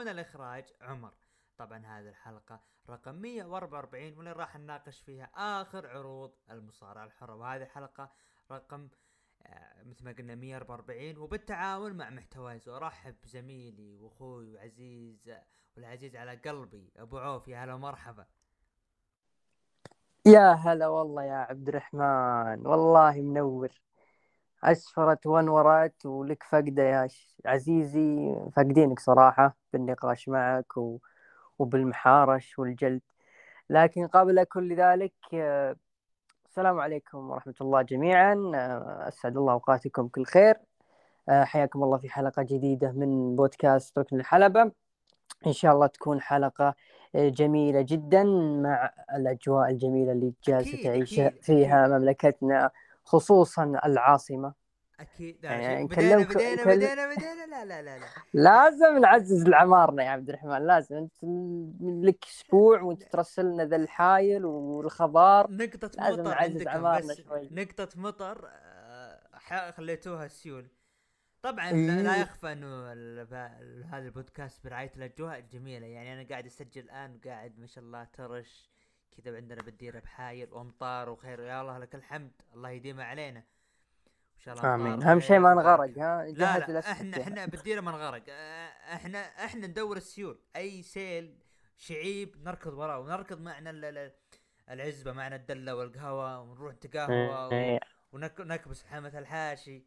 ومن الإخراج عمر. طبعا هذه الحلقة رقم 144 واللي راح نناقش فيها آخر عروض المصارعة الحرة. وهذه الحلقة رقم آه، مثل ما قلنا 144 وبالتعاون مع محتوايز وارحب بزميلي وأخوي وعزيز والعزيز على قلبي أبو عوف يا هلا ومرحبا. يا هلا والله يا عبد الرحمن. والله منور. أسفرت وانورت ولك فقدة يا عزيزي فاقدينك صراحة بالنقاش معك و... وبالمحارش والجلد. لكن قبل كل ذلك السلام عليكم ورحمة الله جميعا. أسعد الله أوقاتكم كل خير. حياكم الله في حلقة جديدة من بودكاست ركن الحلبة. إن شاء الله تكون حلقة آه، جميلة جدا مع الأجواء الجميلة اللي جالسة أكيد، تعيش فيها مملكتنا. خصوصا العاصمة. أكيد يعني يعني بدينا بدينا بدينا بدينا لا لا لا لا. لازم نعزز العمارنا يا عبد الرحمن لازم. انت لك أسبوع وانت ترسل لنا ذا الحايل والخضار. نقطة لازم مطر نعزز عمارنا بس شوي. نقطة مطر آه، خليتوها سيول طبعا إيه. لا, لا يخفى إنه هذا البودكاست برعاية الأجواء الجميلة. يعني أنا قاعد أسجل الآن وقاعد ما شاء الله ترش. كذا عندنا بالديرة بحايل وامطار وخير. يا الله لك الحمد. الله يديمها علينا. ان شاء الله آمين. أهم شيء ما نغرق. ها؟ لا لا. إحنا إحنا بالديره ما نغرق آه، إحنا إحنا ندور السيول. أي سيل شعيب نركض وراه ونركض معنا ال- ال- العزبة معنا الدلة والقهوة ونروح نتقهوى إيه. ونكبس حامة الحاشي.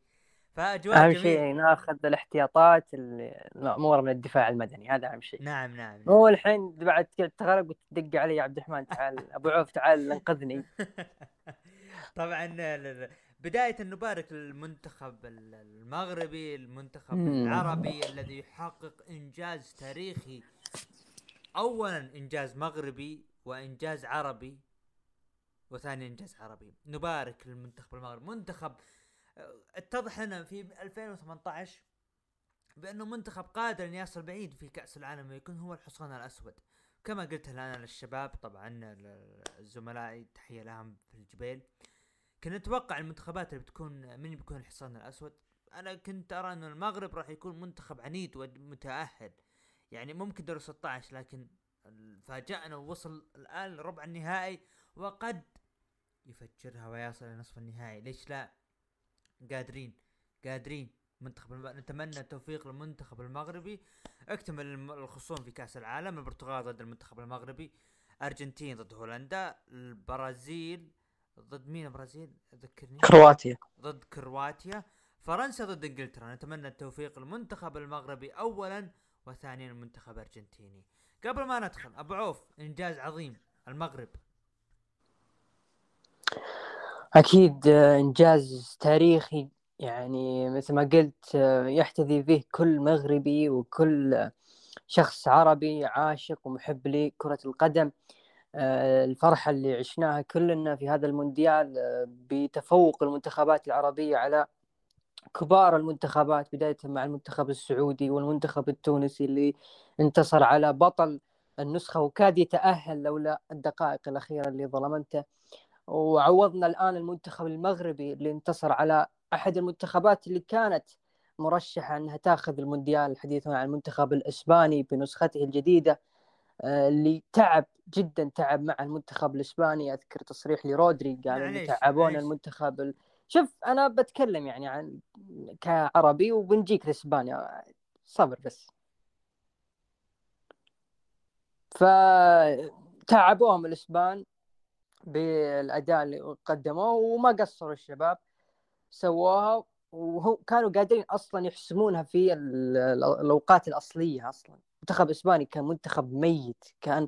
فأجواء أهم شيء ناخذ الاحتياطات ال- الأمور من الدفاع المدني هذا أهم شيء. نعم نعم, نعم. مو الحين بعد تغرق وتدق علي يا عبد الرحمن تعال أبو عوف تعال انقذني. طبعا بداية نبارك المنتخب ال- المغربي المنتخب. العربي الذي يحقق إنجاز تاريخي. اولا إنجاز مغربي وإنجاز عربي وثاني إنجاز عربي. نبارك للمنتخب المغربي. منتخب اتضح لنا في 2018 بأنه منتخب قادر أن يصل بعيد في كأس العالم ويكون هو الحصان الأسود. كما قلت الآن للشباب طبعا زملائي تحية لهم في الجبيل. كنت أتوقع المنتخبات اللي بتكون من بيكون الحصان الأسود. أنا كنت أرى ان المغرب راح يكون منتخب عنيد ومتأهل. يعني ممكن دور 16 لكن فاجأنا ووصل الآن لربع النهائي وقد يفجرها ويصل إلى نصف النهائي. ليش لا؟ قادرين قادرين. منتخب الم... نتمنى التوفيق للمنتخب المغربي. اكتمل الخصوم في كأس العالم. البرتغال ضد المنتخب المغربي. أرجنتين ضد هولندا. البرازيل ضد مين البرازيل ذكرني. كرواتيا. ضد كرواتيا. فرنسا ضد إنجلترا. نتمنى التوفيق للمنتخب المغربي اولا وثانيا المنتخب الأرجنتيني. قبل ما ندخل أبو عوف إنجاز عظيم. المغرب. أكيد آه، إنجاز تاريخي يعني مثل ما قلت آه، يحتذي به كل مغربي وكل شخص عربي عاشق ومحب لكرة القدم. آه، الفرحة اللي عشناها كلنا في هذا المونديال بتفوق المنتخبات العربية على كبار المنتخبات بداية مع المنتخب السعودي والمنتخب التونسي اللي انتصر على بطل النسخة وكاد يتأهل لولا الدقائق الأخيرة اللي ظلمته. وعوضنا الآن المنتخب المغربي اللي انتصر على أحد المنتخبات اللي كانت مرشحة أنها تاخذ المونديال الحديث عن المنتخب الإسباني بنسخته الجديدة آه، اللي تعب جدا تعب مع المنتخب الإسباني. أذكر تصريح لرودري قال إنه معليش، تعبونا. المنتخب ال... شوف أنا بتكلم يعني عن كعربي وبنجيك لإسبانيا صبر بس. فتعبوهم الإسبان. بالأداء اللي قدموه وما قصروا الشباب سووها وهم كانوا قادرين أصلا يحسمونها في ال- ال- الأوقات الأصلية أصلا. المنتخب الاسباني كان منتخب ميت كان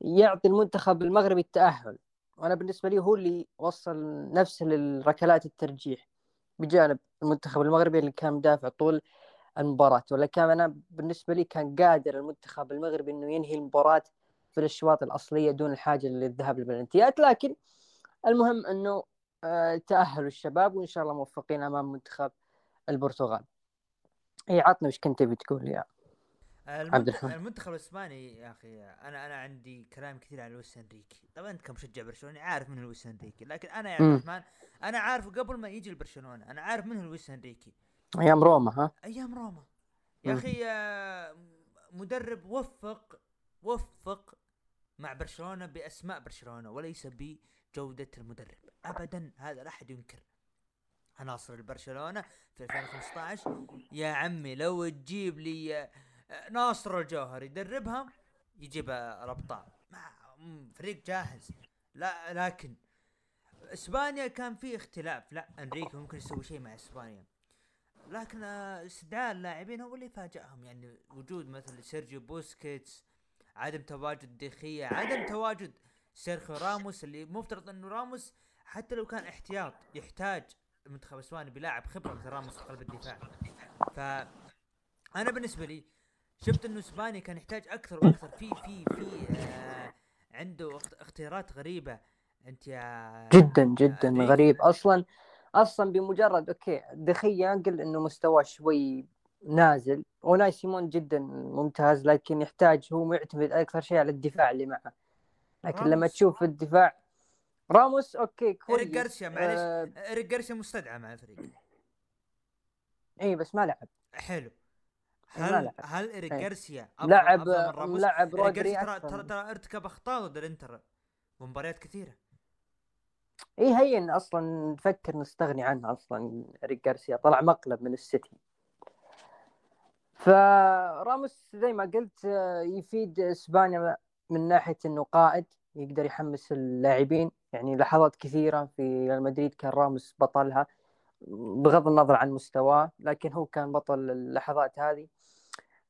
يعطي المنتخب المغربي التأهل. وأنا بالنسبة لي هو اللي وصل نفسه للركلات الترجيح بجانب المنتخب المغربي اللي كان مدافع طول المباراة. ولكن أنا بالنسبة لي كان قادر المنتخب المغربي إنه ينهي المباراة في الأصلية دون الحاجة للذهاب للبلنتيات لكن المهم إنه آه، تأهلوا الشباب وإن شاء الله موفقين أمام منتخب البرتغال. إي عطنا وش كنت تبي تقول يا المنتخب, الرحمن. المنتخب الأسباني يا أخي أنا أنا عندي كلام كثير عن لويس إنريكي طبعا أنت كمشجع برشلوني عارف من لويس إنريكي لكن أنا يا عبد. الرحمن أنا عارفه قبل ما يجي لبرشلونة أنا عارف من لويس إنريكي أيام روما ها أيام روما يا. أخي آه، مدرب وفق وفق مع برشلونة بأسماء برشلونة وليس بجودة المدرب. ابدا هذا لا أحد ينكر. عناصر البرشلونة في 2015 يا عمي لو تجيب لي آه، ناصر الجوهر يدربها يجيب الابطال فريق جاهز. لا لكن إسبانيا كان في اختلاف. لويس أنريكي ممكن يسوي شيء مع إسبانيا. لكن آه، استدعاء اللاعبين هو اللي فاجأهم يعني وجود مثل سيرجيو بوسكيتس عدم تواجد ديخيا عدم تواجد سيرخيو راموس اللي مفترض إنه راموس حتى لو كان احتياط يحتاج المنتخب الاسباني بلاعب خبرة مثل راموس في قلب الدفاع. ف أنا بالنسبة لي شفت إنه اسبانيا كان يحتاج أكثر وأكثر. في في في آه عنده اخت- اختيارات غريبة. أنت يا جدا جدا أنريكي. غريب. أصلا أصلا بمجرد أوكي دخية انقل إنه مستواه شوي نازل. وناي سيمون جدا ممتاز لكن يحتاج هو معتمد أكثر شيء على الدفاع اللي معه. لكن لما راموس. تشوف الدفاع راموس أوكي كويس. إيريك جارسيا معليش. آه إيريك جارسيا مستدعى مع الفريق. اي بس ما لعب. حلو. ما هل لعب. هل إيريك إيه. جارسيا أفضل- لعب؟ لعب رودري ترى ترى ترى ارتكب اخطاء ضد الإنتر مباريات كثيرة. اي هين أصلا نفكر نستغني عنه أصلا إيريك جارسيا طلع مقلب من السيتي. فراموس زي ما قلت آه، يفيد إسبانيا من ناحية إنه قائد يقدر يحمس اللاعبين. يعني لحظات كثيرة في ريال مدريد كان راموس بطلها بغض النظر عن مستواه لكن هو كان بطل اللحظات هذه.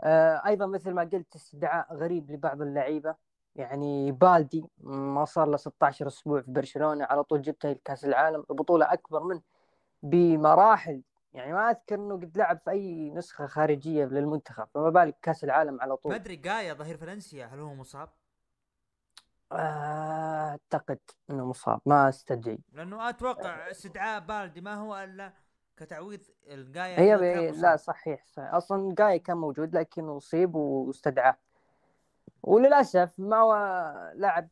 آه، أيضا مثل ما قلت استدعاء غريب لبعض اللعيبة. يعني بالدي ما صار له 16 أسبوع في برشلونة على طول جبته لكأس العالم. البطولة أكبر منه بمراحل يعني ما أذكر إنه قد لعب في أي نسخة خارجية للمنتخب فما بالك كأس العالم على ما طول أدري جايا ظهير فالنسيا هل هو مصاب؟ أعتقد إنه مصاب ما استدعي لأنه أتوقع استدعاء بالدي ما هو إلا كتعويض الجايا هي. لا صحيح, صحيح أصلا جاي كان موجود لكنه أصيب واستدعاه وللأسف ما هو لعب.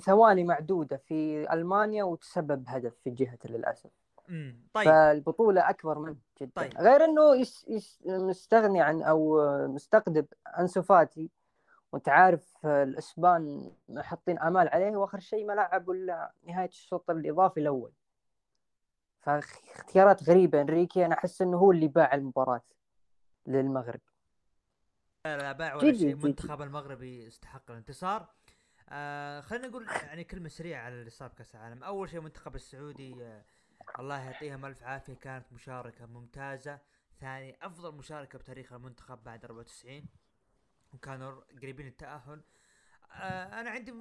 ثواني معدودة في ألمانيا وتسبب هدف في جهته للأسف امم طيب. فالبطولة أكبر منه جدا طيب. غير أنه يس يس مستغني عن أو مستقدم أنسو فاتي وأنت عارف الإسبان حاطين آمال عليه وآخر شيء ما لعب ولا نهاية الشوط الإضافي الأول. فاختيارات غريبة إنريكي أنا أحس أنه هو اللي باع المباراة للمغرب. لا باع ولا شيء. المنتخب المغربي استحق الانتصار. آه خلينا نقول يعني كلمة سريعة على اللي صار بكأس العالم. أول شيء المنتخب السعودي آه الله يعطيهم ألف عافية كانت مشاركة ممتازة. ثاني أفضل مشاركة بتاريخ المنتخب بعد 94 وكانوا قريبين التأهل آه أنا عندي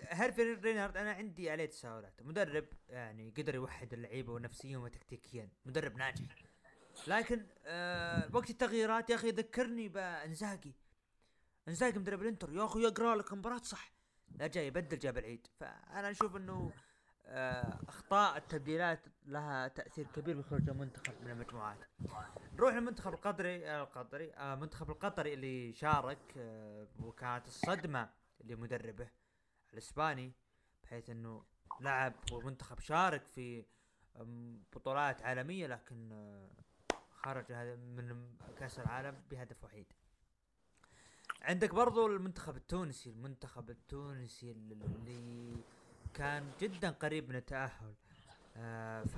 هيرفي رينارد أنا عندي عليه تساؤلات. مدرب يعني قدر يوحد اللعيبة ونفسيا وتكتيكيا. مدرب ناجح. لكن آه وقت التغييرات يا أخي ذكرني بإنزاجي. إنزاجي مدرب الإنتر. يا أخي يقرأ لك المباراه صح. لا جاي يبدل جاب العيد. فأنا أشوف إنه أخطاء التبديلات لها تأثير كبير في خروج المنتخب من المجموعات. نروح للمنتخب القطري القطري آه المنتخب القطري اللي شارك آه وكانت الصدمة لمدربه الإسباني بحيث إنه لعب ومنتخب شارك في بطولات عالمية لكن آه، خرج من كأس العالم بهدف وحيد. عندك برضو المنتخب التونسي المنتخب التونسي اللي كان جدا قريب من التأهل. آه ف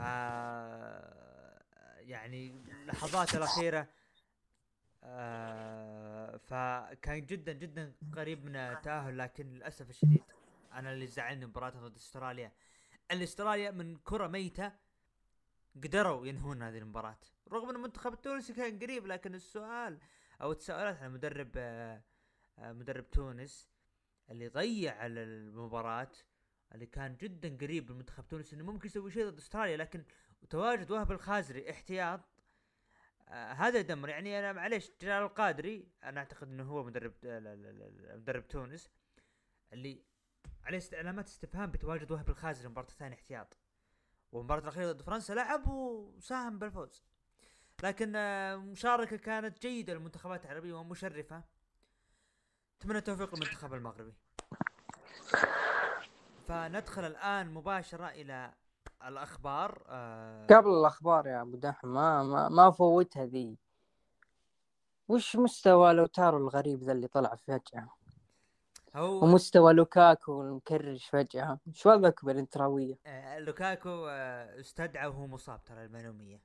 يعني اللحظات الأخيرة آه فكان جدا جدا قريب من التأهل لكن للأسف الشديد أنا اللي زعلني مباراة ضد أستراليا. ان استراليا من كرة ميتة قدروا ينهون هذه المباراة. رغم إن المنتخب التونسي كان قريب لكن السؤال أو التساؤلات على مدرب آه، مدرب تونس اللي ضيع المباراة اللي كان جدا قريب من منتخب تونس إنه ممكن يسوي شيء ضد أستراليا لكن تواجد وهب الخازري احتياط آه هذا يدمر. يعني أنا معليش جلال القادري أنا أعتقد إنه هو مدرب لا- مدرب تونس اللي عليه علامات استفهام بتواجد وهب الخازري المباراة الثانية احتياط. والمباراة الأخيرة ضد فرنسا لعب وساهم بالفوز. لكن آه، مشاركة كانت جيدة للمنتخبات العربية ومشرفة. أتمنى التوفيق للمنتخب المغربي. فندخل الآن مباشرة إلى الأخبار. آه قبل الأخبار يا أبو دحم ما ما, ما فوتها ذي. وش مستوى لوتارو الغريب ذا اللي طلع فجأة؟ هو ومستوى لوكاكو المكرش فجأة. شو وضعك بالإنتراوية؟ آه لوكاكو آه استدعى وهو مصاب ترى المعلوميه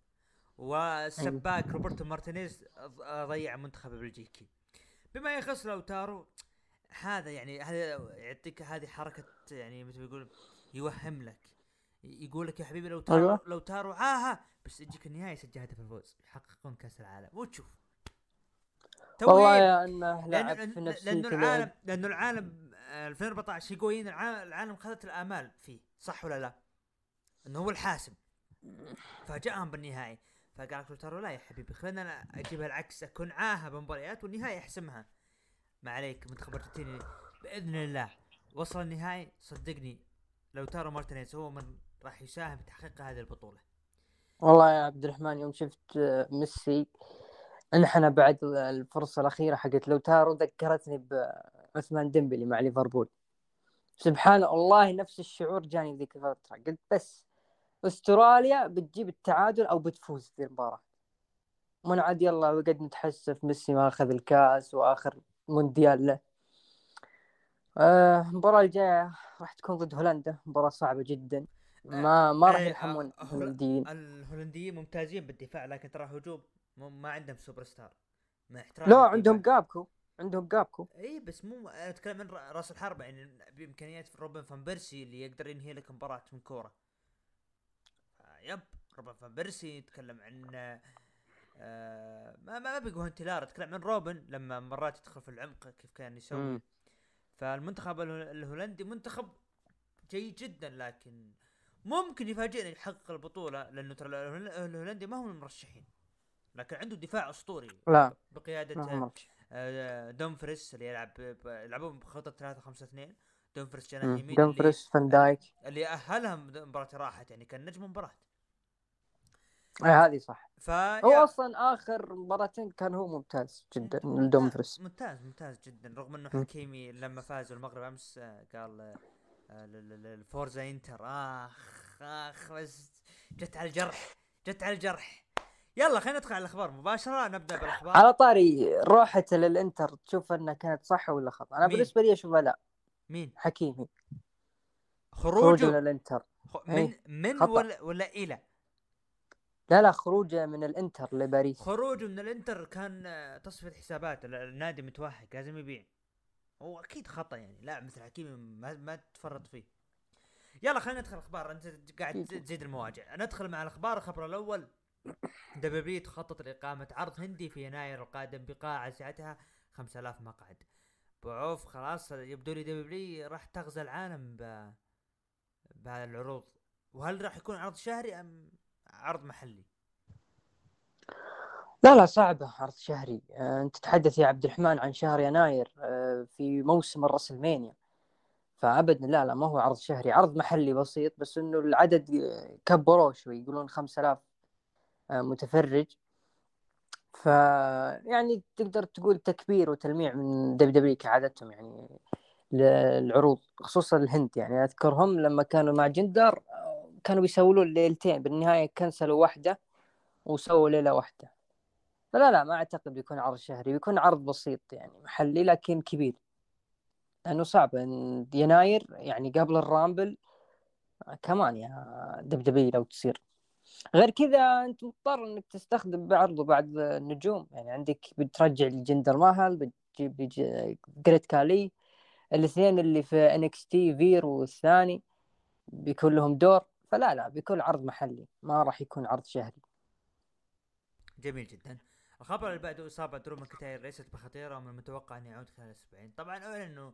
والسباك روبرتو مارتينيز آه، ضيع منتخب بلجيكي بما يخص لوتارو هذا يعني هذا يعطيك هذه حركة يعني مثل ما يقول يوهم لك. يقول لك يا حبيبي لو تارو أيوة. لو تارو عاها بس يجيك النهاية يسجل هدف الفوز يحققون كأس العالم. وتشوف والله. يا أنه لعب في لأنه العالم لأنه العالم آه، 2014 هيغوين العالم, خذت الآمال فيه صح ولا لا؟ إنه هو الحاسم. فاجأهم بالنهائي فقال لك لوتارو لا يا حبيبي خلينا اجيبها العكس أكون عاهه بمباريات والنهائي أحسمها. ما عليك منتخب ارجنتيني بإذن الله. وصل النهائي؟ صدقني لوتارو مارتينيز هو من راح يساهم في تحقيق هذه البطولة. والله يا عبد الرحمن يوم شفت ميسي انحنى بعد الفرصة الأخيرة حقت لوتارو ذكرتني بعثمان ديمبلي مع ليفربول. سبحان الله نفس الشعور جاني ذيك الفترة. قلت بس أستراليا بتجيب التعادل أو بتفوز في المباراة. من عاد يلا وقد نتحسف ميسي ما أخذ الكاس وآخر مونديال. له آه، المباراة الجاية راح تكون ضد هولندا مباراة صعبة جدا. ما ما راح إيه، يرحمون آه، هول- الهولنديين. الهولنديين ممتازين بالدفاع لكن ترى هجوم ما عندهم سوبر ستار. مع احترامي لا. عندهم جاكبو. عندهم جاكبو. اي بس مو أتكلم را- راس الحربة يعني بإمكانيات روبن فان بيرسي اللي يقدر ينهي لك مباراة من كورة. آه، yep روبن فان بيرسي يتكلم عن آه ما ما بيقول هونتلار أتكلم عن روبن لما مرات يدخل في العمق كيف كان يسوي مم. فالمنتخب اله- الهولندي منتخب جيد جدا لكن ممكن يفاجئنا يحقق البطولة لأنه ترى الهول- الهولندي ما هم المرشحين لكن عنده دفاع أسطوري لا هم مرشح. آه، دومفريس اللي يلعب يلعبون بخطة 3 5 2 دومفريس جناح. يمين دومفريس فان دايك اللي, أهلهم مباراة راحت يعني كان نجم المباراة آه، هذه صح. ف هو أصلا آخر مباراتين كان هو ممتاز جدا دومفريس ممتاز ممتاز جدا رغم إنه. حكيمي لما فازوا المغرب أمس آه، قال آه، آه، ال forza إنتر آخ آخ بس جت على الجرح جت على الجرح. يلا خلينا ندخل على الأخبار مباشرة نبدأ بالأخبار. على طاري روحته للإنتر تشوف إنها كانت صح ولا خطأ؟ أنا مين؟ بالنسبة لي أشوفها لا. مين؟ حكيمي. خروجه. خروجه للإنتر. خ- من إيه، من خطأ. ولا ولا إلى؟ لا لا خروجه من الانتر لباريس. خروجه من الانتر كان آه، تصفية حسابات. ال- النادي متوهق لازم يبيع. هو أكيد خطأ يعني. لاعب مثل حكيمي ما, ما تفرط فيه. يلا خلينا ندخل أخبار أنت قاعد تز- تزيد المواجع. ندخل مع الأخبار. الخبر الأول. WWE تخطط لإقامة عرض هندي في يناير القادم بقاعه سعتها 5000 مقعد. بعوف خلاص يبدو لي WWE راح تغزى العالم ب بهذه العروض. وهل راح يكون عرض شهري أم عرض محلي. لا لا صعبه عرض شهري. آه، انت تتحدث يا عبد الرحمن عن شهر يناير آه، في موسم الريسلمانيا. فابدا لا لا ما هو عرض شهري. عرض محلي بسيط بس إنه العدد كبروه شوي يقولون 5000 آه، متفرج. ف يعني تقدر تقول تكبير وتلميع من WWE كعادتهم يعني للعروض خصوصا الهند. يعني أذكرهم لما كانوا مع جندر كانوا بيسووا ليلتين بالنهاية كنسلوا واحدة وسووا ليلة واحدة. فلا لا ما أعتقد بيكون عرض شهري بيكون عرض بسيط يعني محلي لكن كبير. لأنه صعب إن يناير يعني قبل الرامبل كمان يا دوبك لو تصير. غير كذا أنت مضطر إنك تستخدم بعرض بعض النجوم. يعني عندك بترجع لجندر ماهل بتجيب جريت كالي. الاثنين اللي في NXT فير والثاني بيكون لهم دور. فلا لا بيكون عرض محلي ما راح يكون عرض شهري. جميل جدا. الخبر اللي بعده إصابة درو ماكنتاير ليست بخطيرة ومن المتوقع ان يعود خلال أسبوعين. طبعا أعلن إنه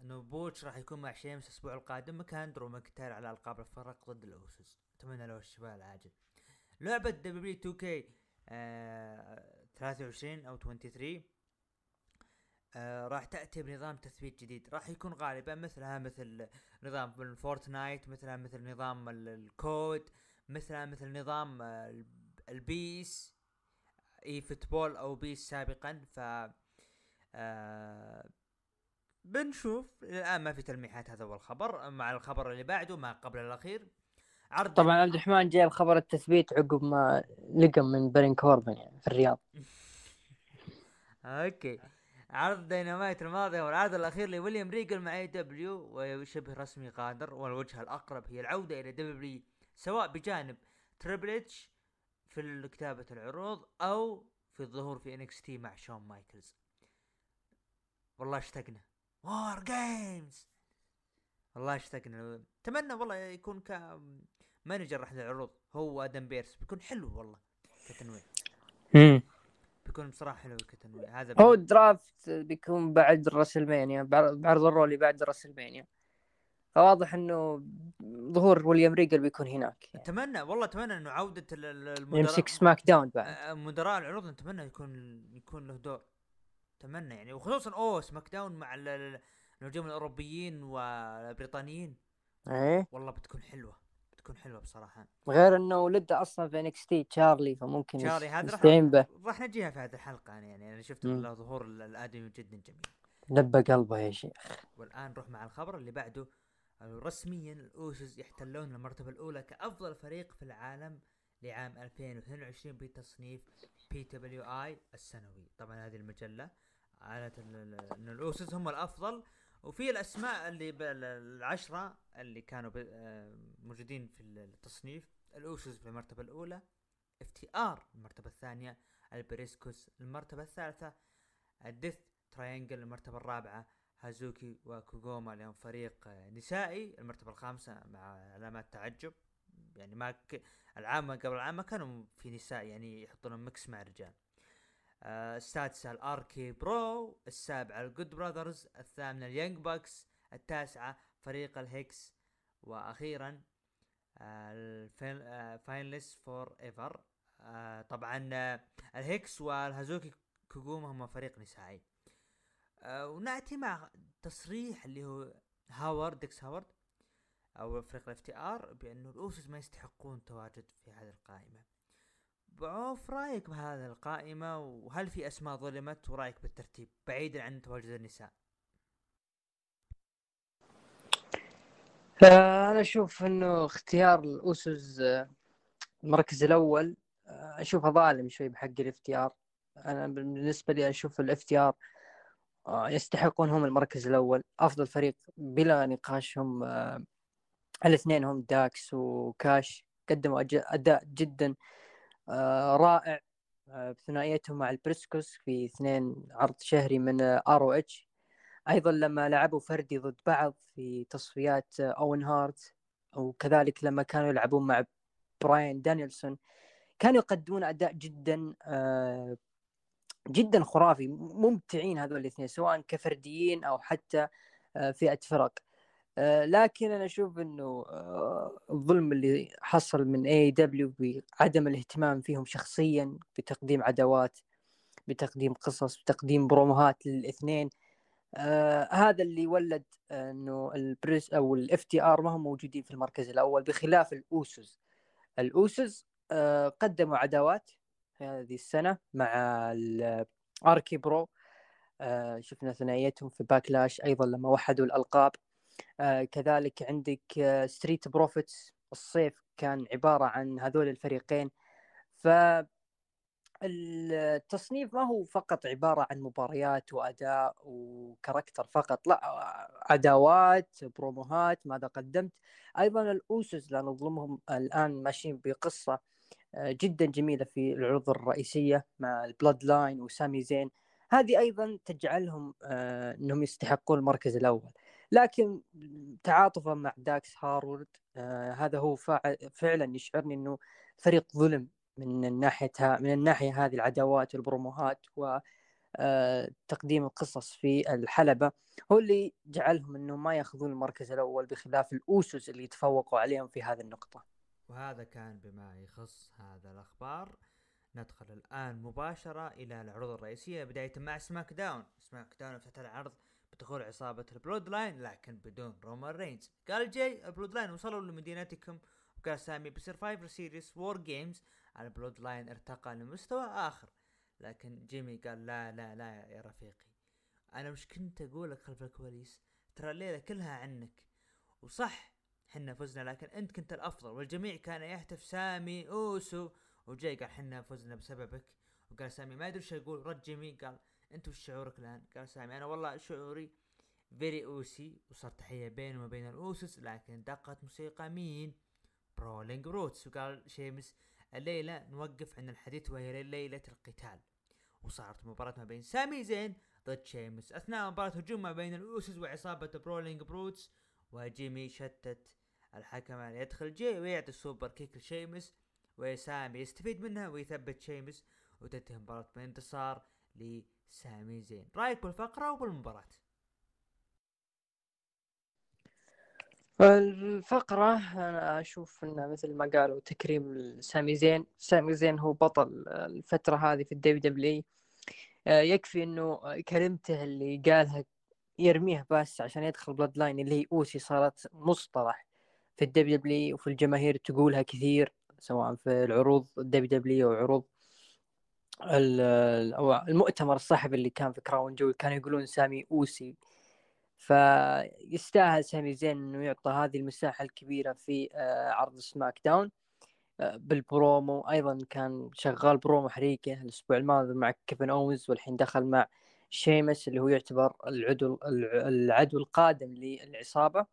إنه بوتش راح يكون مع شيمس الأسبوع القادم. مكان درو ماكنتاير على ألقاب الفرق ضد الاوسوس أتمنى له الشفاء العاجل. لعبة دبليو 2 كي 23 أو 23 آه راح تأتي بنظام تثبيت جديد. راح يكون غالبا مثلها مثل نظام الفورتنايت مثلها مثل نظام ال- ال Call of Duty مثلها مثل نظام ال PES eFootball أو PES سابقا. ف آه بنشوف. الآن ما في تلميحات هذا هو الخبر. مع الخبر اللي بعده ما قبل الأخير. عرض طبعا عبد الرحمن جايب خبر التثبيت عقب ما لقم من بارون كوربن يعني في الرياض. أوكي. عرض دينامايت الماضي والعرض الأخير لويليام ريجل مع AEW وشبه رسمي غادر والوجهه الأقرب هي العودة إلى WWE سواء بجانب تريبل اتش في كتابة العروض أو في الظهور في NXT مع شون مايكلز والله اشتقنا. War Games والله اشتقنا. أتمنى والله يكون ك manager احد العروض هو آدم بيرس بيكون حلو والله كتنويع. بيكون بصراحة حلو كتنويع هذا هو ال draft بيكون بعد راسلمانيا بعرض الرو اللي بعد راسلمانيا. فواضح إنه ظهور ويليام ريجل بيكون هناك يعني. أتمنى والله أتمنى إنه عودة المدراء يمسك سماك داون بعد مدراء العروض نتمنى يكون يكون له دور. أتمنى يعني وخصوصا أوه سماك داون مع النجوم الأوروبيين والبريطانيين. إيه؟ والله بتكون حلوة. بتكون حلوة بصراحة. غير إنه ولده أصلا في NXT تشارلي فممكن تشارلي هذا نستعين به. راح نجيها في هذه الحلقة يعني أنا شفت له ظهور الآدمي جدا جميل. لبى قلبه يا شيخ. والآن نروح مع الخبر اللي بعده. رسميا الاوسوس يحتلون المرتبة الأولى كأفضل فريق في العالم لعام 2022 بتصنيف PWI السنوي. طبعا هذه المجلة قالت إن الاوسوس هم الأفضل وفي الأسماء اللي العشرة اللي كانوا آه، موجودين في التصنيف. الاوسوس في المرتبة الأولى FTR المرتبة الثانية البريسكوس المرتبة الثالثة ال Death Triangle المرتبة الرابعة هازوكي وكوغوما لهم فريق نسائي المرتبة الخامسة مع علامات تعجب. يعني ما ك... العام قبل العام ما كانوا في نساء يعني يحطون mix مع الرجال. آه السادسة ال RK-Bro السابعة ال Good Brothers الثامنة ال Young Bucks التاسعة فريق ال Hex وأخيرا ال Violence Is Forever. طبعا ال Hex والهازوكي كوغوما هم فريق نسائي. ونأتي مع تصريح اللي هو هاورد داكس هاروود أو فريق ال FTR بانه الاوسوس ما يستحقون تواجد في هذه القائمة. بعرف رأيك بهذه القائمة؟ وهل في أسماء ظلمت؟ ورأيك بالترتيب بعيدا عن تواجد النساء؟ آه، أنا أشوف إنه اختيار الاوسوس آه، المركز الأول آه، أشوفه ظالم شوي بحق ال FTR أنا بالنسبة لي أشوف ال FTR يستحقون هم المركز الأول. أفضل فريق بلا نقاش هم الاثنين هم داكس وكاش قدموا أداء جدا رائع. بثنائيتهم مع البريسكوس في اثنين عرض شهري من ROH أيضا لما لعبوا فردي ضد بعض في تصفيات اوين هارت وكذلك لما كانوا يلعبون مع براين دانيلسون كانوا يقدمون أداء جدا آه، جدا خرافي ممتعين هذول الاثنين سواء كفرديين أو حتى آه، فئة فرق. آه، لكن أنا أشوف إنه الظلم اللي حصل من AEW بعدم الاهتمام فيهم شخصيا بتقديم عداوات بتقديم قصص بتقديم بروموهات للاثنين آه هذا اللي ولد إنه البريس أو ال FTR ما هم موجودين في المركز الأول بخلاف الأوسوس. الأوسوس آه قدموا عداوات هذه السنة مع ال RK-Bro آه شفنا ثنائيتهم في باكلاش أيضا لما وحدوا الألقاب. آه كذلك عندك آه Street Profits الصيف كان عبارة عن هذول الفريقين. ف التصنيف ما هو فقط عبارة عن مباريات وأداء و character فقط لا عداوات بروموهات ماذا قدمت. أيضا الأوسوس لا نظلمهم الآن ماشيين بقصة آه، جدا جميلة في العروض الرئيسية مع البلود لاين وسامي زين. هذه أيضا تجعلهم آه، أنهم يستحقون المركز الأول. لكن تعاطفا مع داكس هاروود آه، هذا هو فعلا يشعرني أنه فريق ظلم من الناحيه من الناحيه هذه العداوات والبروموهات و آه، تقديم القصص في الحلبة هو اللي جعلهم انهم ما يأخذون المركز الأول بخلاف الأوسوس اللي تفوقوا عليهم في هذه النقطة. وهذا كان بما يخص هذا الأخبار. ندخل الآن مباشرة إلى العروض الرئيسية بداية مع سماك داون، سماك داون افتتح العرض بدخول عصابة البلود لاين لكن بدون رومان رينز. قال جاي البلود لاين وصلوا لمدينتكم وقال سامي ب سرفايفر سيريس وور جيمز. البلود لاين ارتقى لمستوى آخر لكن جيمي قال لا لا لا يا رفيقي. أنا وش كنت أقول لك خلف الكواليس؟ ترى الليلة كلها عنك. وصح حنا فزنا لكن أنت كنت الأفضل والجميع كان يهتف سامي أوسو. وجاي قال حنا فزنا بسببك. وقال سامي ما أدري وش أقول رد جيمي قال انت وش شعورك الآن قال سامي. أنا والله شعوري very Ucey وصار تحية بينه وبين الأوسس لكن دقت موسيقى مين؟ برولينج بروتس وقال شيمس الليلة نوقف عن الحديث وهي ليلة القتال. وصارت مباراة ما بين سامي زين ضد شيمس. أثناء مباراة هجوم ما بين الأوسس وعصابة برولينج بروتس وجيمي شتت الحكم يدخل جاي ويعطي ال superkick لشيمس وسامي يستفيد منها ويثبت شيمس وتنتهي المباراة بانتصار لسامي زين رأيك بالفقرة وبالمباراة الفقرة أنا أشوف أنها مثل ما قالوا تكريم سامي زين سامي زين هو بطل الفترة هذه في الدبليو دبليو آه، يكفي أنه كلمته اللي قالها يرميها بس عشان يدخل بلود لاين اللي هي Ucey صارت مصطلح في الدبليو دبليو وفي الجماهير تقولها كثير سواء في العروض الدبليو دبليو أو عروض المؤتمر الصحفي اللي كان في كراون جول كانوا يقولون سامي Ucey. فيستاهل سامي زين إنه يعطى هذه المساحة الكبيرة في آه، عرض سماك داون آه، بالبرومو. أيضا كان شغال برومو حريقه الأسبوع الماضي مع كيفن اونز والحين دخل مع شيمس اللي هو يعتبر العدو العدو القادم للعصابة.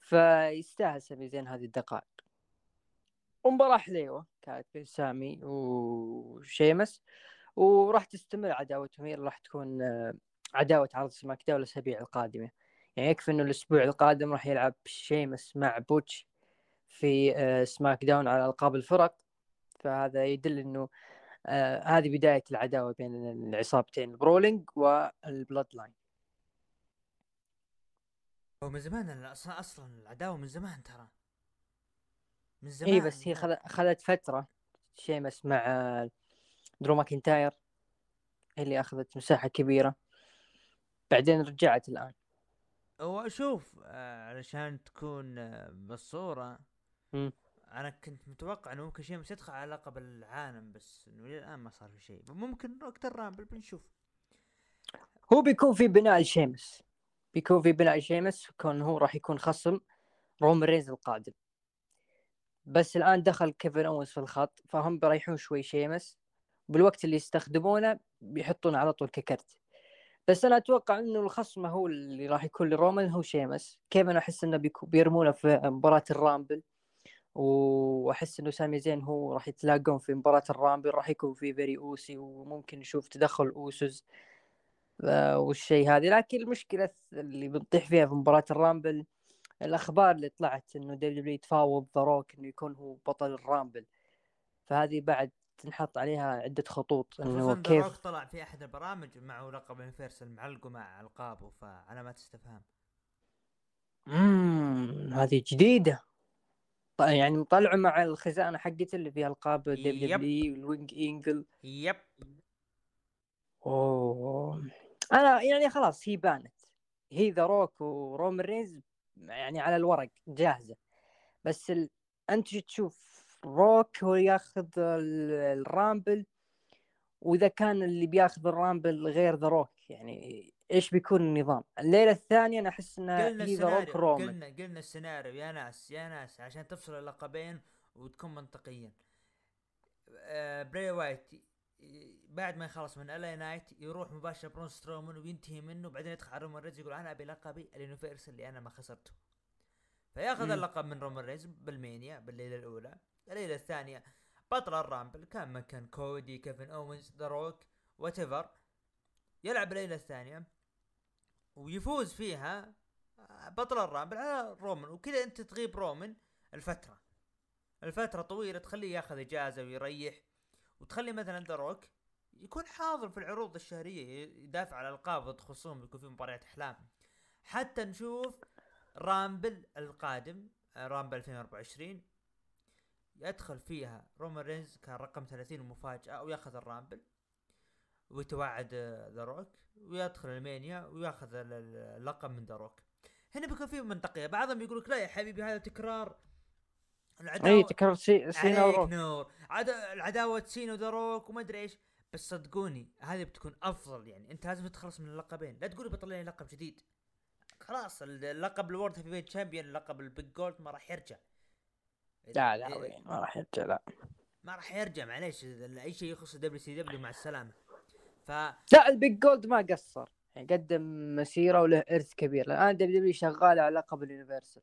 فيستاهل سامي زين هذه الدقائق. ومباراة حليوة. كانت بين سامي وشيمس وراح تستمر عداوتهم. هي راح تكون آه، عداوة عرض سماك داون الأسابيع القادمة. يعني يكفي إنه الأسبوع القادم راح يلعب شيمس مع بوتش في آه، سماك داون على ألقاب الفرق. فهذا يدل إنه آه هذه بداية العداوة بين العصابتين البرولينج والبلود لاين هو من زمان أصلا العداوة من زمان ترى. من زمان. اي بس هي خذت فترة شيمس مع درو ماكنتاير اللي أخذت مساحة كبيرة. بعدين رجعت الآن. هو شوف آه علشان تكون آه بالصورة م. أنا كنت متوقع إنه ممكن شيء يدخل على لقب العالم بس إنه الآن ما صار في شيء. ممكن وقت الرامبل بنشوف. هو بيكون في بناء لشيمس بيكون في بناء شيمس كون هو راح يكون خصم رومان رينز القادم. بس الآن دخل كيفن اونز في الخط فهم بيريحون شوي شيمس. بالوقت اللي يستخدمونه بيحطونه على طول ككرت. بس أنا أتوقع إنه الخصم هو اللي راح يكون لرومان هو شيمس. كيفن أحس إنه بيرمونه في مباراة الرامبل وأحس إنه سامي زين هو راح يتلاقون في مباراة الرامبل راح يكون في very Ucey وممكن نشوف تدخل اوسوس والشيء هذه. لكن المشكلة اللي بنطيح فيها في مباراة الرامبل الأخبار اللي طلعت إنه دبليو دبليو تفاوض ذا روك إنه يكون هو بطل الرامبل. فهذه بعد تنحط عليها عدة خطوط إنه كيف روك طلع في أحد البرامج معه لقب يونيفرسال معلقه مع ألقابه فعلامات استفهام اممم هذه جديدة. يعني طلعوا مع الخزانة حقته اللي فيها ألقاب دبليو دبليو الوينج إينجل. يب. أوه. أنا يعني خلاص هي بانت. هي ذا روك ورومان رينز يعني على الورق جاهزة. بس ال... أنت تشوف روك هو ياخذ الرامبل وإذا كان اللي بياخذ الرامبل غير ذا روك يعني إيش بيكون النظام؟ الليلة الثانية أنا أحس انها هي ذا روك رومان قلنا قلنا السيناريو يا ناس يا ناس عشان تفصل اللقبين وتكون منطقيا. آه بري وايت بعد ما يخلص من ال اي نايت يروح مباشرة برون سترومان وينتهي منه بعدين يدخل على رومان رينز يقول أنا أبي لقبي اليونيفرسال اللي أنا ما خسرته. فياخذ اللقب من رومان رينز بالمانيا بالليلة الأولى. الليلة الثانية بطل الرامبل كان مكان كودي كيفن أوينز ذا روك وات يلعب الليلة الثانية ويفوز فيها بطل الرامبل على رومان. وكذا أنت تغيب رومان الفترة. الفترة طويلة تخليه ياخذ إجازة ويريح. وتخلي مثلا ذا روك يكون حاضر في العروض الشهرية يدافع على ألقاب ضد خصوم يكون في مباريات أحلام. حتى نشوف Rumble القادم Rumble 2024 يدخل فيها رومان رينز كان رقم 30 مفاجأة ويأخذ ال Rumble ويتوعد ذا روك ويدخل ال Mania ويأخذ اللقب من ذا روك هنا بيكون في منطقية بعضهم يقول لك لا يا حبيبي هذا تكرار اي العداوه تكرر سي... سينا وروك نور. عد... العداوة سينا وذروك وما أدري إيش. بس صدقوني هذه بتكون أفضل يعني. أنت لازم تتخلص من اللقبين. لا تقولي بطلع لي لقب جديد. خلاص اللقب ال World Heavyweight Champion لقب ال Big Gold ما راح يرجع. لا لا وين؟ ما راح يرجع لا. ما راح يرجع معليش. أي شيء يخص WCW مع السلامة. ف لا ال Big Gold ما قصر. يعني قدم مسيرة وله إرث كبير. الآن WWE شغال على لقب ال Universal.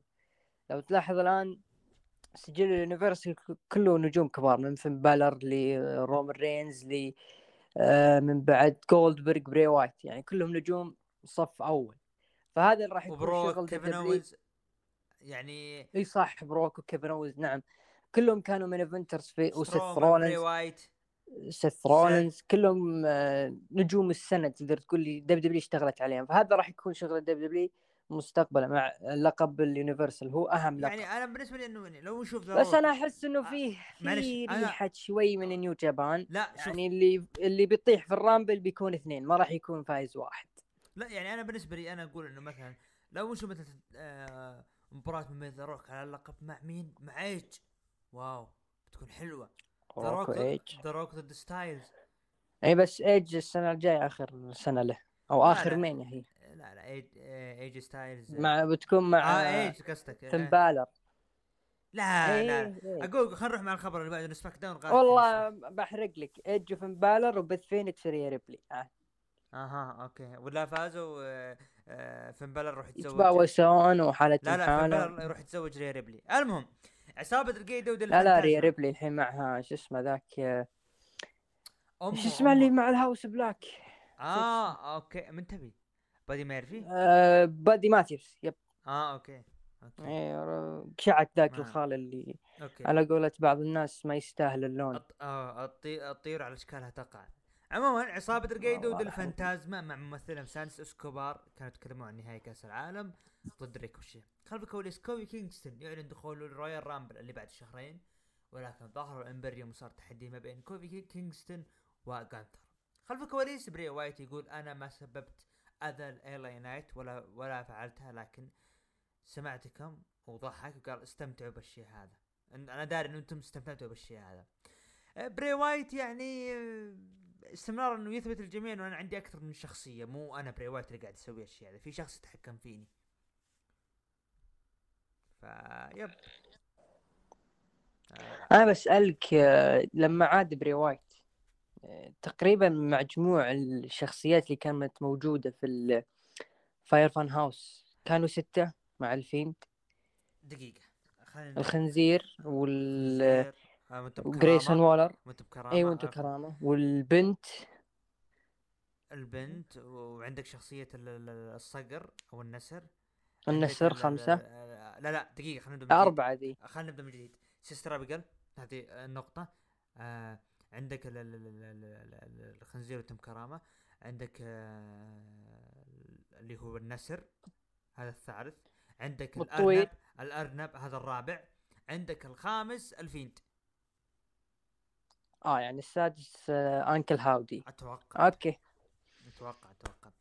لو تلاحظ الآن سجل ال Universal كله نجوم كبار من فين بالر لرومان رينز ل آه، من بعد جولدبرغ بري وايت يعني كلهم نجوم صف أول. فهذا اللي راح يكون شغل كيفن. أوينز يعني إي صح بروك وكيفن أوينز نعم. كلهم كانوا main eventers في وسيث رولنز وايت. سيث رولنز كلهم آه، نجوم السنة تقدر تقول لي WWE اشتغلت عليهم. فهذا راح يكون شغل WWE مستقبلا مع لقب ال Universal هو أهم لقب. يعني أنا بالنسبة لي إنه لو نشوف بس أنا أحس إنه فيه معلش، في أنا- ريحة شوي من New Japan. لا شوف. يعني اللي اللي بيطيح في ال Rumble بيكون اثنين ما راح يكون فايز واحد. لا يعني أنا بالنسبة لي أنا أقول إنه مثلا لو نشوف مثلا آه مباراة من روك على اللقب مع مين؟ مع إيج. واو بتكون حلوة. ذا روك ضد ستايلز. إي بس إيج السنة الجاية آخر سنة له أو آخر. مين هي؟ لا لا ايج ايج ستايلز مع بتكون مع آه ايج قصدك. فين آه. بالر لا لا إيه، لا إيه. أقول خلينا نروح مع الخبر اللي بعده سماك داون غالب والله بحرق لك. ايج وفين بالر وبث فينيكس وريا ريبلي. آه. أها أوكي. ولا فازوا آه، فين بالر روح يتزوج. يتباوسون وحالة لا لا فين بالر يروح يتزوج ريا ريبلي. المهم عصابة القيدة ودل لا لا ريا ريبلي الحين معها شو اسمه ذاك؟ شو اسمه اللي مع الهاوس بلاك؟ آه أوكي. من تبي؟ بادي ميرفي؟ آه بادي ماتيوس يب. آه أوكي أوكي. إيه، قشعت ذاك ما- الخال اللي أوكي. على قولة بعض الناس ما يستاهل اللون. الط- آه الطي- الطيور على إشكالها تقع. عموما عصابة القيدة والله ودل العظيم. فانتازما مع ممثلهم سانس إسكوبار كانوا يتكلمون عن نهائي كأس العالم ضد ريكوشي. خلف الكواليس كوبي كينغستون يعلن دخوله ال Royal Rumble اللي بعد شهرين ولكن ظهروا ال Imperium وصار تحدي ما بين كوبي كي- كينغستون وجانثر خلف الكواليس بري وايت يقول أنا ما سببت أذى LA Knight ولا ولا فعلتها لكن سمعتكم وضحك وقال استمتعوا بالشيء هذا. أنا داري إن أنتم استمتعتوا بالشيء هذا. آه، بري وايت يعني آه، استمرار إنه يثبت للجميع إنه أنا عندي أكثر من شخصية مو أنا بري وايت اللي قاعد أسوي الشيء هذا. في شخص يتحكم فيني. ف يب. آه، أنا بسألك آه، لما عاد بري وايت تقريبا مجموع الشخصيات اللي كانت موجودة في الفاير فان هاوس كانوا ستة مع الفيند. دقيقة خلينا الخنزير وال آه، وأنت بكرامة. وولر. وأنت بكرامة اي وانتو آه، كرامة والبنت. البنت وعندك ال- الصقر أو النسر. النسر خمسة. ال- لا لا دقيقة خلينا نبدأ. أربعة ذي خلينا نبدأ من جديد. سيستر ابيجل هذه النقطة. آه عندك ال- ال- ال- ال- ال- ال- الخنزير وتم كرامة. عندك آه اللي هو النسر هذا الثالث. عندك والطويل. الأرنب الأرنب هذا الرابع. عندك الخامس الفيند. آه يعني السادس آه، أنكل هاودي. أتوقع. أوكي. أتوقع أتوقع.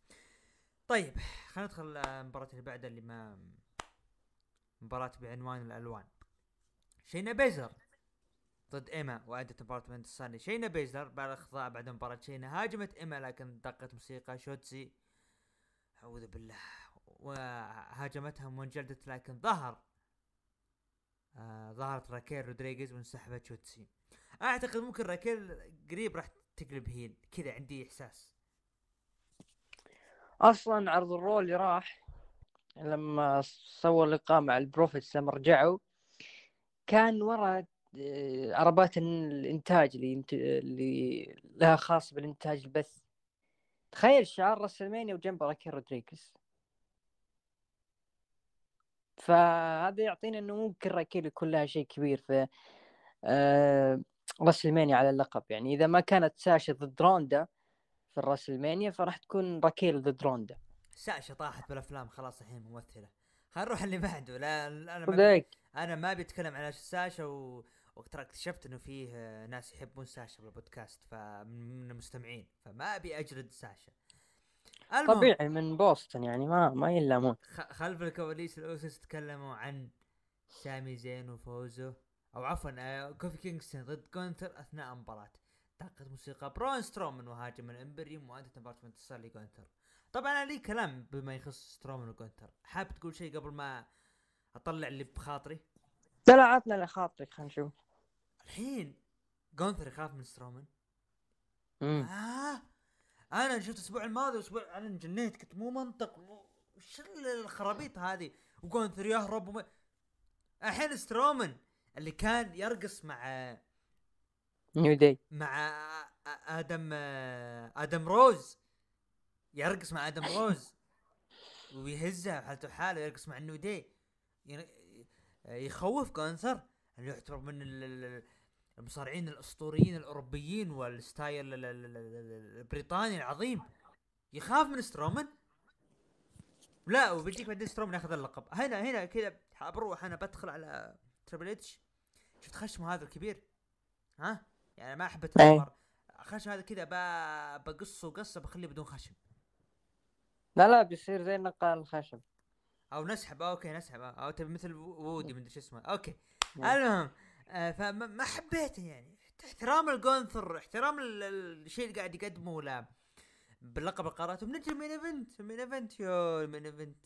طيب خلينا ندخل آه، المباراة اللي بعدها اللي ما مباراة بعنوان الألوان. شينا بيزر. ضد إيما وأدت مباراة من الثانية شينا بيزر بعد الاخضاع بعد مباراة شينا. هاجمت إيما لكن دقت موسيقى شوتسي. أعوذ بالله. وهاجمتها وانجلدت لكن ظهر آه ظهرت راكيل رودريغيز وانسحبت شوتسي. أعتقد ممكن راكيل قريب راح تقلب heel. كذا عندي إحساس. أصلا عرض ال Raw اللي راح لما صور لقاء مع ال Profits لما رجعوا كان ورا عربات الإنتاج اللي. اللي لها خاص بالإنتاج البث. تخيل شعار WrestleMania وجنبه راكيل رودريغيز فهذا يعطينا إنه ممكن راكيل يكون لها شيء كبير في آه راسلمانيا على اللقب. يعني إذا ما كانت ساشا ضد روندا في الراسلمانيا فراح تكون راكيل ضد روندا. ساشا طاحت بالأفلام خلاص الحين ممثلة. خلينا نروح اللي بعده لا أنا ما أنا ما بتكلم على ساشا و... وترى اكتشفت إنه فيه ناس يحبون ساشا بالبودكاست فمن المستمعين فما أبي اجلد ساشا. المهم طبيعي من بوسطن يعني ما ما يلامون. خلف الكواليس الأوسس تكلموا عن سامي زين وفوزه أو عفوا آه، كوفي كينغستون ضد جونثر أثناء المباراة دقت موسيقى برون سترومان وهاجم ال Imperium وانتهت مباراة انتصار لجونثر طبعا أنا لي كلام بما يخص سترومان وجونثر حاب تقول شيء قبل ما أطلع اللي بخاطري؟ لا لا عطنا اللي خاطرك خلينا نشوف. الحين جونثر يخاف من سترومان. آه. أنا شفت الأسبوع الماضي والاسبوع أنا انجنيت كنت مو منطق. مو وش الخرابيط هذه. وجونثر يهرب وما الحين سترومان اللي كان يرقص مع نيو داي مع آدم آدم روز. يرقص مع آدم روز. ويهزها حالته حاله يرقص مع النيو داي يخوف جونثر اللي يعتبر من ال- المصارعين الأسطوريين الأوروبيين وال style ال- ال- ال- ال- البريطاني العظيم. يخاف من سترومان لا وبيجيك بعدين سترومان ياخذ اللقب. هنا هنا كذا بروح أنا بدخل على تريبل اتش شفت خشمه هذا الكبير؟ ها؟ يعني ما أحب أي. اتكبر خشم هذا كذا بقصه قصه بخليه بدون خشم. لا لا بيصير زي نقال الخشب أو نسحب. أوكي نسحب. أو تبي مثل وودي من شو اسمه. أوكي. المهم فما ما حبيته يعني. احترام الجونثر احترام ال- ال- الشيء اللي قاعد يقدمه لا باللقب القارات. وبنجي ال main event ال main event يو ال main event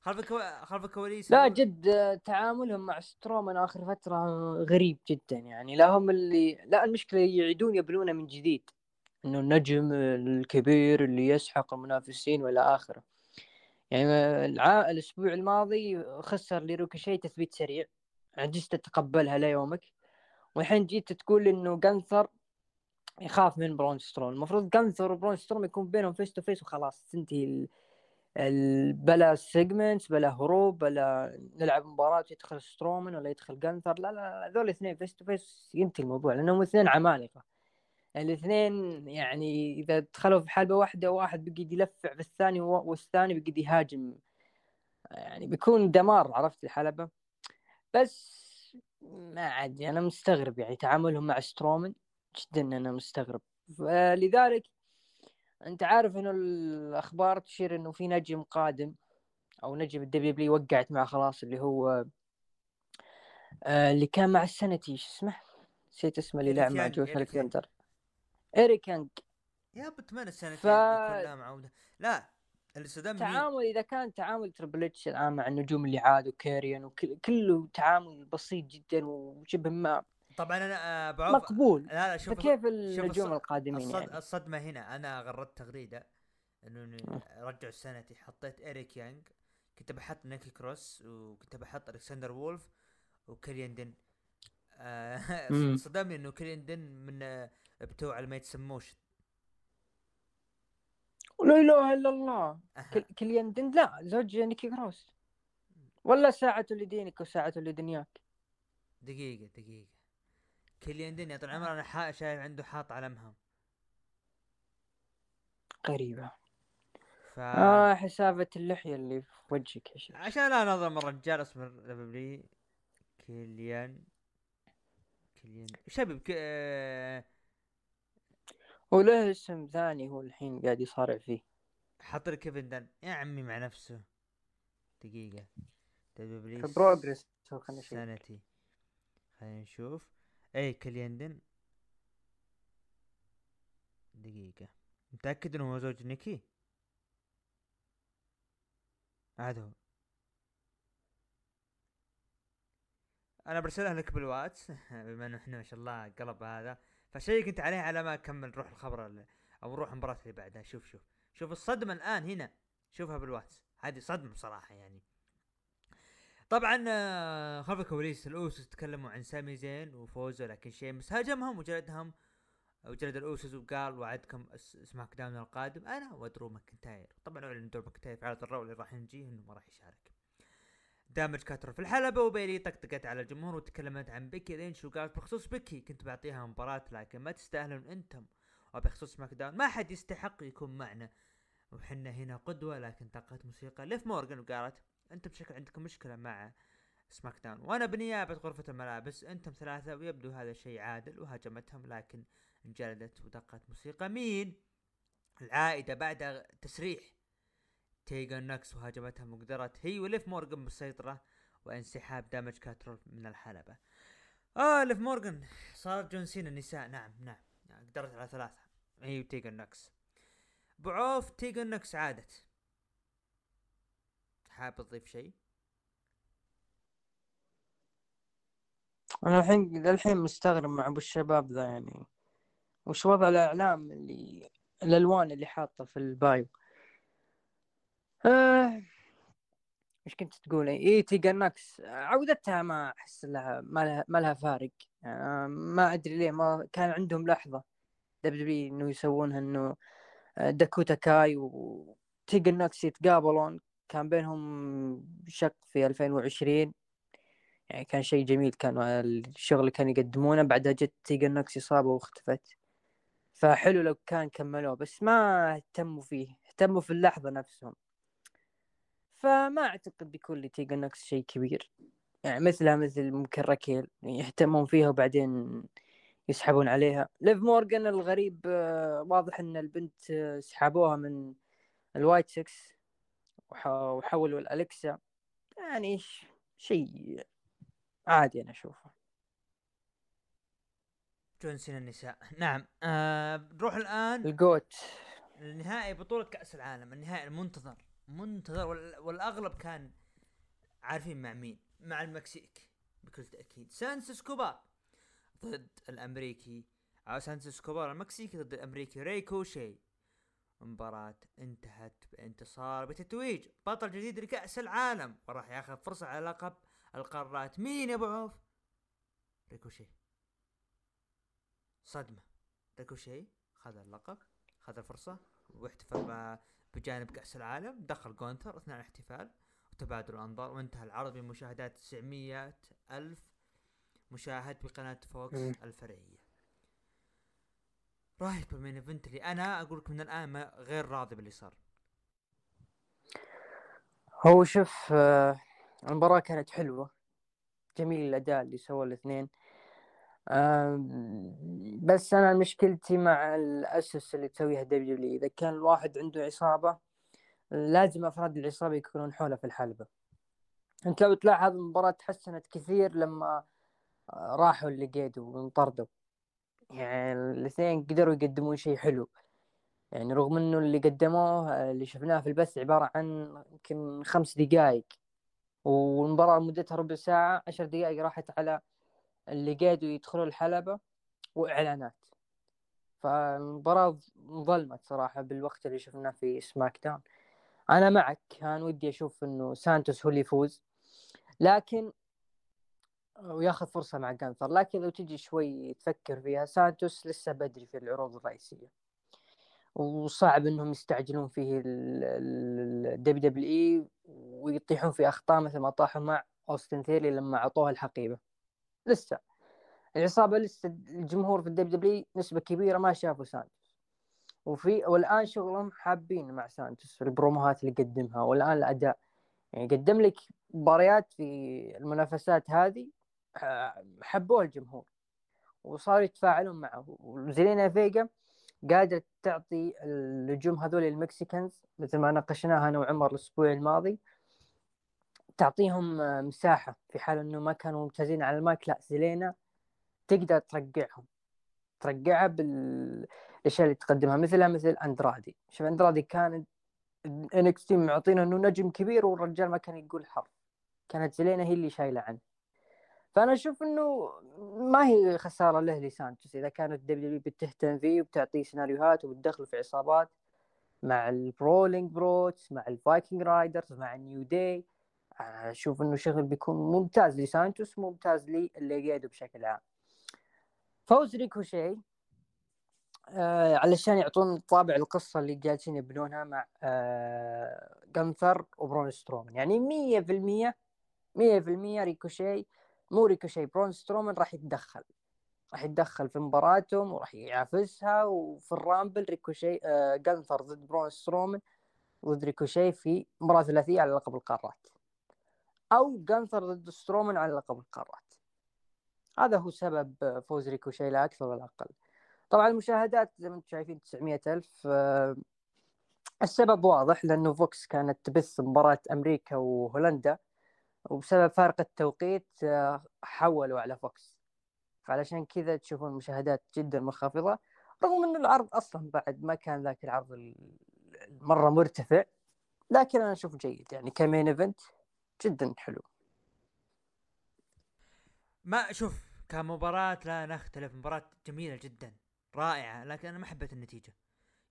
خلف. خلف الكواليس. لا جد آه، تعاملهم مع سترومان آخر فترة غريب جدا يعني. لا هم اللي لا المشكلة يعيدون يبنونه من جديد. إنه النجم الكبير اللي يسحق المنافسين والى آخره. يعني الع... الأسبوع الماضي خسر لروكشي تثبيت سريع. عجزت تتقبلها ليومك؟ والحين جيت تقول إنه جانثر يخاف من برون ستروم المفروض جانثر وبرون ستروم يكون بينهم face to face وخلاص تنتهي ال... ال... بلا segments بلا هروب بلا نلعب مباراة يدخل سترومان ولا يدخل جانثر لا لا هذول الاثنين face to face ينتهي الموضوع لأنهم اثنين عمالقة. الاثنين يعني إذا دخلوا في حلبة واحدة واحد بيقعد يلفع في الثاني والثاني بيقعد يهاجم. يعني بيكون دمار عرفت الحلبة؟ بس ما عاد أنا مستغرب يعني تعاملهم مع سترومان جدا أنا مستغرب. فلذلك أنت عارف إنه الأخبار تشير إنه في نجم قادم أو نجم الدبليو بي وقعت معه خلاص اللي هو آه اللي كان مع السنتي شو اسمه؟ نسيت اسمه اللي لعب مع جوش الكسندر إيريك يانج. يا بتمنى السنتين ف- معوده لا. اللي صدمني تعامل إذا كان تعامل تربل اتش الآن مع النجوم اللي عادوا كيريان وكله تعامل بسيط جدا وشبه ما طبعا أنا آه، بعوف مقبول لا لا شوف شوف النجوم القادمين الصد... يعني الصدمة هنا أنا غردت تغريدة إنه. رجعوا السنتي حطيت اريك يانج كنت بحط نيكي كروس وكنت بحط ألكسندر وولف وكليندن آه مم. صدمني إنه كليندن من آه، بتوع ما يتسموش لا إله إلا الله. أها. كل كليندن لا زوج نيكي كروس. ولا ساعة لدينك وساعة لدنياك. دقيقة دقيقة. كليندن يا طول العمر أنا شايف عنده حاط علمها غريبة. ف آه حسافة اللحية اللي في وجهك يا شيخ. عشان لا نظلم الرجال اسمه دبليو كيليان كيليان شباب ك... وله اسم ثاني هو الحين قاعد يصارع فيه. حط لي كيفن دان. يا عمي مع نفسه. دقيقة. دبليو في بروجرس سنتي خلينا نشوف. اي كليندن دقيقة. متأكد إنه هو زوج نيكي؟ عاد هو. أنا برسلها لك بالواتس. بما إنه إحنا ما شاء الله قلب هذا. فشيك أنت عليه على ما اكمل نروح الخبر ال- أو نروح المباراة اللي بعدها. شوف شوف. شوف الصدمة الآن هنا. شوفها بالواتس. هذه صدمة بصراحة يعني. طبعا آه، خلف الكواليس الأوسوس تكلموا عن سامي زين وفوزه لكن شيمس هاجمهم وجلدهم وجلد الأوسوس وقال وعدكم سماك داون القادم. أنا ودرو ماكنتاير. طبعا أعلن درو ماكنتاير في عرض الرو اللي راح نجيه إنه ما راح يشارك. دامج كنترول في الحلبة وبيلي طقطقت على الجمهور وتكلمت عن بيكي لينش وقالت بخصوص بيكي كنت بعطيها مباراة لكن ما تستاهلون أنتم. وبخصوص سماك داون ما حد يستحق يكون معنا. وحنا هنا قدوة لكن دقت موسيقى. ليف مورغان وقالت أنتم بشكل عندكم مشكلة مع سماك داون وأنا بنيابة غرفة الملابس أنتم ثلاثة ويبدو هذا الشيء عادل وهاجمتهم لكن انجلدت ودقت موسيقى. مين؟ العائدة بعد تسريح تيجن ناكس وهاجمتها وقدرت هي وليف مورغان بالسيطرة وانسحاب دامج كنترول من الحلبة. آه ليف مورغان صار جون سينا النساء نعم نعم. قدرت على ثلاثة. هي تيجن نكس بعوف تيجن نكس عادت. حاب تضيف شيء؟ أنا الحين للحين مستغرب مع أبو الشباب ذا يعني. وش وضع الأعلام اللي الألوان اللي حاطة في ال bio؟ آه... إيش كنت تقول اي تيجن ناكس عودتها ما أحس لها ما لها ما لها فارق. يعني ما أدري ليه ما كان عندهم لحظة دبليو إنه يسوونها إنه داكوتا كاي وتيجن ناكس يتقابلون. كان بينهم شق في 2020 يعني كان شيء جميل كان الشغل اللي كانوا يقدمونه. بعدها جت تيجن نوكس إصابة واختفت. فحلو لو كان كملوه بس ما اهتموا فيه اهتموا في اللحظة نفسهم. فما أعتقد بيكون لتيجن نوكس شيء كبير. يعني مثلها مثل ممكن راكيل يهتمون فيها وبعدين يسحبون عليها. ليف مورغان الغريب آه، واضح إن البنت آه، سحبوها من الوايت سكس وحولوا الالكسا يعني شيء عادي أنا أشوفه. جون سينا النساء. نعم آه نروح الآن الجوت. النهائي بطولة كأس العالم النهائي المنتظر. منتظر والأغلب كان عارفين مع مين؟ مع المكسيك بكل تأكيد. سانس سكوبار ضد الأمريكي. أو سانس سكوبار المكسيكي ضد الأمريكي. ريكو شي. مباراة انتهت بانتصار بتتويج. بطل جديد لكأس العالم. وراح ياخذ فرصة على لقب القارات. مين يا أبو عوف؟ ريكوشي صدمة. ريكوشي خذ اللقب خذ الفرصة واحتفل بجانب كأس العالم دخل جونتر اثناء الاحتفال وتبادل الأنظار وانتهى العرض بمشاهدات 900 ألف مشاهد بقناة فوكس الفرعية. رايك بال main event اللي أنا أقول لك من الآن ما غير راضي باللي صار؟ هو شوف آه المباراة كانت حلوة. جميل الأداء اللي سوى الاثنين. بس أنا مشكلتي مع الأسس اللي تسويها WWE إذا كان الواحد عنده عصابة لازم أفراد العصابة يكونون حوله في الحلبة. أنت لو تلاحظ المباراة تحسنت كثير لما راحوا اللي قيدوا وانطردوا. يعني الاثنين قدروا يقدمون شيء حلو. يعني رغم إنه اللي قدموه اللي شفناه في البث عبارة عن يمكن خمس دقائق والمباراة مدتها ربع ساعة عشر دقائق راحت على اللي قادوا يدخلوا الحلبة وإعلانات. فالمباراة ظلمت صراحة بالوقت اللي شفناه في سماك داون. أنا معك كان ودي أشوف إنه سانتوس هو اللي يفوز لكن وياخذ فرصة مع جانثر. لكن لو تجي شوي تفكر فيها سانتوس لسه بدري في العروض الرئيسية. وصعب إنهم يستعجلون فيه ال WWE ويطيحون في أخطاء مثل ما طاحوا مع أوستن ثيري لما اعطوه الحقيبة. لسه. العصابة لسه الجمهور في ال WW نسبة كبيرة ما شافوا سانتوس. وفي والآن شغلهم حابين مع سانتوس البروموهات اللي قدمها. والآن الأداء يعني قدم لك مباريات في المنافسات هذه حبوه الجمهور. وصاروا يتفاعلون معه. وزيلينا فيجا قادرة تعطي النجوم هذول ال Mexicans مثل ما ناقشناها أنا وعمر الأسبوع الماضي. تعطيهم مساحة في حال إنه ما كانوا ممتازين على المايك. لا زيلينا تقدر ترقعهم ترقعها بالأشياء اللي تقدمها. مثلها مثل أندرادي. شوف أندرادي كان NXT معطينا إنه نجم كبير والرجال ما كان يقول حرف. كانت زيلينا هي اللي شايلة عنه. فأنا أشوف إنه ما هي خسارة له لسانتوس. إذا كانت دبليو بتهتم فيه وبتعطيه سيناريوهات وبتدخله في عصابات مع ال Brawling Brutes مع ال Viking Raiders مع ال New Day أشوف إنه شغل بيكون ممتاز لسانتوس ممتاز قاعدة بشكل عام. فوز ريكوشي آه علشان يعطون طابع القصة اللي جالسين يبنونها مع آه جنثر وبرون سترومان يعني 100% 100% ريكوشي مو ريكوشي برون سترومان راح يتدخل. راح يتدخل في مباراتهم وراح يعافسها وفي ال Rumble ريكوشي آه جانثر ضد برون سترومان ضد ريكوشي في مباراة ثلاثية على لقب القارات. أو جانثر ضد سترومان على لقب القارات. هذا هو سبب فوز ريكوشي لا أكثر ولا أقل. طبعا المشاهدات زي ما أنتم شايفين 900 ألف آه السبب واضح لأنه فوكس كانت تبث مباراة أمريكا وهولندا وبسبب فارق التوقيت آه، حولوا على فوكس. فعلشان كذا تشوفون المشاهدات جدا منخفضة رغم أن العرض أصلا بعد ما كان ذاك العرض مرة مرتفع لكن أنا أشوف جيد. يعني ك main event جدا حلو. ما شوف كمباراة لا نختلف مباراة جميلة جدا رائعة لكن أنا ما حبيت النتيجة.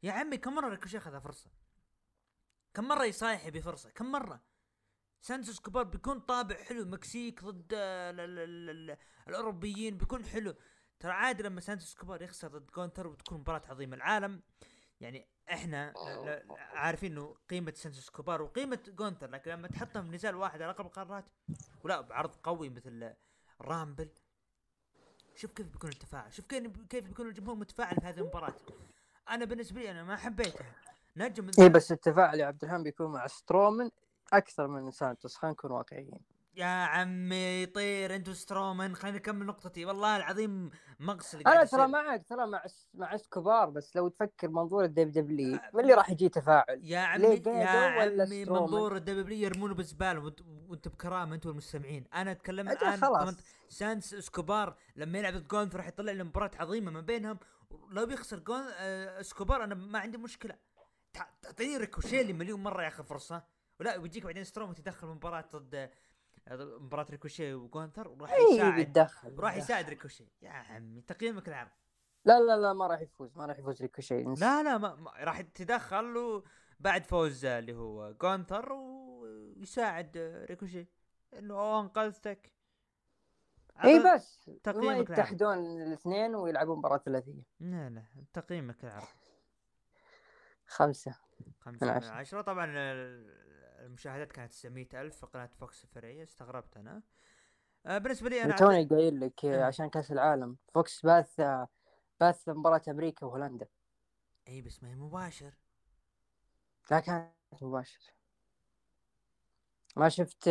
يا عمي كم مرة ريكوشي أخذ فرصة؟ كم مرة يصايح بفرصة كم مرة؟ سانتوس إسكوبار بيكون طابع حلو مكسيك ضد ال ال ال ال الأوروبيين بيكون حلو. ترى عادي لما سانتوس إسكوبار يخسر ضد جونتر وتكون مباراة عظيمة. العالم يعني إحنا عارفين إنه قيمة سانتوس إسكوبار وقيمة جونتر لكن لما تحطهم في نزال واحد على لقب القارات ولا بعرض قوي مثل Rumble. شوف كيف بيكون التفاعل شوف كيف كيف بيكون الجمهور متفاعل في هذه المباراة. أنا بالنسبة لي أنا ما حبيتها. نجم اي بس التفاعل يا عبد الرحمن بيكون مع سترومان أكثر من سانتوس خلينا نكون واقعيين. يا عمي طير انت سترومان. خليني اكمل نقطتي. والله العظيم مقص اللي أنا ترى معك ترى مع مع كبار بس لو تفكر منظور الدب دبليو آه، من اللي راح يجي تفاعل؟ يا عمي يا عمي منظور الدب دبليو يرمونه بالزباله وانت بكرامة انت والمستمعين أنا أتكلم عن خلاص. سانس إسكوبار لما يلعب ضد جونث راح يطلع لي مباراة عظيمة ما بينهم. لو بيخسر جون آه، إسكوبار أنا ما عندي مشكلة. تعطيني ريكوشيه اللي مليون مرة ياخذ فرصة. ولا بيجيك بعدين ستروم تدخل مباراة ضد مباراة ريكوشي وجونثر وراح يساعد. بيتدخل راح يساعد ريكوشي. يا عمي تقييمك العرض لا لا لا ما راح يفوز ما راح يفوز ريكوشي. لا لا ما, ما راح تدخل بعد فوز اللي هو جونثر ويساعد ريكوشي. إنه انقذتك اي بس تقييمك يتحدون الاثنين ويلعبون مباراة ثلاثية. لا لا تقييمك العرض خمسة. خمسة من عشرة. طبعا المشاهدات كانت 900 ألف في قناة فوكس الفرعية استغربت أنا. آه بالنسبة لي أنا توني قايل لك عشان كأس العالم Fox باث باث مباراة أمريكا وهولندا. أي بس ما هي مباشر. لا كانت مباشر. ما شفت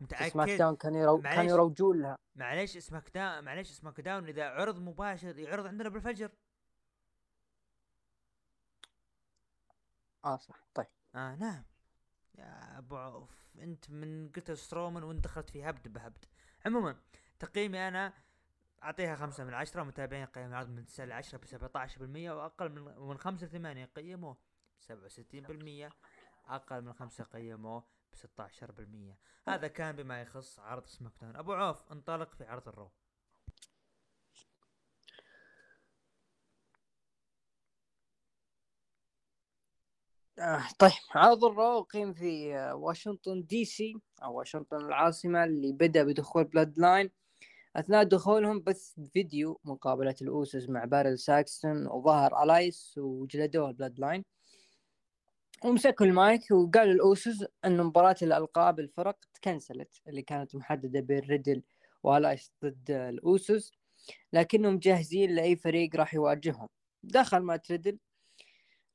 متأكد؟ SmackDown كان يرو... كان يروجون لها. معليش SmackDown معليش SmackDown إذا عرض مباشر يعرض عندنا بالفجر. آه صح. طيب. آه نعم. يا أبو عوف أنت من قلت سترومان وأنت دخلت في هبد بهبد. عموما تقييمي أنا أعطيها خمسة من عشرة متابعين قيم العرض من تسعة لعشرة بسبعة عشر بالمية وأقل من من خمسة لثمانية قيموه. بسبعة وستين بالمية أقل من خمسة قيموه بستة عشر بالمية. هذا كان بما يخص عرض SmackDown. أبو عوف انطلق في عرض ال Raw. آه طيب عرض ال Raw قيم في آه، واشنطن دي سي أو واشنطن العاصمة اللي بدأ بدخول Bloodline. أثناء دخولهم بث فيديو مقابلة الاوسس مع بايرون ساكسون وظهر ألايس وجلدوه ال Bloodline. ومسكوا المايك وقالوا الاوسس انه مباراة الألقاب الفرق تكنسلت اللي كانت محددة بين ريدل وألايس ضد الاوسس لكنهم جاهزين لأي فريق راح يواجههم. دخل مات ريدل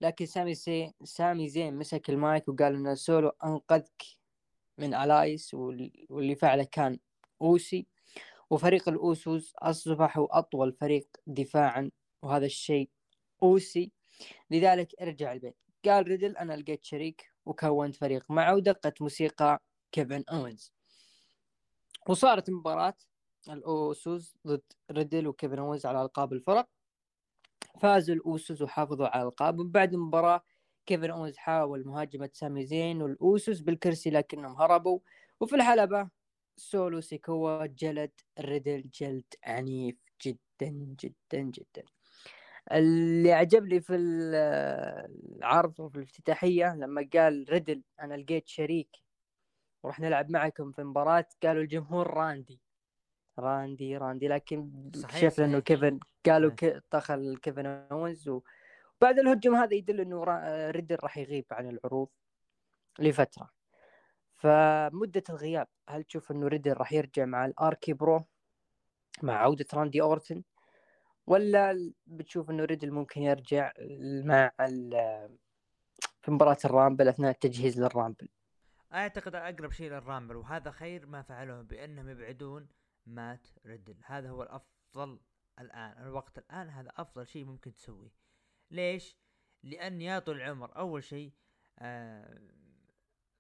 لكن سامي سي سامي زين مسك المايك وقال ان سولو أنقذك من ألايس واللي فعله كان Ucey. وفريق الأوسوس اصبحوا أطول فريق دفاعا وهذا الشيء Ucey. لذلك ارجع البيت. قال ريدل أنا لقيت شريك وكونت فريق معه ودقت موسيقى كيفن أوينز. وصارت مباراة الأوسوس ضد ريدل وكيفن أوينز على ألقاب الفرق. فازوا الأوسوس وحافظوا على القاب بعد المباراة كيفن أونز حاول مهاجمة سامي زين والأوسوس بالكرسي لكنهم هربوا. وفي الحلبة سولو سيكوا جلد ريدل جلد عنيف جدا جدا جدا. اللي عجبني في العرض وفي الافتتاحية لما قال ريدل أنا لقيت شريك وراح نلعب معكم في مباراة قالوا الجمهور راندي. راندي راندي لكن شفنا إنه كيفن قالوا دخل كيفن أونز وبعد الهجوم هذا يدل إنه ريدل راح يغيب عن العروض لفترة. فمدة الغياب هل تشوف إنه ريدل راح يرجع مع ال RK-Bro مع عودة راندي أورتن؟ ولا بتشوف إنه ريدل ممكن يرجع مع في مباراة ال Rumble أثناء التجهيز لل Rumble؟ أعتقد أقرب شيء لل Rumble وهذا خير ما فعلوه بأنهم يبعدون مات ريدل. هذا هو الأفضل الآن. الوقت الآن هذا أفضل شيء ممكن تسويه. ليش؟ لأن يا طول العمر أول شيء آه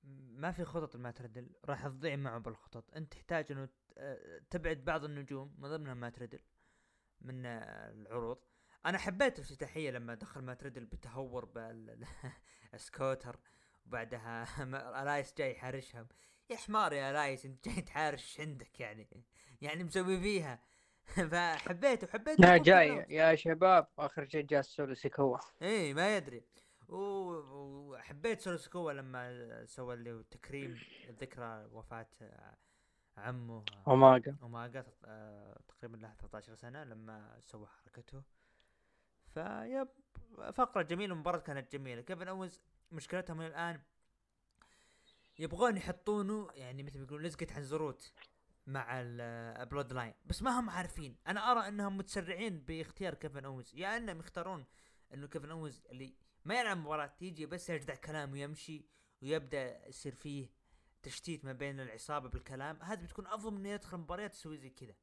ما في خطط مات ريدل. راح تضيع معه بالخطط. أنت تحتاج إنه آه، تبعد بعض النجوم من ضمنها مات ريدل من آه، العروض. أنا حبيت الافتتاحية لما دخل مات ريدل بتهور بالسكوتر وبعدها ألايس جاي يحارشهم يا حمار يا الايس انت جاي تحارش عندك يعني يعني مسوي فيها. فحبيته حبيت يا دخول جاي. يا شباب آخر شيء جاء سولو سيكوا إيه ما يدري. وحبيت سولو سكوا لما سوى اللي هو تكريم ذكرى وفاة آه، عمه اوماجا اوماجا آه، تقريبا له 13 سنة لما سوى حركته. فيب فقرة جميلة المباراة كانت جميلة. كيفن أونز مشكلتهم من الآن يبغون يحطونه يعني مثل ما يقولون لزقة عنزروت مع ال Bloodline بس ما هم عارفين. أنا أرى إنهم متسرعين باختيار كيفن اونز يا إنهم يختارون إنه كيفن اونز اللي ما يلعب مباراة يجي بس يجدع كلام ويمشي ويبدأ يصير فيه تشتيت ما بين العصابة بالكلام. هذه بتكون أفضل من إنه يدخل مباريات يسوي زي كذا.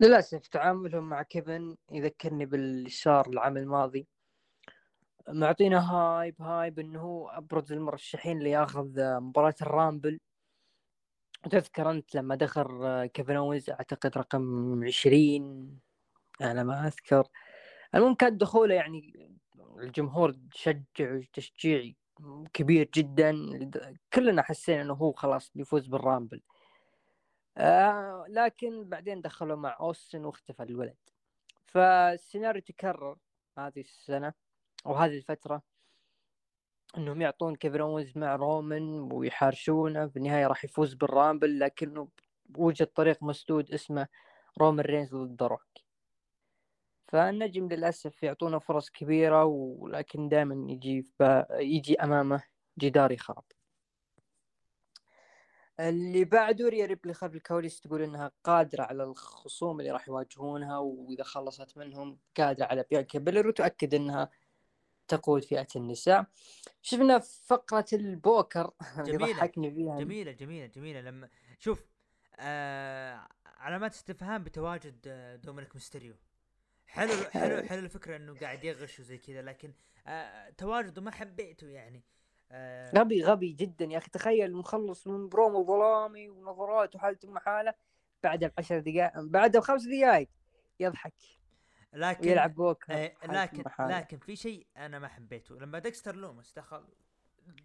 للأسف تعاملهم مع كيفن يذكرني بالشهر العام الماضي. معطينا hype hype إنه هو أبرز المرشحين اللي ياخذ مباراة ال Rumble. وتذكر أنت لما دخل كيفن اوينز أعتقد رقم عشرين أنا ما أذكر. المهم كان دخوله يعني الجمهور شجع تشجيع كبير جدا. كلنا حسينا إنه هو خلاص بيفوز بال Rumble. آه لكن بعدين دخلوا مع أوستن واختفى الولد. فالسيناريو تكرر هذه السنة. أو هذه الفترة إنهم يعطون كيفن مع رومان ويحارشونه في النهاية راح يفوز بال Rumble لكنه وجد طريق مسدود اسمه رومان رينز ضد روك فالنجم للأسف يعطونه فرص كبيرة ولكن دائما يجي. يجي أمامه جدار يخرب اللي بعده ريا ريبلي خلف الكواليس تقول إنها قادرة على الخصوم اللي راح يواجهونها وإذا خلصت منهم قادرة على بيانكا بيلير وتؤكد إنها تقود فئة النساء. شفنا فقرة البوكر جميلة. ضحكني فيها. جميلة جميلة جميلة. لما شوف آه علامات استفهام بتواجد آه، دومينيك ميستيريو. حلو حلو حلو الفكرة إنه قاعد يغش وزي كذا لكن آه تواجده ما حبيته يعني. آه غبي غبي جدا يا أخي. تخيل مخلص من برومو ظلامي ونظرات وحالته مع حاله بعدها بعشر دقائق بعدها بخمس دقائق يضحك. لكن ويلعب بوكر آه حالته لكن. لكن في شيء أنا ما حبيته. لما ديكستر لومس دخل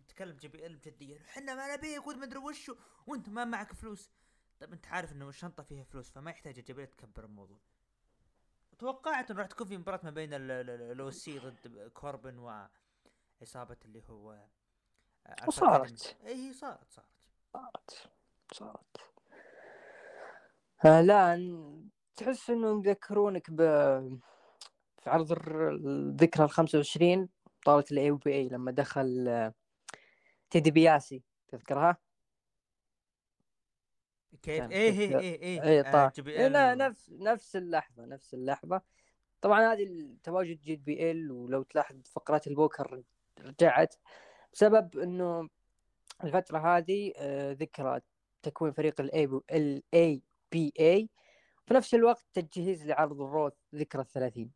تكلم JBL بجديه إحنا ما نبيك وما أدري وشو وإنت ما معك فلوس. طيب أنت عارف إنه الشنطة فيها فلوس فما يحتاج JBL تكبر الموضوع. توقعت إنه راح تكون في مباراة ما بين ال OC ضد كوربن وعصابه اللي هو آه، وصارت. اي هي صارت صارت. صارت. صارت. آه لا ن- تحس انهم يذكرونك ب في عرض الذكرى ال 25 بطولة ال APA لما دخل تيد دي بياسي تذكرها؟ كيف؟ إيه كيف- إيه إيه إيه اي آه، إيه لا نفس نفس اللحظة نفس اللحظة. طبعا هذه ال- تواجد JBL ولو تلاحظ فقرات البوكر رجعت. بسبب إنه الفترة هذه آه، ذكرى تكوين فريق ال APA في نفس الوقت تجهيز لعرض الرو ذكرى الثلاثين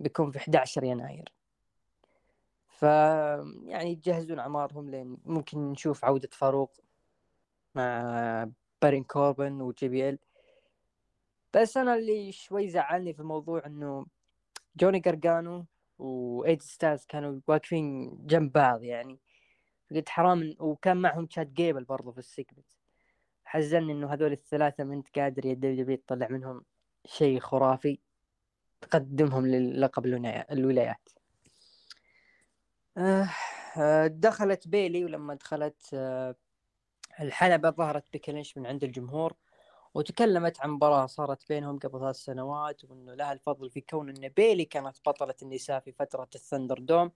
بيكون في 11 يناير. ف يعني يجهزون أعمارهم لين ممكن نشوف عودة فاروق مع بارين كوربن و JBL. بس أنا اللي شوي زعلني في الموضوع إنه جوني جرجانو وايد ستاز كانوا واقفين جنب بعض يعني. قلت حرام وكان معهم تشاد جيبل برضو في ال segment حزني إنه هذول الثلاثة ما أنت قادر يا WWE تطلع منهم شيء خرافي تقدمهم للقب الولايا- الولايات. آه، آه، دخلت بيلي ولما دخلت آه، الحلبة ظهرت بكلينش من عند الجمهور وتكلمت عن مباراة صارت بينهم قبل ثلاث سنوات وإنه لها الفضل في كون إن بيلي كانت بطلة النساء في فترة الثندر دوم.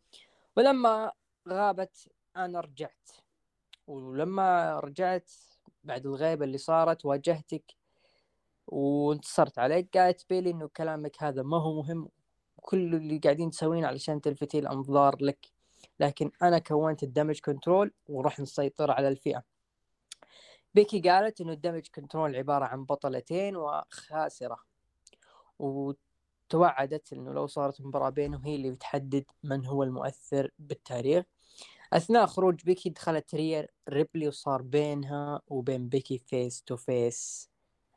ولما غابت أنا رجعت ولما رجعت بعد الغيبة اللي صارت واجهتك وانتصرت عليك قالت بيلي إنه كلامك هذا ما هو مهم. كل اللي قاعدين تسوينه علشان تلفتي الأنظار لك. لكن أنا كونت ال Damage Control وراح نسيطر على الفئة. بيكي قالت إنه ال Damage Control عبارة عن بطلتين وخاسرة. توعدت إنه لو صارت مباراة بينهم هي اللي بتحدد من هو المؤثر بالتاريخ. أثناء خروج بيكي دخلت ريا ريبلي وصار بينها وبين بيكي face to face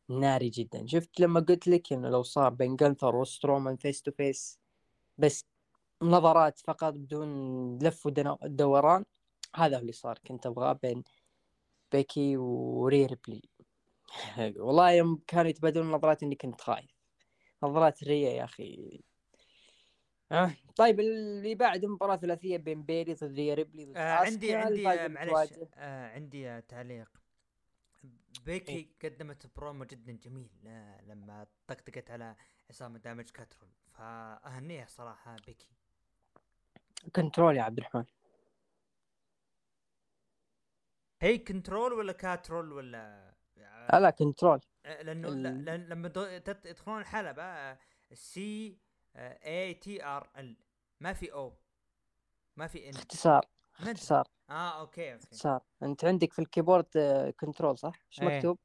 ناري جدا. شفت لما قلت لك إنه لو صار بين جنثر وسترومان face to face بس نظرات فقط بدون لف ودوران هذا اللي صار. كنت أبغاه بين بيكي وري ريبلي. والله يوم كانوا يتبادلون نظرات إني كنت خايف. نظرات ريا يا أخي آه. طيب اللي بعد مباراة ثلاثية بين بيلي ضد ريا ريبلي ضد آه عندي عندي معلش آه عندي تعليق. بيكي إيه؟ قدمت برومو جدا جميل آه لما طقطقت على عصام Damage كاترول. فأهنيها صراحة بيكي. control يا عبد الرحمن. هي control ولا كاترول ولا؟ لا control. آه، لأنه ال... لما تدخلون الحلبة C A T R L ما في O ما في N اختصار اختصار. آه أوكي أوكي. اختصار. أنت عندك في ال keyboard control صح؟ إيش إيه. مكتوب؟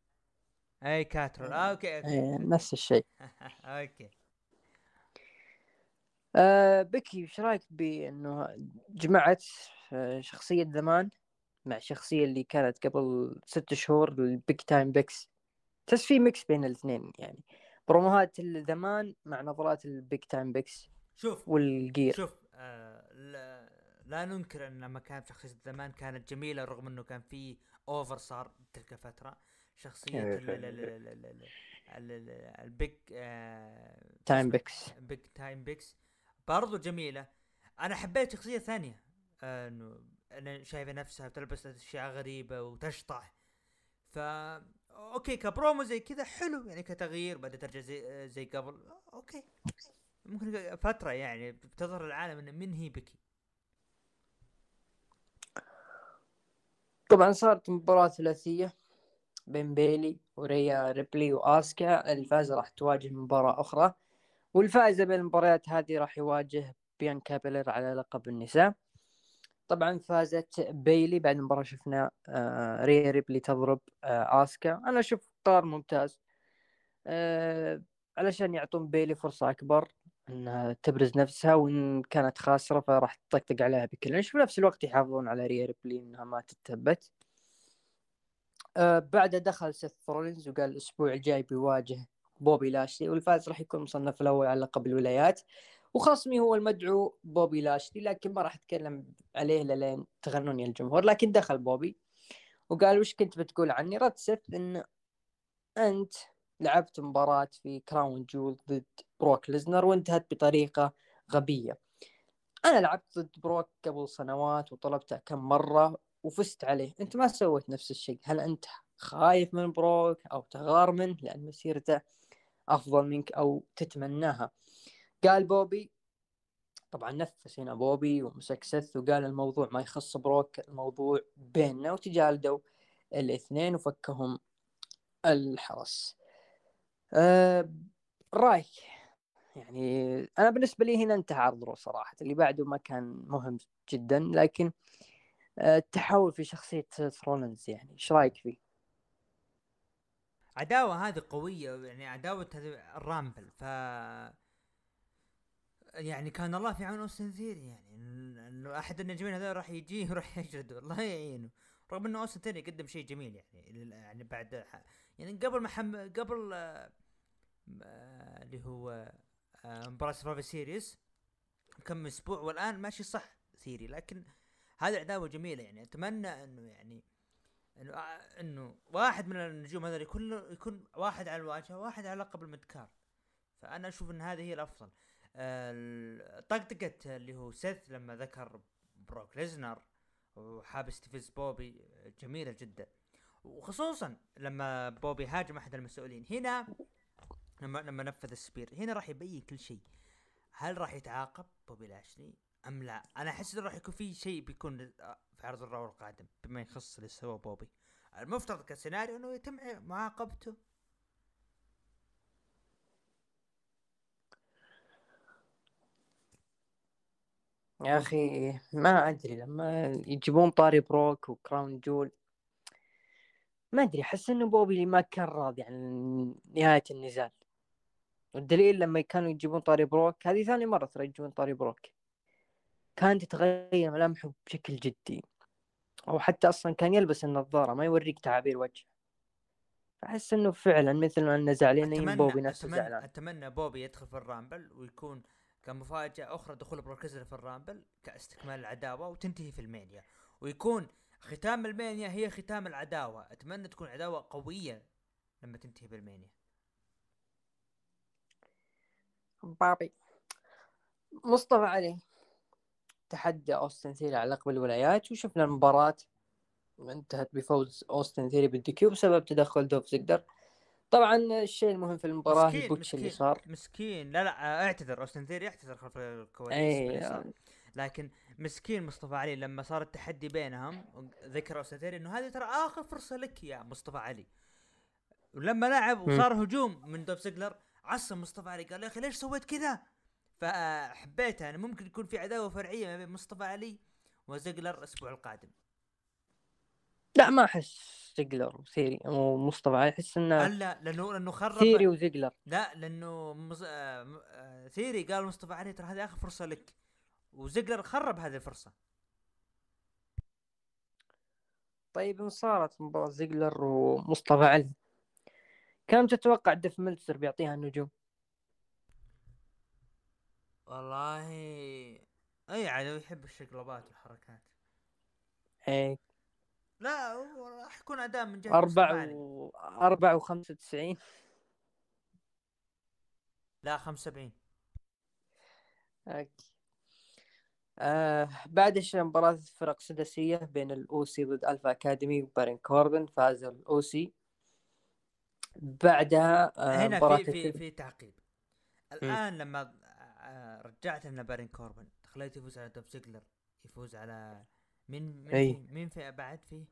اي كاترول آه أوكي أوكي. إيه نفس الشيء. أوكي. آه بكي إيش رأيك بأنه جمعت آه، شخصية زمان مع الشخصية اللي كانت قبل ست شهور ال Big Time Becks؟ تحس في mix بين الاثنين يعني. بروموهات الزمان مع نظرات ال Big Time Becks شوف وال gear. شوف آه لا, لا ننكر إن لما كانت شخصية زمان كانت جميلة رغم إنه كان في over صار تلك الفترة. شخصية ال Big Time Becks. Big Time Becks برضو جميلة. أنا حبيت شخصية ثانية آه، إنه أنا شايفة نفسها تلبس أشياء غريبة وتشطح. ف okay ك promo زي كذا حلو يعني كتغيير بدأت ترجع زي زي قبل. okay. ممكن فترة يعني بتظهر العالم إنه من هي بكي. طبعا صارت مباراة ثلاثية بين بيلي وريا ريبلي وآسكا. الفائزة راح تواجه مباراة أخرى والفائزة بين المباريات هذه راح يواجه بيانكا بيلر على لقب النساء. طبعا فازت بيلي بعد المباراة شفنا آه ريا ريبلي تضرب آه آسكا. أنا أشوف قرار ممتاز. آه علشان يعطون بيلي فرصة أكبر إنها تبرز نفسها وإن كانت خاسرة فراح تطقطق عليها بكل. في نفس الوقت يحافظون على ريا ريبلي إنها ما تتثبت. آه بعدها دخل سيث رولينز وقال الأسبوع الجاي بيواجه بوبي لاشلي والفائز راح يكون مصنف الأول على لقب الولايات. وخصمي هو المدعو بوبي لاشلي لكن ما راح أتكلم عليه لين تغنون يا الجمهور. لكن دخل بوبي وقال وش كنت بتقول عني؟ رد سيث إن أنت لعبت مباراة في كراون جول ضد بروك ليزنر وانتهت بطريقة غبية. أنا لعبت ضد بروك قبل سنوات وغلبته كم مرة وفزت عليه. أنت ما سويت نفس الشيء. هل أنت خايف من بروك أو تغار منه لأن مسيرته أفضل منك أو تتمناها؟ قال بوبي طبعا نفس هنا بوبي ومسك سث وقال الموضوع ما يخص بروك الموضوع بيننا وتجالدوا الاثنين وفكهم الحرس أه رايك يعني أنا بالنسبة لي هنا انتهى عرض رو صراحة اللي بعده ما كان مهم جدا لكن أه التحول في شخصية رولنز يعني إيش رأيك فيه؟ عداوة هذه قوية يعني عداوة ال Rumble ف يعني كان الله في عون أوستن ثيري يعني إنه أحد النجمين هذول راح يجي وراح يجلده الله يعينه. رغم إنه أوستن ثيري قدم شيء جميل يعني يعني بعد يعني قبل ما قبل آه، اللي هو آه، مباراة Survivor Series كم أسبوع والآن ماشي صح ثيري لكن هذه عداوة جميلة يعني. أتمنى إنه يعني إنه آه، إنه واحد من النجوم هذول يكون يكون واحد على الواجهة واحد على لقب ال midcard فأنا أشوف إن هذه هي الأفضل. طقطقة اللي هو سيث لما ذكر بروك ليزنر وحاب يستفز بوبي جميلة جدا. وخصوصا لما بوبي هاجم أحد المسؤولين. هنا لما لما نفذ ال spear. هنا راح يبين كل شيء. هل راح يتعاقب بوبي لاشلي؟ أم لا؟ أنا أحس إنه راح يكون في شيء بيكون في عرض ال Raw القادم بما يخص اللي سوى بوبي. المفترض كسيناريو إنه يتم معاقبته. يا أخي ما أدري لما يجيبون طاري بروك و Crown Jewel ما أدري أحس إنه بوبي ما كان راضي عن نهاية النزال. والدليل لما كانوا يجيبون طاري بروك هذه ثاني مرة ترى يجيبون طاري بروك. كانت تتغير ملامحه بشكل جدي. أو حتى أصلا كان يلبس النظارة ما يوريك تعابير وجه أحس إنه فعلا مثل ما إنه زعلانين بوبي نفسه أتمنى, زعلان. أتمنى بوبي يدخل في ال Rumble ويكون كمفاجأة أخرى دخول بروكزر في ال Rumble كاستكمال العداوة وتنتهي في ال Mania. ويكون ختام ال Mania هي ختام العداوة. أتمنى تكون عداوة قوية لما تنتهي بال Mania. بابي. مصطفى علي. تحدى أوستن ثيري على لقب الولايات وشفنا المباراة انتهت بفوز أوستن ثيري بال DQ بسبب تدخل دولف زيجلر طبعا الشيء المهم في المباراة مسكين ال botch اللي مسكين صار مسكين لا لا اعتذر أوستن ثيري اعتذر خلف الكواليس اي باللي صار. لكن مسكين مصطفى علي لما صار التحدي بينهم ذكر أوستن ثيري إنه هذه ترى آخر فرصة لك يا مصطفى علي ولما لعب. وصار هجوم من دولف زيجلر عصب مصطفى علي قال يا أخي ليش سويت كذا؟ فحبيتها أنا ممكن يكون في عداوة فرعية ما بين مصطفى علي وزيجلر الأسبوع القادم لا ما أحس زيجلر وثيري ومصطفى أحس إنه الا لأنه لأنه خرب ثيري وزيجلر. لا لأنه مز... آه... م- آه... ثيري قال مصطفى علي ترى هذه آخر فرصة لك. وزيجلر خرب هذه الفرصة. طيب إن صارت مباراة زيجلر ومصطفى علي كم تتوقع ديف ملتزر بيعطيها النجوم؟ والله أي عاد يحب الشقلبات والحركات. إيه. لا راح يكون أداء من جهة علي. و أربع وخمسة وتسعين. لا 75 okay. آه بعد مباراة فرق سداسية بين ال OC ضد Alpha Academy وبارين كوربن فاز ال OC. بعدها آه هنا في في في تعقيب. الآن لما آه، رجعت لنا بارين كوربن خليته يفوز على زيجلر يفوز على مين مين أي. في مين في بعد فيه؟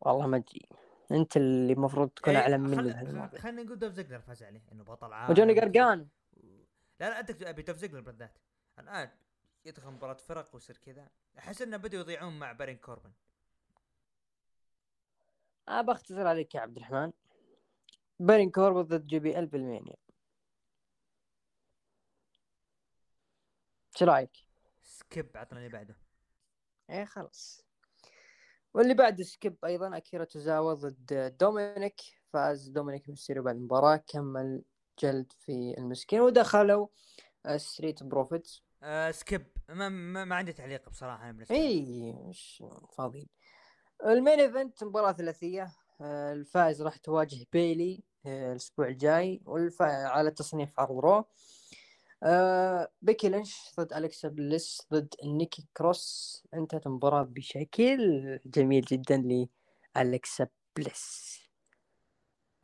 والله ما أدري. أنت اللي المفروض تكون إيه، أعلم مني خل- خلينا نقول دولف زيجلر فاز عليه إنه بطل عالم وجوني قرقانو لا لا انت أبي دولف زيجلر بالذات. الآن يدخل مباراة فرق ويصير كذا. أحس إنه بدوا يضيعون مع بارين كوربن. أه بختصر عليك يا عبد الرحمن. بارين كوربن ضد JBL بال Mania إيش رأيك؟ skip عطنا اللي بعده. إيه خلاص. واللي بعد skip أيضا أكيرا توزاوا ضد دومينيك. فاز دومينيك ميستيريو بعد المباراة كمل جلد في المسكين. ودخلوا Street Profits آه skip. ما, ما, ما عندي تعليق بصراحة أنا بالنسبة. اي مش فاضيين. ال main event مباراة ثلاثية. آه، الفائز راح تواجه بيلي آه، الأسبوع الجاي. والفا على تصنيف عرض Raw آه، بيكي لينش ضد الكسا بليس ضد نيكي كروس. انتهت المباراة بشكل جميل جدا لالكسا بليس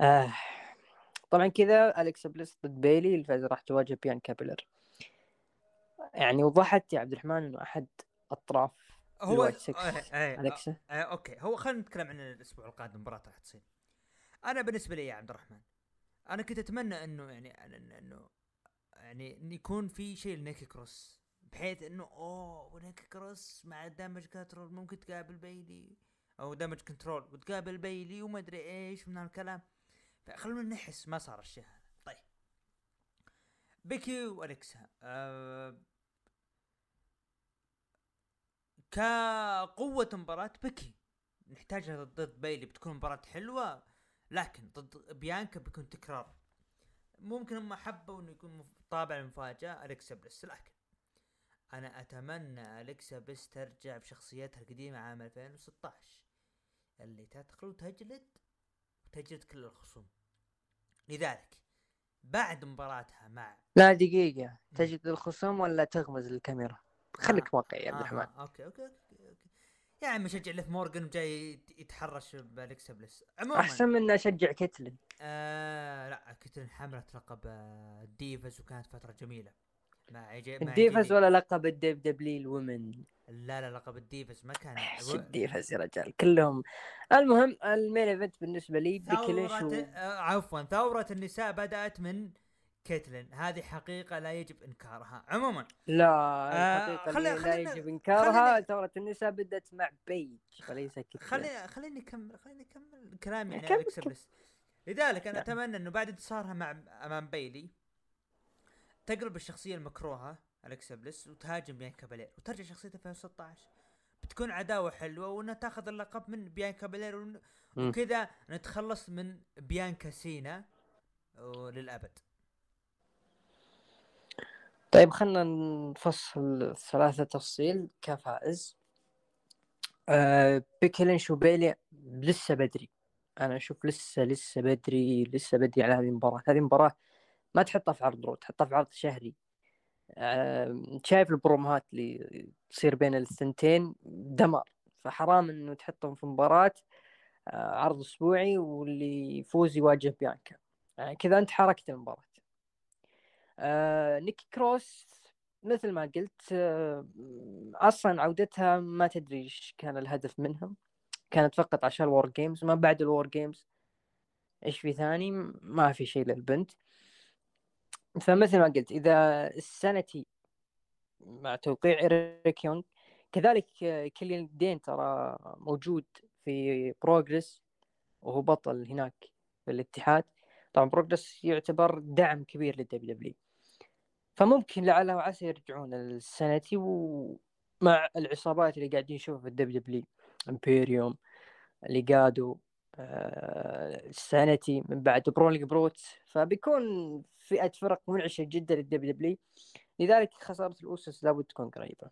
آه. طبعا كذا الكسا بليس ضد بيلي الفائز راح تواجه بيانكا بيلير. يعني وضحت يا عبد الرحمن إنه أحد أطراف هو آه okay. هو خلينا نتكلم عن الأسبوع القادم مباراة راح تصير. أنا بالنسبة لي يا عبد الرحمن أنا كنت أتمنى إنه يعني إنه يعني إن يكون في شيء لنيكي كروس بحيث إنه أوه ونيكي كروس مع Damage Control ممكن تقابل بيلي أو Damage Control وتقابل بيلي وما أدري إيش من هالكلام. فخلونا نحس ما صار الشيء هذا طيب بيكي والكسا آه كقوة مباراة بيكي نحتاجها ضد بيلي بتكون مباراة حلوة لكن ضد بيانكا بيكون تكرار. ممكن هم حبوا إنه يكون طابع المفاجأة أليكسا بليس. لكن أنا أتمنى أليكسا بليس ترجع بشخصيتها القديمة عام 2016 اللي تدخل وتجلد وتجلد كل الخصوم. لذلك بعد مباراتها مع لا دقيقة. تجد الخصوم ولا تغمز الكاميرا؟ خليك واقعي يا عبد آه الرحمن آه okay, okay, okay okay. يا عم مشجع ليث مورجان جاي يت- يتحرش بأليكسا بليس عموما. أحسن من أشجع كيتلين آه لا كنت حملت لقب آه، ال Divas وكانت فترة جميلة. مع يجي مع ال Divas ولا لقب ال Divas ولا ال women لا لا لقب ال Divas ما كان. إيش ال Divas يا رجال كلهم. المهم ال main event بالنسبة لي ثورة و... آه، عفوا ثورة النساء بدأت من كيتلين. هذه حقيقة لا يجب إنكارها. عموما لا آه، خلي- اللي لا يجب إنكارها ثورة النساء بدت مع بيج وليس كيتلين خليني خليني اكمل خليني اكمل كلامي عن كمل، اليكسا بليس لذلك أنا نعم. أتمنى إنه بعد انتصارها مع أمام بيلي تقلب الشخصية المكروهة الكسا بليس وتهاجم بيانكا بلير وترجع شخصيته 2016 بتكون عداوة حلوة وانها تاخذ اللقب من بيانكا بلير ون- مم. وكذا نتخلص من بيانكا سينا للابد طيب خلنا نفصل الثلاثة تفصيل كفائز. آه بيكي لينش وبيلي لسه بدري. أنا أشوف لسه لسه بدري لسه بدري على هذه المباراة. هذه المباراة ما تحطها في عرض رو تحطها في عرض شهري. آه شايف البرومهات اللي تصير بين الثنتين؟ دمار. فحرام إنه تحطهم في مباراة آه عرض أسبوعي واللي يفوز يواجه بيانكا. يعني كذا أنت حركت المباراة. آه نيكي كروس مثل ما قلت آه أصلا عودتها ما تدري إيش كان الهدف منها كانت فقط عشان ال WarGames ما بعد ال WarGames إيش في ثاني؟ ما في شيء للبنت. فمثل ما قلت إذا ال SAnitY مع توقيع إيريك يونغ كذلك آه، كيليان دين ترى موجود في Progress وهو بطل هناك في الاتحاد. طبعا Progress يعتبر دعم كبير لل WWE فممكن لعل وعسى يرجعون ال SAnitY ومع العصابات اللي قاعدين نشوفها في ال WWE Imperium Legado آه، ال SAnitY من بعد Brawling Brutes. فبيكون فئة فرق منعشة جدا لل WWE. لذلك خسارة ال Usos لابد تكون قريبة.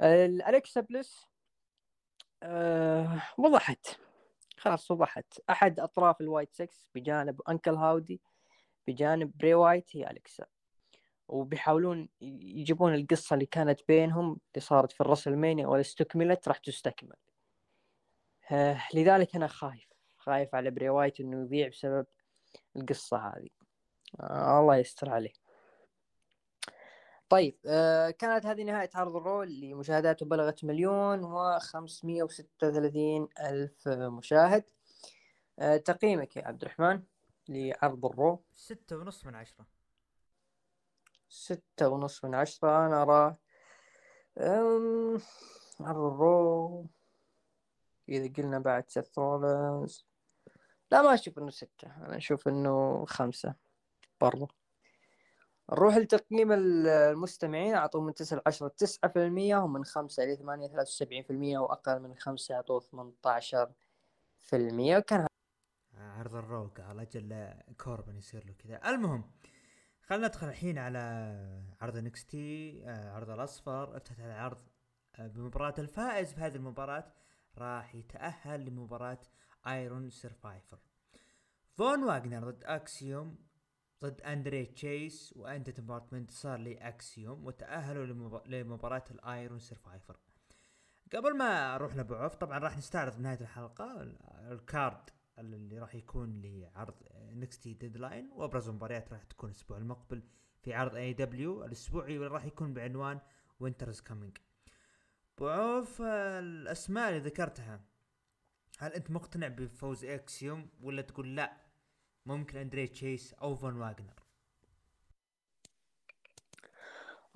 الأليكسا بلس آه وضحت. خلاص وضحت. أحد أطراف الوايت سكس بجانب أنكل هاودي بجانب براي وايت هي أليكسا. وبيحاولون يجيبون القصة اللي كانت بينهم اللي صارت في ال WrestleMania ولا استكملت راح تستكمل. آه لذلك أنا خايف خايف على براي وايت إنه يضيع بسبب القصة هذه. آه الله يستر عليه. طيب آه كانت هذه نهاية عرض ال Raw اللي مشاهداته بلغت مليون وخمسمية وستة وثلاثين ألف مشاهد. آه تقييمك يا عبد الرحمن لعرض ال Raw ستة ونص من عشرة. ستة ونص من عشرة أنا أراه أم، ال Raw. إذا قلنا بعد سيث رولنز لا ما أشوف إنه ستة أنا أشوف إنه خمسة برضو. نروح لتقييم ال- المستمعين أعطوه من تسعة لعشرة تسعة في المية ومن خمسة إلى ثمانية ثلاثة وسبعين في المية وأقل من خمسة أعطوه ثمانية عشر في المية. وكان عرض ال Raw قال أجل كوربن يصير له كذا. المهم خلينا ندخل الحين على عرض NXT عرض الأصفر. افتتح العرض آه، بمباراة الفائز في هذه المباراة راح يتأهل لمباراة ايرون سيرفايفر فون واجنر ضد اكسيوم ضد أندري تشيس وأنت department صار لاكسيوم وتأهلوا لمب- لمباراة الايرون سيرفايفر قبل ما أروح لبعوف طبعا راح نستعرض بنهاية الحلقة ال- ال card اللي راح يكون لعرض NXT Deadline وأبرز المباريات راح تكون الأسبوع المقبل في عرض AEW الأسبوعي واللي راح يكون بعنوان Winter Is Coming بعوف الأسماء اللي ذكرتها. هل أنت مقتنع بفوز اكسيوم ولا تقول لا؟ ممكن أندري تشيس أو فون واجنر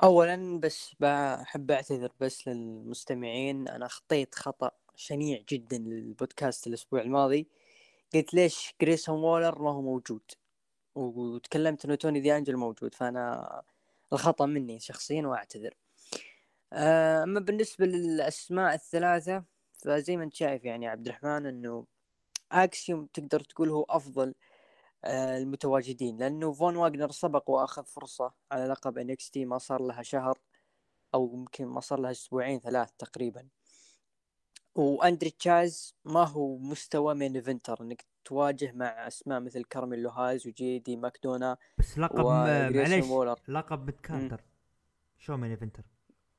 اولا بس بحب أعتذر بس للمستمعين أنا خطيت خطأ شنيع جدا للبودكاست الأسبوع الماضي. قلت ليش جريسون وولر ما هو موجود؟ وتكلمت إنه توني دي انجل موجود فأنا الخطأ مني شخصيا وأعتذر. آه، أما بالنسبة للأسماء الثلاثة فزي ما أنت شايف يعني عبد الرحمن إنه اكسيوم تقدر تقول هو أفضل آه، المتواجدين لأنه فون واجنر سبق وأخذ فرصة على لقب NXT ما صار لها شهر أو يمكن ما صار لها أسبوعين ثلاث تقريبا. وأندري تشيس ما هو مستوى main eventer إنك تواجه مع أسماء مثل كارميلو هايز وجي دي ماكدونا بس لقب وجريسون معليش لقب متكاثر شو main eventer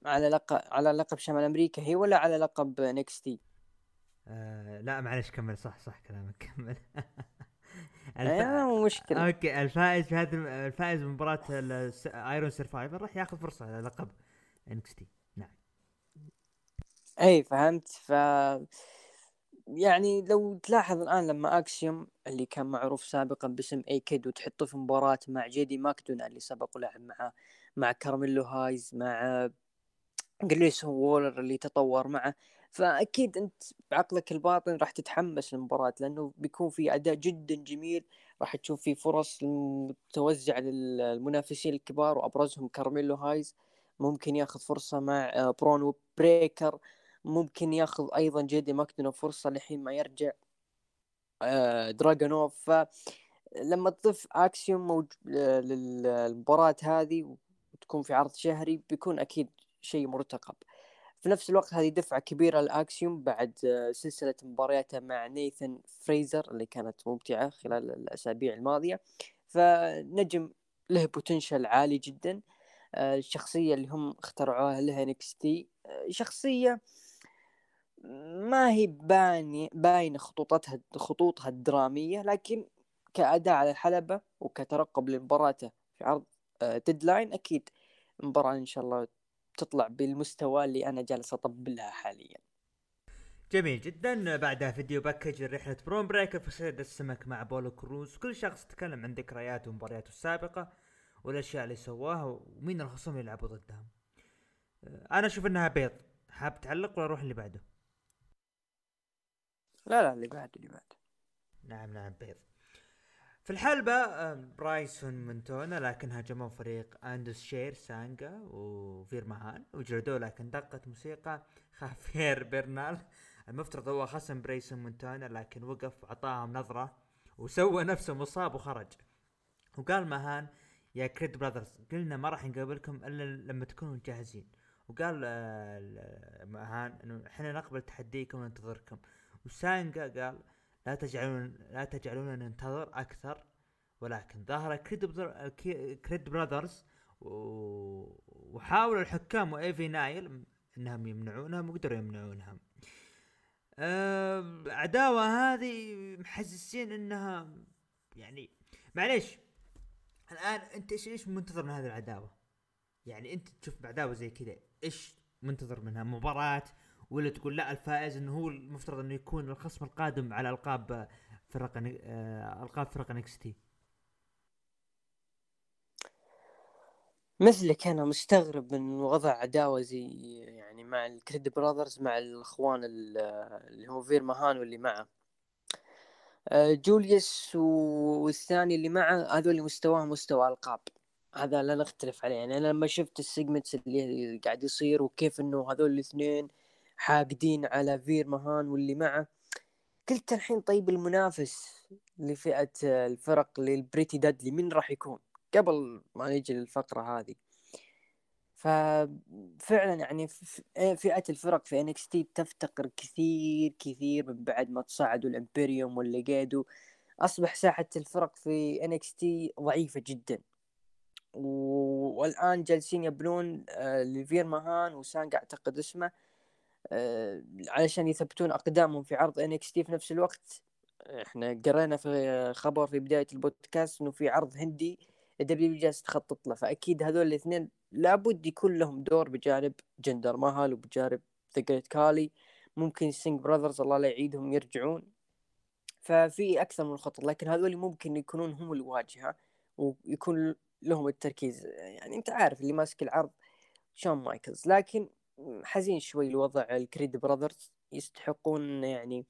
على لقب على لقب شمال أمريكا هي ولا على لقب NXT؟ آه لا معلش كمل. صح صح كلامك كمل. آه، مو مشكلة. okay الفائز في هذه الفائز بمباراة Iron Survivor راح ياخذ فرصة على لقب NXT نعم اي فهمت؟ ف يعني لو تلاحظ الآن لما اكسيوم اللي كان معروف سابقا باسم اي كيد وتحطه في مباراة مع جي دي ماكدونا اللي سبق ولعب مع مع كارميلو هايز مع جريسون وولر اللي تطور معه. فأكيد أنت بعقلك الباطن راح تتحمس للمباراة لأنه بيكون في أداء جدا جميل. راح تشوف في فرص متوزعة للمنافسين الكبار وأبرزهم كارميلو هايز ممكن ياخذ فرصة مع آه، برونو بريكر ممكن ياخذ أيضا جيدي ماكدونو فرصة لحين ما يرجع آه، دراجونوف فلما تضيف أكسيوم موج... للمباراة هذه وتكون في عرض شهري بيكون أكيد شيء مرتقب. في نفس الوقت هذه دفعة كبيرة لأكسيوم بعد آه، سلسلة مبارياته مع نيثن فريزر اللي كانت ممتعة خلال الأسابيع الماضية. فنجم له potential عالي جدا. آه، الشخصية اللي هم اخترعوها لها NXT آه، شخصية ما هي باني باينة خطوطتها خطوطها الدرامية لكن كأداء على الحلبة وكترقب لمباراته في عرض ديدلاين أكيد مباراة إن شاء الله تطلع بالمستوى اللي أنا جالس اطبلها حاليا. جميل جدا. بعدها فيديو package رحلة برون بريكر في صيد السمك مع بولو كروز. كل شخص تكلم عن ذكرياته ومبارياته السابقة والأشياء اللي سواها ومين الخصوم اللي يلعبوا ضدهم. أنا أشوف إنها بيض. حاب تعلق ولا أروح اللي بعده؟ لا لا اللي بعده اللي بعده نعم نعم بيض. في الحلبة برايسون منتونا لكن هاجموا فريق اندوس شير سانجا وفير مهان وجلدوه لكن دقت موسيقى خافير برنال. المفترض هو خصم برايسون منتونا لكن وقف وعطاهم نظرة وسوى نفسه مصاب وخرج. وقال مهان يا كريد براذرز قلنا ما راح نقابلكم إلا لما تكونوا جاهزين. وقال آه، مهان إنه إحنا نقبل تحديكم وننتظركم. وسانجا قال لا تجعلون لا تجعلونا ننتظر أكثر ولكن ظهر كريد, كريد براذرز وحاولوا الحكام وايفي نايل إنهم يمنعونهم وقدروا يمنعونهم العداوة هذه محسسين إنها يعني معليش الآن أنت إيش إيش منتظر من هذه العداوة؟ يعني أنت تشوف عداوة زي كذا إيش منتظر منها؟ مباراة ولا تقول لا الفائز إنه هو المفترض إنه يكون الخصم القادم على ألقاب فرق آه، ألقاب فرق NXT مثلك أنا مستغرب من وضع عداوة زي يعني مع الكريد براذرز مع الأخوان اللي هو فير ماهان واللي معه. آه، جوليوس والثاني اللي معه هذول مستواهم مستوى ألقاب. هذا لا نختلف عليه. يعني أنا لما شفت ال segments اللي قاعد يصير وكيف إنه هذول الاثنين حاقدين على فير مهان واللي معه. قلت الحين طيب المنافس لفئة الفرق للبريتي ديدلي مين راح يكون قبل ما نيجي للفقرة هذه. ففعلا يعني فئة الفرق في NXT تفتقر كثير كثير من بعد ما تصعدوا الإمبريوم والليجادو أصبح ساحة الفرق في NXT ضعيفة جدا. والآن جالسين يبنون آه، لفير مهان وسانج أعتقد اسمه. علشان يثبتون أقدامهم في عرض تي في نفس الوقت. إحنا قرينا في خبر في بداية البودكاست إنه في عرض هندي ال W جالس تخطط له. فأكيد هذول الاثنين لابد يكون لهم دور بجانب جندر ماهل وبجانب ذا جريت كالي ممكن سينج براذرز الله لا يعيدهم يرجعون. ففي أكثر من خطط لكن هذول ممكن يكونون هم الواجهة ويكون لهم التركيز. يعني أنت عارف اللي ماسك العرض شون مايكلز. لكن حزين شوي لوضع الكريد براذرز يستحقون يعني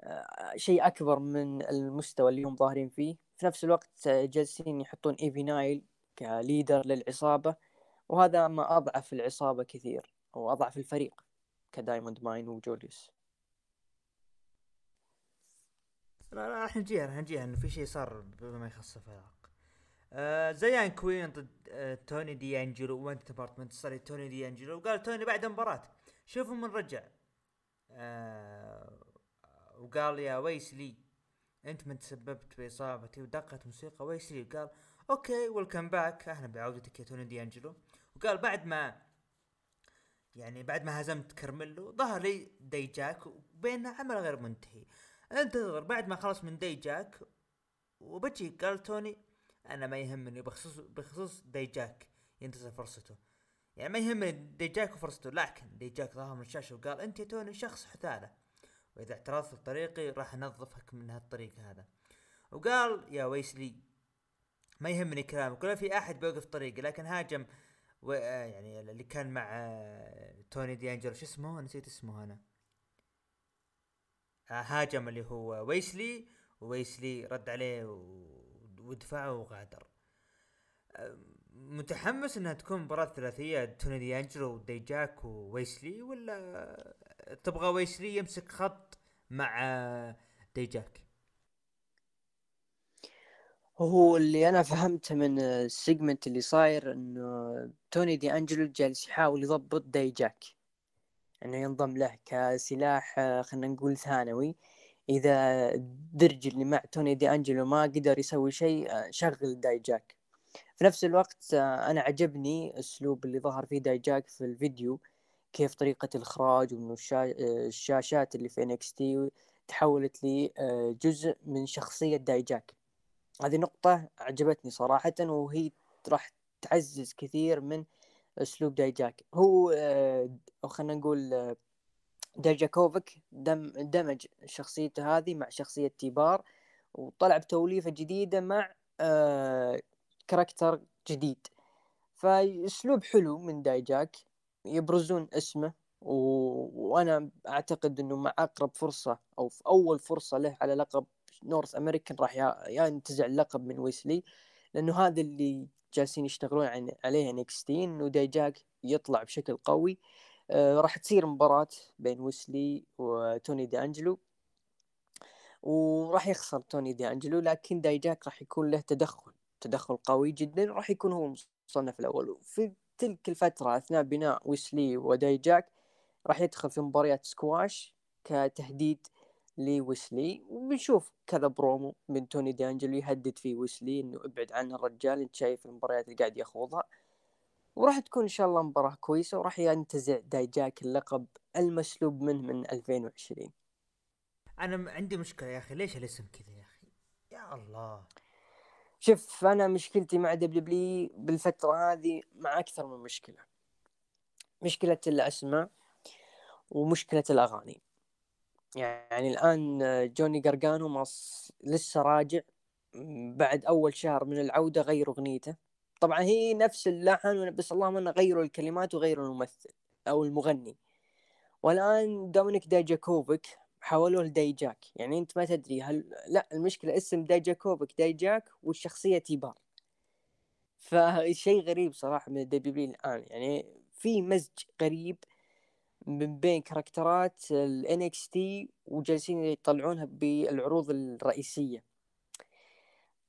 آه، شيء أكبر من المستوى اللي هم ظاهرين فيه. في نفس الوقت جالسين يحطون إيفي نايل ك leader للعصابة وهذا ما أضعف العصابة كثير أو أضعف الفريق كدايموند ماين وجوليوس. لا لا راح نجيها راح نجيها إنه في شيء صار بما يخص الفرق آه زيان كوين ضد توني دي انجلو وانتهت المباراة بانتصار توني دي انجلو وقال توني بعد المباراة شوفوا من رجع. وقال يا ويسلي أنت من تسببت بإصابتي ودقت موسيقى. ويسلي وقال okay welcome back أهلا بعودتك يا توني دي انجلو وقال بعد ما يعني بعد ما هزمت كارميلو ظهر لي ديجاك وبيننا عمل غير منتهي. أنتظر بعد ما خلص من ديجاك وبجي قال توني أنا ما يهمني بخصوص بخصوص ديجاك ينتظر فرصته. يعني ما يهمني ديجاك وفرصته لكن ديجاك ظهر من الشاشة وقال أنت يا توني شخص حثاله وإذا اعترضت بطريقي راح أنظفك من هالطريق هذا. وقال يا ويسلي ما يهمني كلامك ولا في أحد بيوقف طريقي لكن هاجم و... يعني اللي كان مع توني دي انجلو شو اسمه؟ نسيت اسمه أنا. آه، هاجم اللي هو ويسلي وويسلي رد عليه و- ودفعه وغادر. متحمس إنها تكون مباراة ثلاثية توني دي انجلو وديجاك وويسلي ولا تبغى ويسلي يمسك خط مع ديجاك؟ هو اللي أنا فهمته من ال segment اللي صاير إنه توني دي انجلو جالس يحاول يضبط دايجاك إنه ينضم له كسلاح خلينا نقول ثانوي. إذا الدرج اللي مع توني دي أنجلو ما قدر يسوي شيء آه، شغل دايجاك في نفس الوقت آه، أنا عجبني اسلوب اللي ظهر فيه دايجاك في الفيديو كيف طريقة الإخراج وإنه آه، الشاشات اللي في NXT تحولت لي آه، جزء من شخصية دايجاك هذه نقطة عجبتني صراحة وهي راح تعزز كثير من أسلوب دايجاك هو آه، أو خلينا نقول دايجاكوفيك دم دمج شخصيته هذه مع شخصية تيبار وطلع بتوليفة جديدة مع آه، character جديد. فأسلوب حلو من دايجاك يبرزون اسمه و... وأنا أعتقد أنه مع أقرب فرصة أو في أول فرصة له على لقب North American راح ينتزع اللقب من ويسلي لأنه هذا اللي جالسين يشتغلون عليه NXT إنه دايجاك يطلع بشكل قوي. آه راح تصير مباراة بين ويسلي وتوني دي أنجلو وراح يخسر توني دي أنجلو لكن دايجاك راح يكون له تدخل تدخل قوي جدا راح يكون هو المصنف الأول. في تلك الفترة أثناء بناء ويسلي ودايجاك راح يدخل في مباريات سكواش كتهديد لويسلي. وبنشوف كذا برومو من توني دي أنجلو يهدد فيه ويسلي إنه ابعد عن الرجال أنت شايف المباريات اللي قاعد يخوضها وراح تكون إن شاء الله مباراة كويسة وراح ينتزع دايجاك اللقب المسلوب منه من 2020 أنا عندي مشكلة يا أخي ليش الاسم كذا يا أخي؟ يا الله. شوف أنا مشكلتي مع دبليو دبليو بالفترة هذه مع أكثر من مشكلة. مشكلة الأسماء ومشكلة الأغاني. يعني الآن جوني قرقانو مص... لسه راجع بعد أول شهر من العودة غير أغنيته. طبعا هي نفس اللحن بس اللهم إنه غيروا الكلمات وغيروا الممثل أو المغني. والآن دومينيك دايجاكوفيك حولوه لدايجاك يعني أنت ما تدري هل لا المشكلة اسم دايجاكوفيك دايجاك والشخصية تيبار. فشيء غريب صراحة من الدبليو الآن. يعني في مزج غريب من بين كاركترات ال NXT وجالسين يطلعونها بالعروض الرئيسية.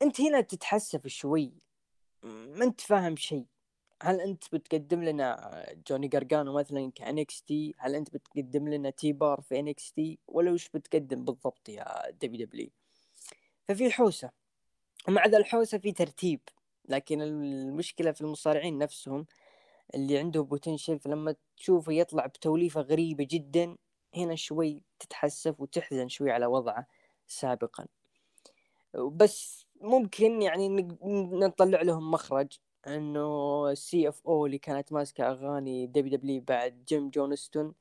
أنت هنا تتحسف شوي. ما أنت فاهم شيء. هل أنت بتقدم لنا جوني قرقانو مثلا ك NXT؟ هل أنت بتقدم لنا تي بار في NXT؟ ولا وش بتقدم بالضبط يا دبليو دبليو؟ ففي حوسة. ومع ذا الحوسة في ترتيب. لكن المشكلة في المصارعين نفسهم اللي عنده potential فلما تشوفه يطلع بتوليفة غريبة جدا هنا شوي تتحسف وتحزن شوي على وضعه سابقا. بس ممكن يعني نطلع لهم مخرج إنه ال CFO اللي كانت ماسكة أغاني دبليو دبليو بعد جيم جونستون.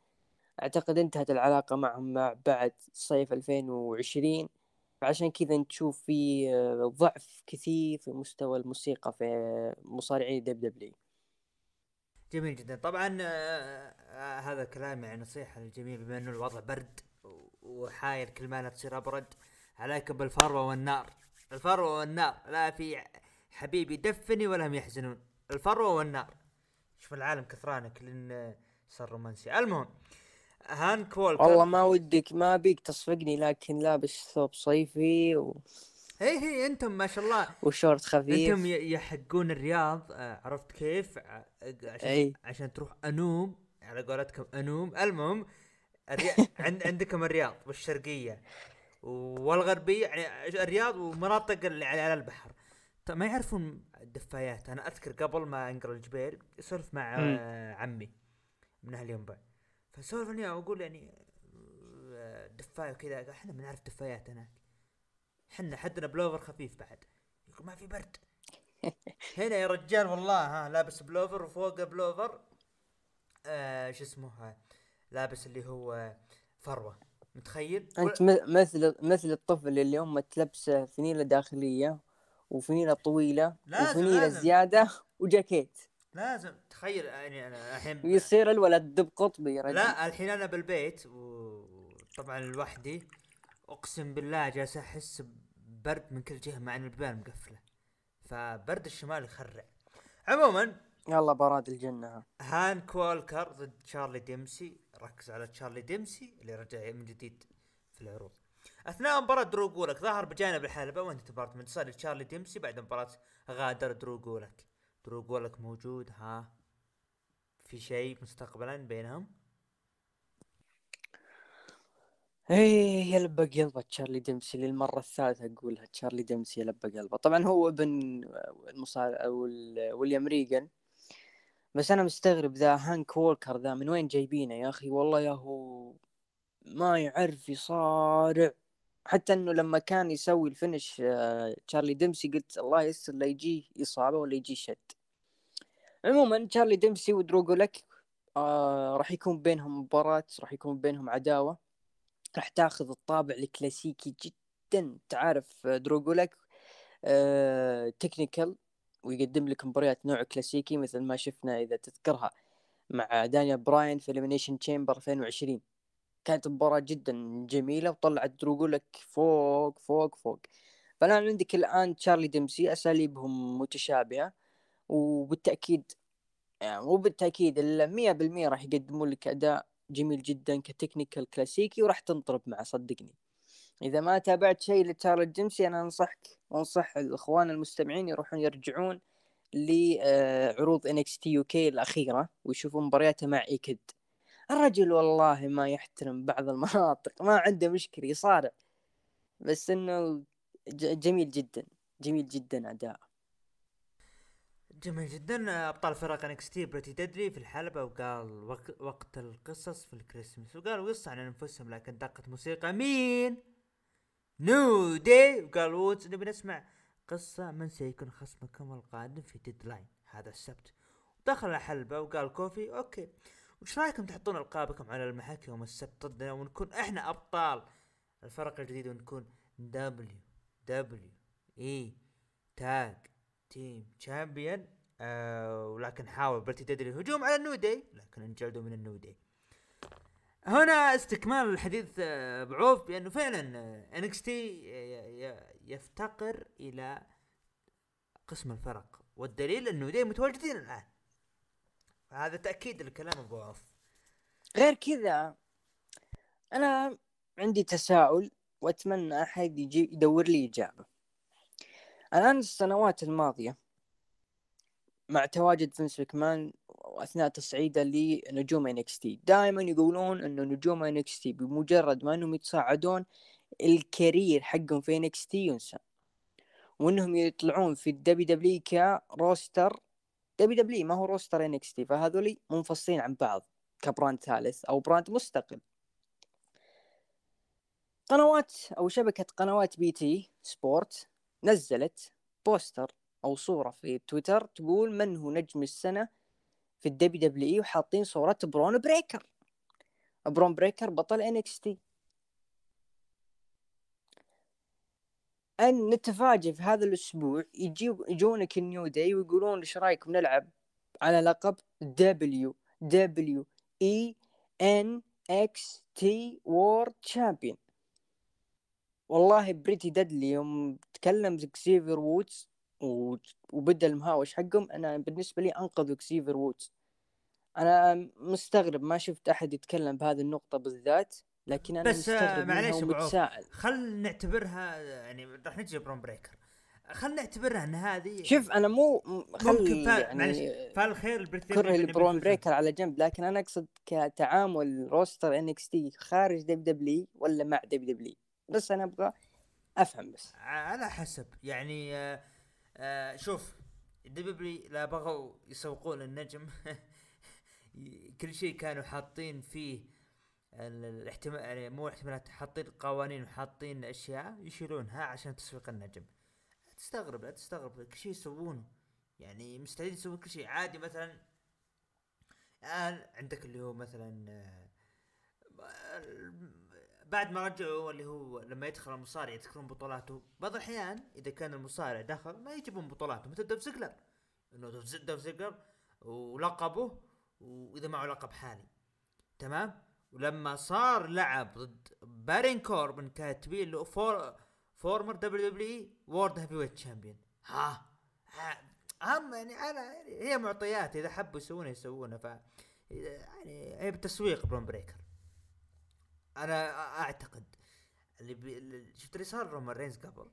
أعتقد انتهت العلاقة معهم مع بعد صيف 2020 فعشان كذا نشوف في آه، ضعف كثير في مستوى الموسيقى في مصارعي دبليو دبليو. جميل جدا. طبعا آه، آه، هذا كلام يعني نصيحة للجميع بما إنه الوضع برد وحايل كل ما تصير أبرد. عليكم بالفروة والنار. الفروة والنار لا في حبيبي دفني ولا هم يحزنون. الفروة والنار. شوف العالم كثرانه كلنا صار رومانسي. المهم هانك وولكر. والله ما ودك ما بيك تصفقني لكن لابس ثوب صيفي و... هي هي أنتم ما شاء الله. وشورت خفيف. أنتم يحقون الرياض آه، عرفت كيف؟ ع- عشان أي. عشان تروح أنوم على قولتكم أنوم. المهم عندكم الرياض والشرقية. والغربية يعني الرياض ومناطق اللي على البحر. طيب ما يعرفون الدفايات؟ أنا أذكر قبل ما أنقل الجبير اسولف مع عمي من أهل ينبع. فسولف اني أقول يعني دفاية وكذا قال إحنا ما نعرف دفايات هناك. إحنا حدنا بلوفر خفيف بعد. يقول ما في برد. هنا يا رجال والله ها لابس بلوفر وفوقه بلوفر آه شو اسمه لابس اللي هو فروة. متخيل؟ أنت مثل مثل الطفل اللي امه تلبسه فنيلة داخلية وفنيلة طويلة لازم- وفنيلة لازم. زيادة وجاكيت. لازم. تخيل يعني أنا الحين ويصير الولد دب قطبي يا رجل. لا الحين أنا بالبيت وطبعا لوحدي أقسم بالله جالس أحس ببرد من كل جهة مع إن البيبان مقفلة. فبرد الشمال يخرع. عموما يلا براد الجنة. هانك والكر ضد تشارلي ديمسي. ركز على تشارلي ديمسي اللي رجع من جديد في العروض أثناء مباراة درو جولك ظهر بجانب الحلبة وانتهت مباراة انتصار لتشارلي ديمسي بعد مباراة غادر درو جولك درو جولك موجود ها. في شيء مستقبلا بينهم؟ إيه يلبى قلبه تشارلي ديمسي للمرة الثالثة أقولها. تشارلي ديمسي يلبى قلبه. طبعا هو ابن المصارع ويليام ريجل بس أنا مستغرب ذا هانك وولكر ذا من وين جايبينه يا أخي؟ والله يا هو ما يعرف يصارع. حتى إنه لما كان يسوي ال finish آه، تشارلي ديمسي قلت الله يستر لا يجي إصابة ولا يجي شد. عموما تشارلي ديمسي ودروجولك آه راح يكون بينهم مباراة راح يكون بينهم عداوة. راح تاخذ الطابع الكلاسيكي جدا. تعرف دروجولك آه technical ويقدم لك مباريات نوع كلاسيكي مثل ما شفنا إذا تذكرها مع دانيال براين في Elimination Chamber 2020 كانت مباراة جدا جميلة وطلعت دروجولك فوق فوق فوق. فالآن عندك الآن تشارلي ديمسي أساليبهم متشابهة وبالتأكيد يعني مو بالتأكيد إلا مية بالمية راح يقدمون لك أداء جميل جدا ك technical كلاسيكي وراح تنطرب معه صدقني. إذا ما تابعت شيء لتشارلي ديمسي أنا أنصحك وأنصح الإخوان المستمعين يروحون يرجعون لعروض NXT UK الأخيرة ويشوفون مبارياته مع إيكيد. الرجل والله ما يحترم بعض المناطق ما عنده مشكلة يصارع. بس إنه جميل جدا جميل جدا أداء. جميل جدا. أبطال فرق NXT Pretty Deadly في الحلبة وقال وق- وقت القصص في الكريسماس وقالوا قصة عن أنفسهم لكن دقت موسيقى مين؟ New Day وقال وودز نبي نسمع قصة من سيكون خصمكم القادم في Deadline هذا السبت. دخل الحلبة وقال كوفي okay. وش رأيكم تحطون ألقابكم على المحك يوم السبت ضدنا ونكون إحنا أبطال؟ الفرق الجديدة ونكون WWE Tag Team Champion آه ولكن حاول Pretty Deadly الهجوم على ال New Day. لكن انجلدوا من ال New Day. هنا استكمال الحديث آه، أبو عوف بأنه فعلا NXT يفتقر إلى قسم الفرق. والدليل أن New Day متواجدين الآن. هذا تأكيد لكلام أبو عوف غير كذا أنا عندي تساؤل وأتمنى أحد يجي يدور لي إجابة. الآن السنوات الماضية مع تواجد فينس ماكمان واثناء تصعيده لنجوم NXT. دائما يقولون إنه نجوم NXT بمجرد ما إنهم يتصاعدون ال career حقهم في NXT ينسى. وإنهم يطلعون في ال WWE ك roster. WWE ما هو roster NXT فهذولي منفصلين عن بعض ك brand ثالث أو brand مستقل. قنوات أو شبكة قنوات BT Sport نزلت poster أو صورة في تويتر تقول من هو نجم السنة في ال WWE وحاطين صورة برون بريكر. برون بريكر بطل NXT. أن نتفاجئ في هذا الأسبوع يجيو يجونك ال New Day ويقولون إيش رأيكم نلعب على لقب دبليو دبليو إي إن إكس تي وورد تشامبيون والله Pretty Deadly يوم تكلم Xavier Woods وبدأ المهاوش حقهم أنا بالنسبة لي أنقذوا Xavier Woods أنا مستغرب ما شفت أحد يتكلم بهذه النقطة بالذات لكن أنا بس، آه، معليش. ومتساءل خل نعتبرها يعني راح نجي برون بريكر خل نعتبرها إن هذه شوف أنا مو ممكن فا... يعني معلش فالخير البريتي كره البرون. بريكر على جنب لكن أنا أقصد كتعامل روستر إن إكس تي خارج دب دبليو ولا مع دب دبليو بس أنا أبغى أفهم بس على حسب يعني آه آه شوف دبلي لا بغوا يسوقون النجم. كل شيء كانوا حاطين فيه ال- الاحتمال يعني مو احتمالات حاطين قوانين وحاطين أشياء يشيلونها عشان تسويق النجم. لا تستغرب لا تستغرب. كل شيء يسوونه. يعني مستعدين يسوون كل شيء. عادي مثلا الان عندك اللي هو مثلا آه، بعد ما رجعوا اللي هو لما يدخل المصارع يذكرون بطولاته بعض الأحيان إذا كان المصارع دخل ما يجيبون بطولاته مثل دوف زيجلر. إنه دولف دولف زيجلر ولقبه وإذا معه لقب حالي. تمام؟ ولما صار لعب ضد بارون كوربن كاتبين له for former WWE World Heavyweight Champion ها؟ ها- هم يعني أنا يعني هي معطيات إذا حبوا يسوونها يسوونها ف يعني هي بالتسويق برون بريكر. أنا أعتقد اللي, بي... شفت اللي صار رومان رينز قبل؟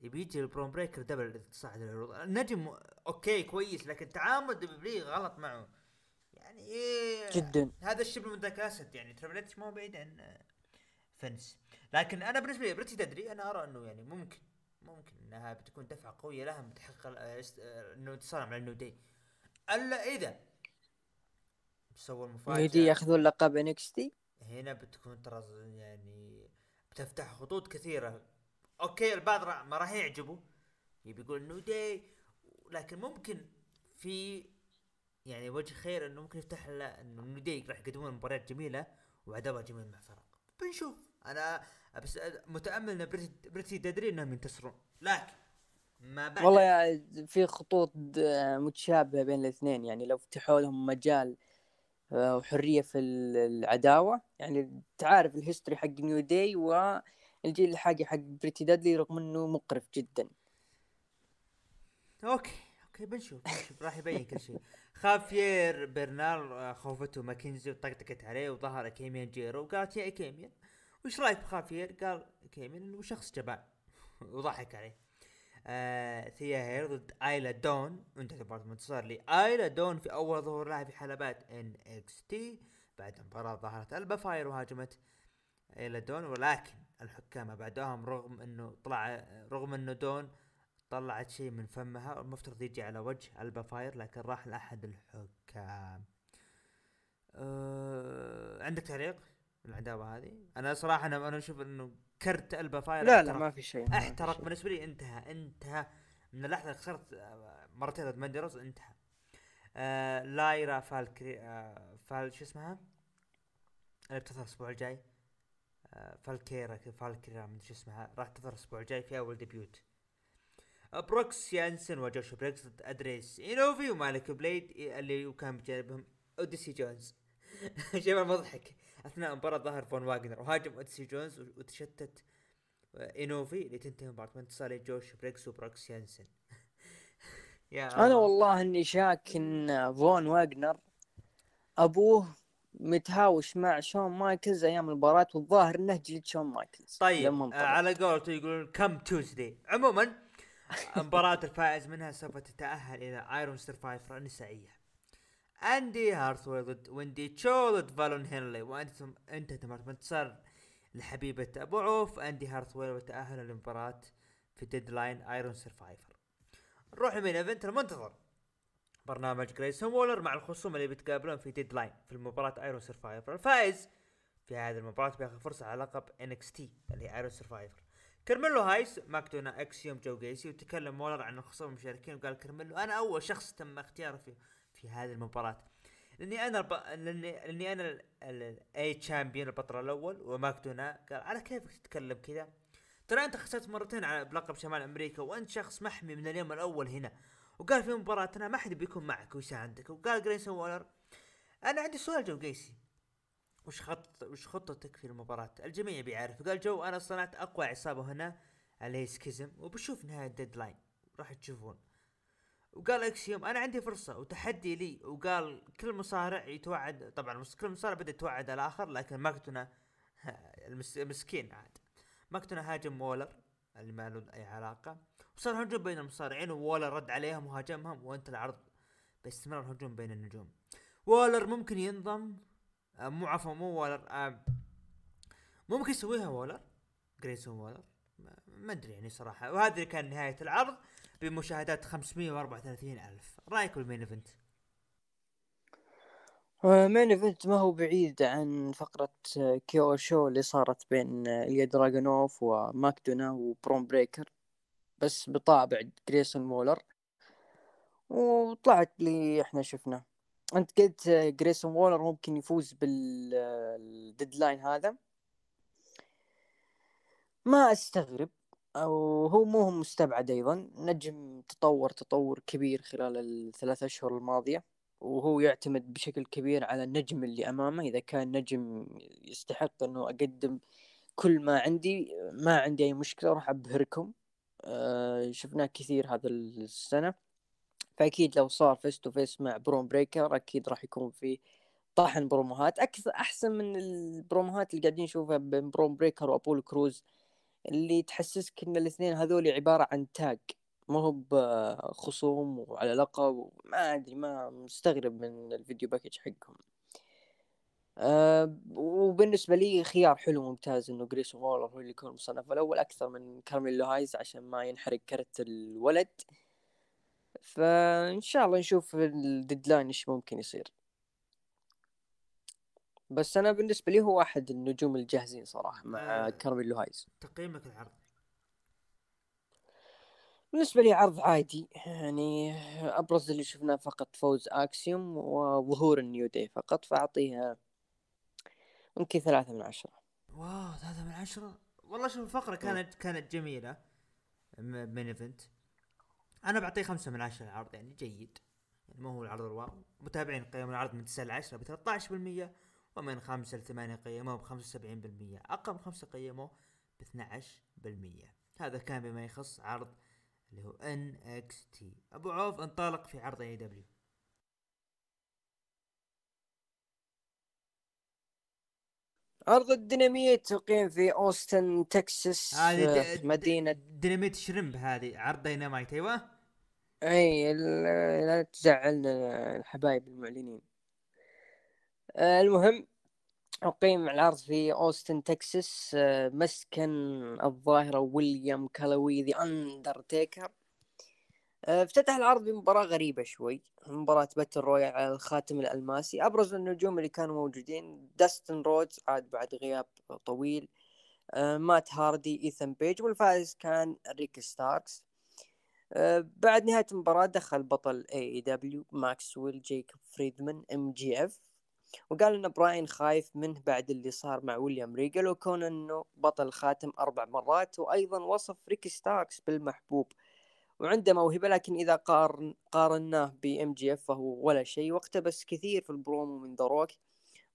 يبي يجي البرون بريكر دبل تصعد العروض النجم أوكي كويس لكن تعامل دبليو غلط معه. يعني إيه جدا. هذا الشبه من ذاك الأسد يعني تربل اتش ما هو بعيد عن فنس لكن أنا بالنسبة لي بريتي تدري أنا أرى إنه يعني ممكن ممكن إنها بتكون دفعة قوية لها بتحقق إنه انتصار على النو دي ألا إذا سووا المفاجأة. يدي ياخذون لقب انكس تي هنا بتكون ترى يعني بتفتح خطوط كثيرة. okay البعض ما راح يعجبه. يبي يقول New Day لكن ممكن في يعني وجه خير إنه ممكن يفتح له New Day راح يقدمون مباريات جميلة وعداوة جميلة مع فرق. بنشوف. أنا بس متأمل إن Pretty Deadly إنهم ينتصرون. لكن ما بعد والله في خطوط متشابهة بين الاثنين. يعني لو فتحوا لهم مجال وحرية في ال- العداوة. يعني تعرف ال history حق New Day والجيل الحالي حق Pretty Deadly رغم إنه مقرف جدا. okay okay بنشوف بنشوف. راح يبين كل شيء. خافير برنال آه، خوفته ماكنزي وطقطقت عليه وظهر كيميان جيرو وقالت يا كيميان وش رأيك بخافير؟ قال كيميان إنه شخص جبان. وضحك عليه. آه ثيا هيل ضد ايلا دون وانتهت مباراة انتصار لايلا دون في أول ظهور لها في حلبات NXT بعد المباراة ظهرت البا فاير وهاجمت ايلا دون ولكن الحكام بعدهم رغم إنه طلع رغم إنه دون طلعت شيء من فمها. المفترض يجي على وجه البا فاير لكن راح لأحد الحكام. أه... عندك تعليق العداوة هذه؟ أنا صراحة أنا أنا أشوف إنه كرت ألبا فاير لا لا ما في شيء احترق. بالنسبة لي انتهى انتهى. من اللحظة اللي خسرت آه، مرتين ضد ماندي روز انتهى. آه لايرا فالكري آه فال شو اسمها؟ اللي بتظهر الأسبوع الجاي. آه فالكيرا فالكيرا مدري شو اسمها. راح تظهر الأسبوع الجاي في اول debut آه، بروكس يانسن وجوش بريكس ضد إدريس انوفي ومالك بليد اللي وكان بجانبهم أوديسي جونز. شيء مضحك. أثناء المباراه ظهر فون واجنر وهاجم أوديسي جونز وتشتت آه، انوفي اللي تنتهي مباراة بانتصار جوش بريكس وبروكس يانسن. يا أنا الله. والله إني شاك إن فون واجنر أبوه متهاوش مع شون مايكلز أيام المباراة والظاهر إنه جلد شون مايكلز. طيب آه. على قولته يقولون كم توزداي عموما مباراة الفائز منها سوف تتأهل إلى Iron Survivor النسائية اندي هارتويل ضد ويندي تشو ضد فالون هنلي وأنتم انتهت مباراة بانتصار لحبيبة ابو عوف اندي هارتويل وتأهل لمباراة في Deadline Iron Survivor نروح ل main event المنتظر. برنامج جريسون وولر مع الخصوم اللي بيتقابلون في Deadline في المباراة Iron Survivor الفائز في هذه المباراة بياخذ فرصة على لقب NXT اللي هي Iron Survivor كرميلو هايس ماكدونا أكسيوم جو جيسي وتكلم وولر عن الخصوم المشاركين وقال كرميلو أنا أول شخص تم اختياره في في هذه المباراة. لأني أنا الب... لاني لأني أنا ال A champion البطل الأول وماكدونا قال على كيفك تتكلم كذا؟ ترى أنت خسرت مرتين على بلقب شمال أمريكا وأنت شخص محمي من اليوم الأول هنا. وقال في مباراتنا ما حد بيكون معك ويساعدك وقال جريسون وولر أنا عندي سؤال جو جيسي وش خط وش خطتك في المباراة؟ الجميع بيعرف. قال جو أنا صنعت أقوى عصابة هنا اللي هي Schism وبشوف نهاية Deadline راح تشوفون. وقال اكسيوم أنا عندي فرصة وتحدي لي. وقال كل مصارع يتوعد طبعا كل مصارع بدأ يتوعد الآخر لكن ماكدونا المس- المسكين عاد. ماكدونا هاجم وولر اللي ما له أي علاقة. وصار هجوم بين المصارعين وولر رد عليهم وهاجمهم وانتهى العرض. باستمرار هجوم بين النجوم. وولر ممكن ينضم آه، مو عفوا مو وولر آه، ممكن يسويها وولر جريسون وولر ما- أدري يعني صراحة. وهذه كان نهاية العرض. بمشاهدات 534 ألف. رأيك بال main event؟ main event ما هو بعيد عن فقرة آه، كيو show اللي صارت بين آه، إليا دراجونوف وماكدونا وبرون بريكر. بس بطابع جريسون وولر. وطلعت اللي إحنا شفناه أنت قلت آه، جريسون وولر ممكن يفوز بال Deadline هذا. ما أستغرب. أو هو مو مستبعد أيضا نجم تطور تطور كبير خلال الثلاث أشهر الماضية وهو يعتمد بشكل كبير على النجم اللي أمامه. إذا كان نجم يستحق إنه أقدم كل ما عندي ما عندي أي مشكلة راح أبهركم. آه شفناه كثير هذا السنة. فأكيد لو صار face to face مع برون بريكر أكيد راح يكون في طحن بروموهات. أكثر أحسن من البروموهات اللي قاعدين نشوفها بين برون بريكر وابولو كروز. اللي تحسسك إن الاثنين هذول عبارة عن tag ما هو بخصوم وعلى لقب ما أدري ما مستغرب من ال video package حقهم. أه وبالنسبة لي خيار حلو ممتاز إنه جريسون وولر هو اللي يكون المصنف الأول أكثر من كارميلو هايز عشان ما ينحرق كرت الولد. فإن شاء الله نشوف ال Deadline إيش ممكن يصير. بس أنا بالنسبة لي هو واحد النجوم الجاهزين صراحة مع آه. كارميلو هايز. تقييمك العرض؟ بالنسبة لي عرض عادي يعني أبرز اللي شفناه فقط فوز أكسيوم وظهور النيو داي فقط فأعطيها يمكن ثلاثة من عشرة. wow ثلاثة من عشرة؟ والله شوف الفقرة كانت كانت جميلة. main event أنا بعطيه خمسة من عشرة العرض يعني جيد. يعني ما هو العرض ال wow. متابعين قيموا العرض من 9 ل 10 ب 13% ومن 5 ل 8 قيموه ب 75% أقل من 5 قيموه ب 12% هذا كان بما يخص عرض اللي هو NXT. أبو عوف انطلق في عرض AEW. عرض الديناميت تقيم في أوستن تكساس هذه مدينة. ديناميت shrimp هذه عرض ديناميت أيوه. إي لا تزعلنا الحبايب المعلنين. المهم أقيم العرض في أوستن تكساس. آه، مسكن الظاهرة ويليام كالوي The Undertaker آه، افتتح العرض بمباراة غريبة شوي. مباراة battle royal على الخاتم الألماسي. أبرز النجوم اللي كانوا موجودين داستن رودز عاد بعد غياب طويل. آه، مات هاردي إيثن بيج والفائز كان ريكي ستاركس بعد نهاية المباراة دخل بطل AEW ماكسويل جيكوب فريدمان MJF وقال ان براين خايف منه بعد اللي صار مع ويليام ريجل وكون إنه بطل خاتم أربع مرات وأيضا وصف ريكي ستاركس بالمحبوب. وعنده موهبة لكن إذا قارن قارناه ب MJF فهو ولا شيء واقتبس كثير في البرومو من ذا روك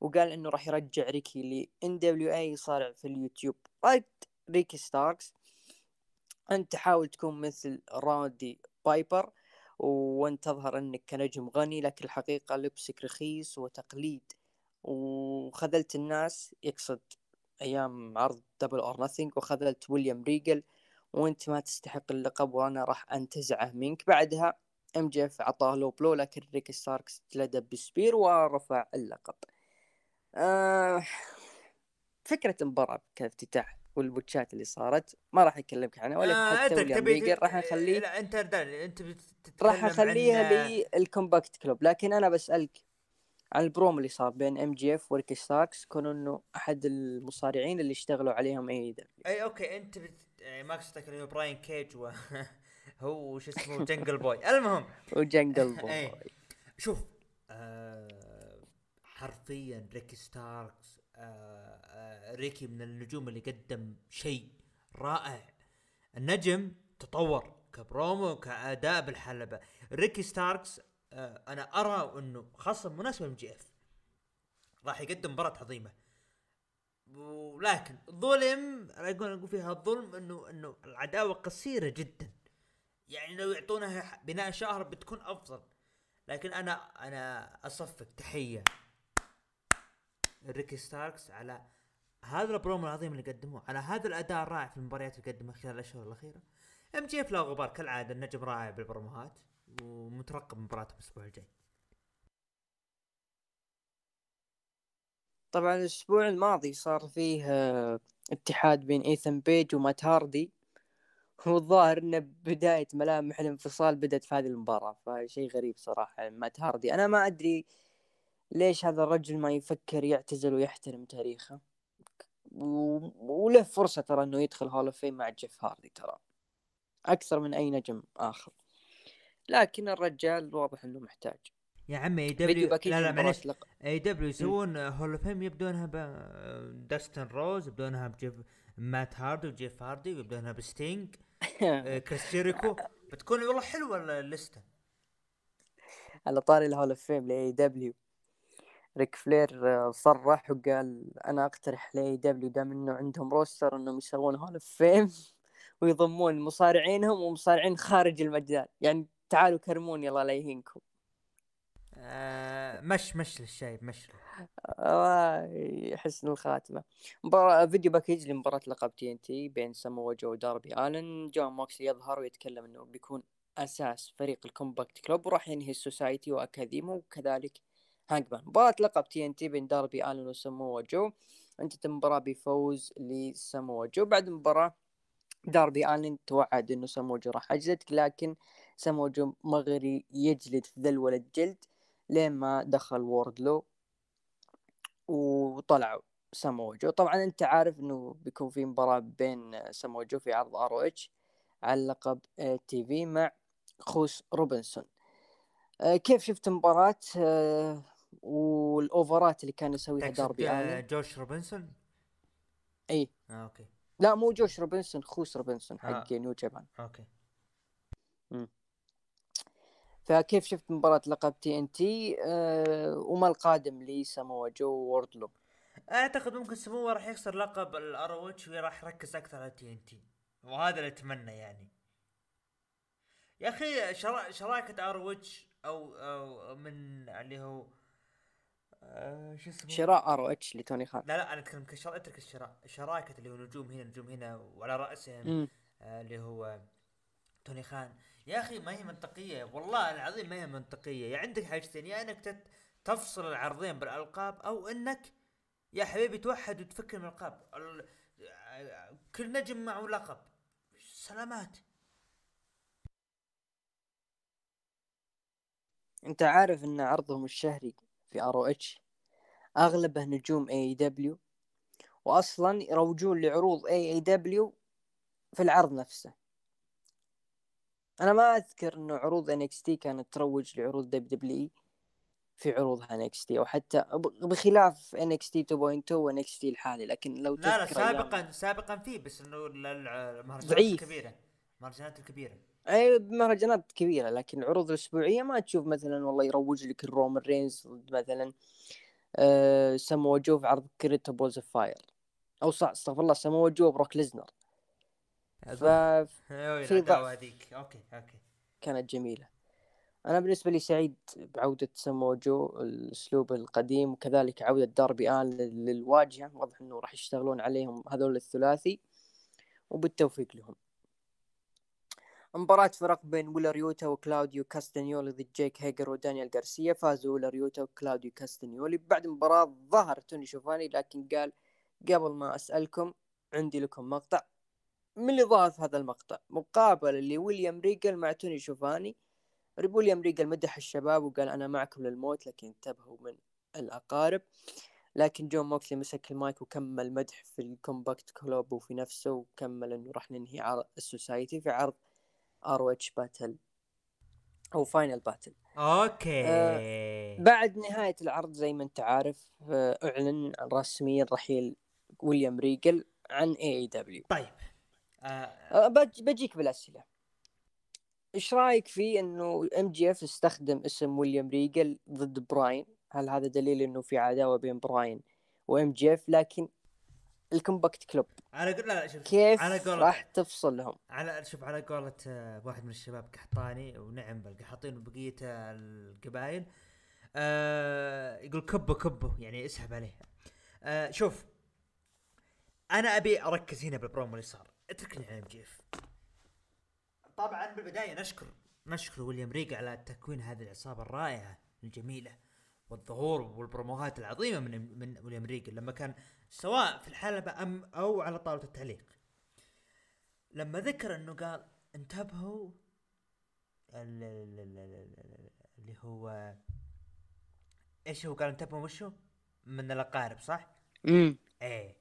وقال إنه راح يرجع ريكي ل NWA يصارع في اليوتيوب. رد ريكي ستاركس؟ أنت تحاول تكون مثل رودي بايبر وانت تظهر انك كنجم غني لكن الحقيقة لبسك رخيص وتقليد. وخذلت الناس يقصد أيام عرض Double or Nothing وخذلت ويليام ريجل وانت ما تستحق اللقب وأنا راح أنتزعه منك. بعدها MJF اعطاه low blow لكن ريكي ستاركس تلدى ب spear ورفع اللقب. آه فكرة المباراة كافتتاح والبوتشات اللي صارت ما راح اكلمك عنها ولا آه حتى ويليام ريجل راح أخليه لا أنت أنت راح أخليها لل Combat Club لكن أنا بسألك عن البروم اللي صار بين MJF وريكي ستاركس كون إنه أحد المصارعين اللي اشتغلوا عليهم AEW أي أوكي أنت بت... يعني ما قصدك هو براين كيج و... هو شو اسمه جنجل بوي المهم وجنجل بوي شوف آه حرفيا ريكي ستاركس ريكي من النجوم اللي قدم شيء رائع. النجم تطور كبرومو كأداء بالحلبة. ريكي ستاركس آه أنا أرى إنه خصم مناسب لل MJF راح يقدم مباراة عظيمة. ولكن ظلم أقول أقول فيها الظلم انه إنه العداوة قصيرة جدا. يعني لو يعطونها بناء شهر بتكون أفضل. لكن أنا أنا أصفق تحية ريكي ستاركس على هذا البرومو العظيم اللي قدموه على هذا الأداء الرائع في المباريات اللي قدمها خلال الأشهر الأخيرة. MJ لا غبار كالعادة النجم رائع بالبروموهات ومترقب مباراتهم الأسبوع الجاي. طبعا الأسبوع الماضي صار فيه آه، اتحاد بين إيثن بيج ومات هاردي. والظاهر انه بداية ملامح الانفصال بدأت في هذه المباراة فشيء غريب صراحة. مات هاردي أنا ما أدري ليش هذا الرجل ما يفكر يعتزل ويحترم تاريخه؟ وله فرصة ترى إنه يدخل Hall of Fame مع جيف هاردي ترى. أكثر من أي نجم آخر. لكن الرجال واضح إنه محتاج. يا عمي AEW لا لا معلش AEW يسوون Hall of Fame يبدونها ب داستن روز يبدونها بجيف مات هاردي وجيف هاردي ويبدونها بستينج كريس جيريكو بتكون والله حلوة اللستة. على طاري الهول اوف فيم ل AEW ريك فلير آه، صرح وقال أنا أقترح لاي دبليو دام إنه عندهم roster إنهم يسوون Hall of Fame ويضمون مصارعينهم ومصارعين خارج المجال. يعني تعالوا كرموني الله لا يهينكم. آه مش مش للشايب مش. آه، حسن الخاتمة. مباراة video package لمباراة لقب TNT بين سامو جو وداربي آلن. جون موكسلي يظهر ويتكلم إنه بيكون أساس فريق ال Combat Club وراح ينهي ال Society واكاديمو وكذلك هانجمان مباراة لقب TNT بين داربي آلن وسامو جو. انتهت المباراة بفوز لسامو جو. بعد المباراة داربي آلن توعد إنه سامو جو راح أجلد لكن سامو جو مغري يجلد في الولد جلد لين ما دخل ووردلو وطلعوا ساموجو طبعا أنت عارف إنه بيكون في مباراة بين ساموجو في عرض ROH على لقب TV مع جوس روبنسون. آه، كيف شفت المباراة؟ آه، والأوفرات اللي كان يسويها داربي آه، الن جوش روبنسون؟ إي. آه أوكي. لا مو جوش روبنسون جوس روبنسون حق آه. New Japan. أوكي. فكيف شفت مباراة لقب TNT؟ وما القادم لسامو جو ووردلو أعتقد ممكن سموه راح يخسر لقب ال ROH وراح يركز أكثر على TNT. وهذا اللي أتمنى يعني. يا أخي شرا... شراكة ROH أو أو من اللي هو آه شو اسمه؟ شراء ROH لتوني خان. لا لا أنا أتكلم كشراء أترك الشراء. شراكة اللي هو نجوم هنا نجوم هنا وعلى رأسهم. آه اللي هو توني خان. يا أخي ما هي منطقية. والله العظيم ما هي منطقية. يا عندك حاجتين يا إنك تفصل العرضين بالألقاب أو إنك يا حبيبي توحد وتفك من الألقاب. ال- كل نجم معه لقب. سلامات. أنت عارف إن عرضهم الشهري في ROH أغلبه نجوم AEW واصلا يروجون لعروض AEW في العرض نفسه. أنا ما أذكر انه عروض NXT كانت تروج لعروض WWE في عروضها NXT أو حتى بخلاف NXT 2.2 و NXT الحالي. لكن لو لا لا تذكر أيام- سابقا سابقا فيه بس إنه ال- ال- المهرجانات. الكبيرة. المهرجانات الكبيرة. أي بمهرجانات كبيرة لكن العروض الاسبوعيه ما تشوف مثلا والله يروج لك الرومان رينز مثلا آه سمو جو في عرض Great Balls of Fire. أو صح استغفر الله سمو جو بروك ليزنر. أيوة، في ضعف. هذيك. أوكي أوكي. جميلة. أنا بالنسبة لي سعيد بعودة سمو جو الأسلوب القديم وكذلك عودة داربي آلن لل- للواجهة. واضح إنه راح يشتغلون عليهم هذول الثلاثي وبالتوفيق لهم. مباراة فرق بين ويلر يوتا وكلاوديو كاستانيولي ضد جيك هيجر ودانيال غارسيا. فازوا ويلر يوتا وكلاوديو كاستانيولي. بعد مباراة ظهر توني شوفاني لكن قال قبل ما أسألكم عندي لكم مقطع. من اللي ظهر في هذا المقطع؟ مقابلة لويليام ريجل مع توني شوفاني. ويليام ريجل مدح الشباب وقال أنا معكم للموت لكن انتبهوا من الأقارب. لكن جون موكسلي مسك المايك وكمل مدح في ال Combat Club وفي نفسه وكمل إنه راح ننهي عرض ال Society في عرض ROH Battle أو Final Battle. أوكي. آه، بعد نهاية العرض زي ما أنت عارف آه، أعلن رسميا رحيل ويليام ريجل عن AEW طيب. آه بجيك بالأسئلة. إيش رأيك في إنه MJF استخدم اسم ويليام ريجل ضد براين؟ هل هذا دليل إنه في عداوة بين براين و MJF لكن ال Combat Club. على قول لا شوف كيف على قولة راح تفصلهم على شوف على قولة آه، واحد من الشباب قحطاني ونعم بالقحاطين وبقية آه، القبائل آه يقول كبه كبه يعني اسحب عليه. آه شوف أنا أبي أركز هنا بالبرومو اللي صار. اتركني عن MJF طبعا بالبداية نشكر نشكر ويليام ريجل على تكوين هذه العصابة الرائعة الجميلة. والظهور والبروموهات العظيمة من من ويليام ريجل لما كان سواء في الحلبة أم أو على طاولة التعليق. لما ذكر إنه قال انتبهوا ال- ال- ال- ال- ال- اللي هو إيش هو؟ قال انتبهوا وشو؟ من الأقارب صح؟ امم إيه.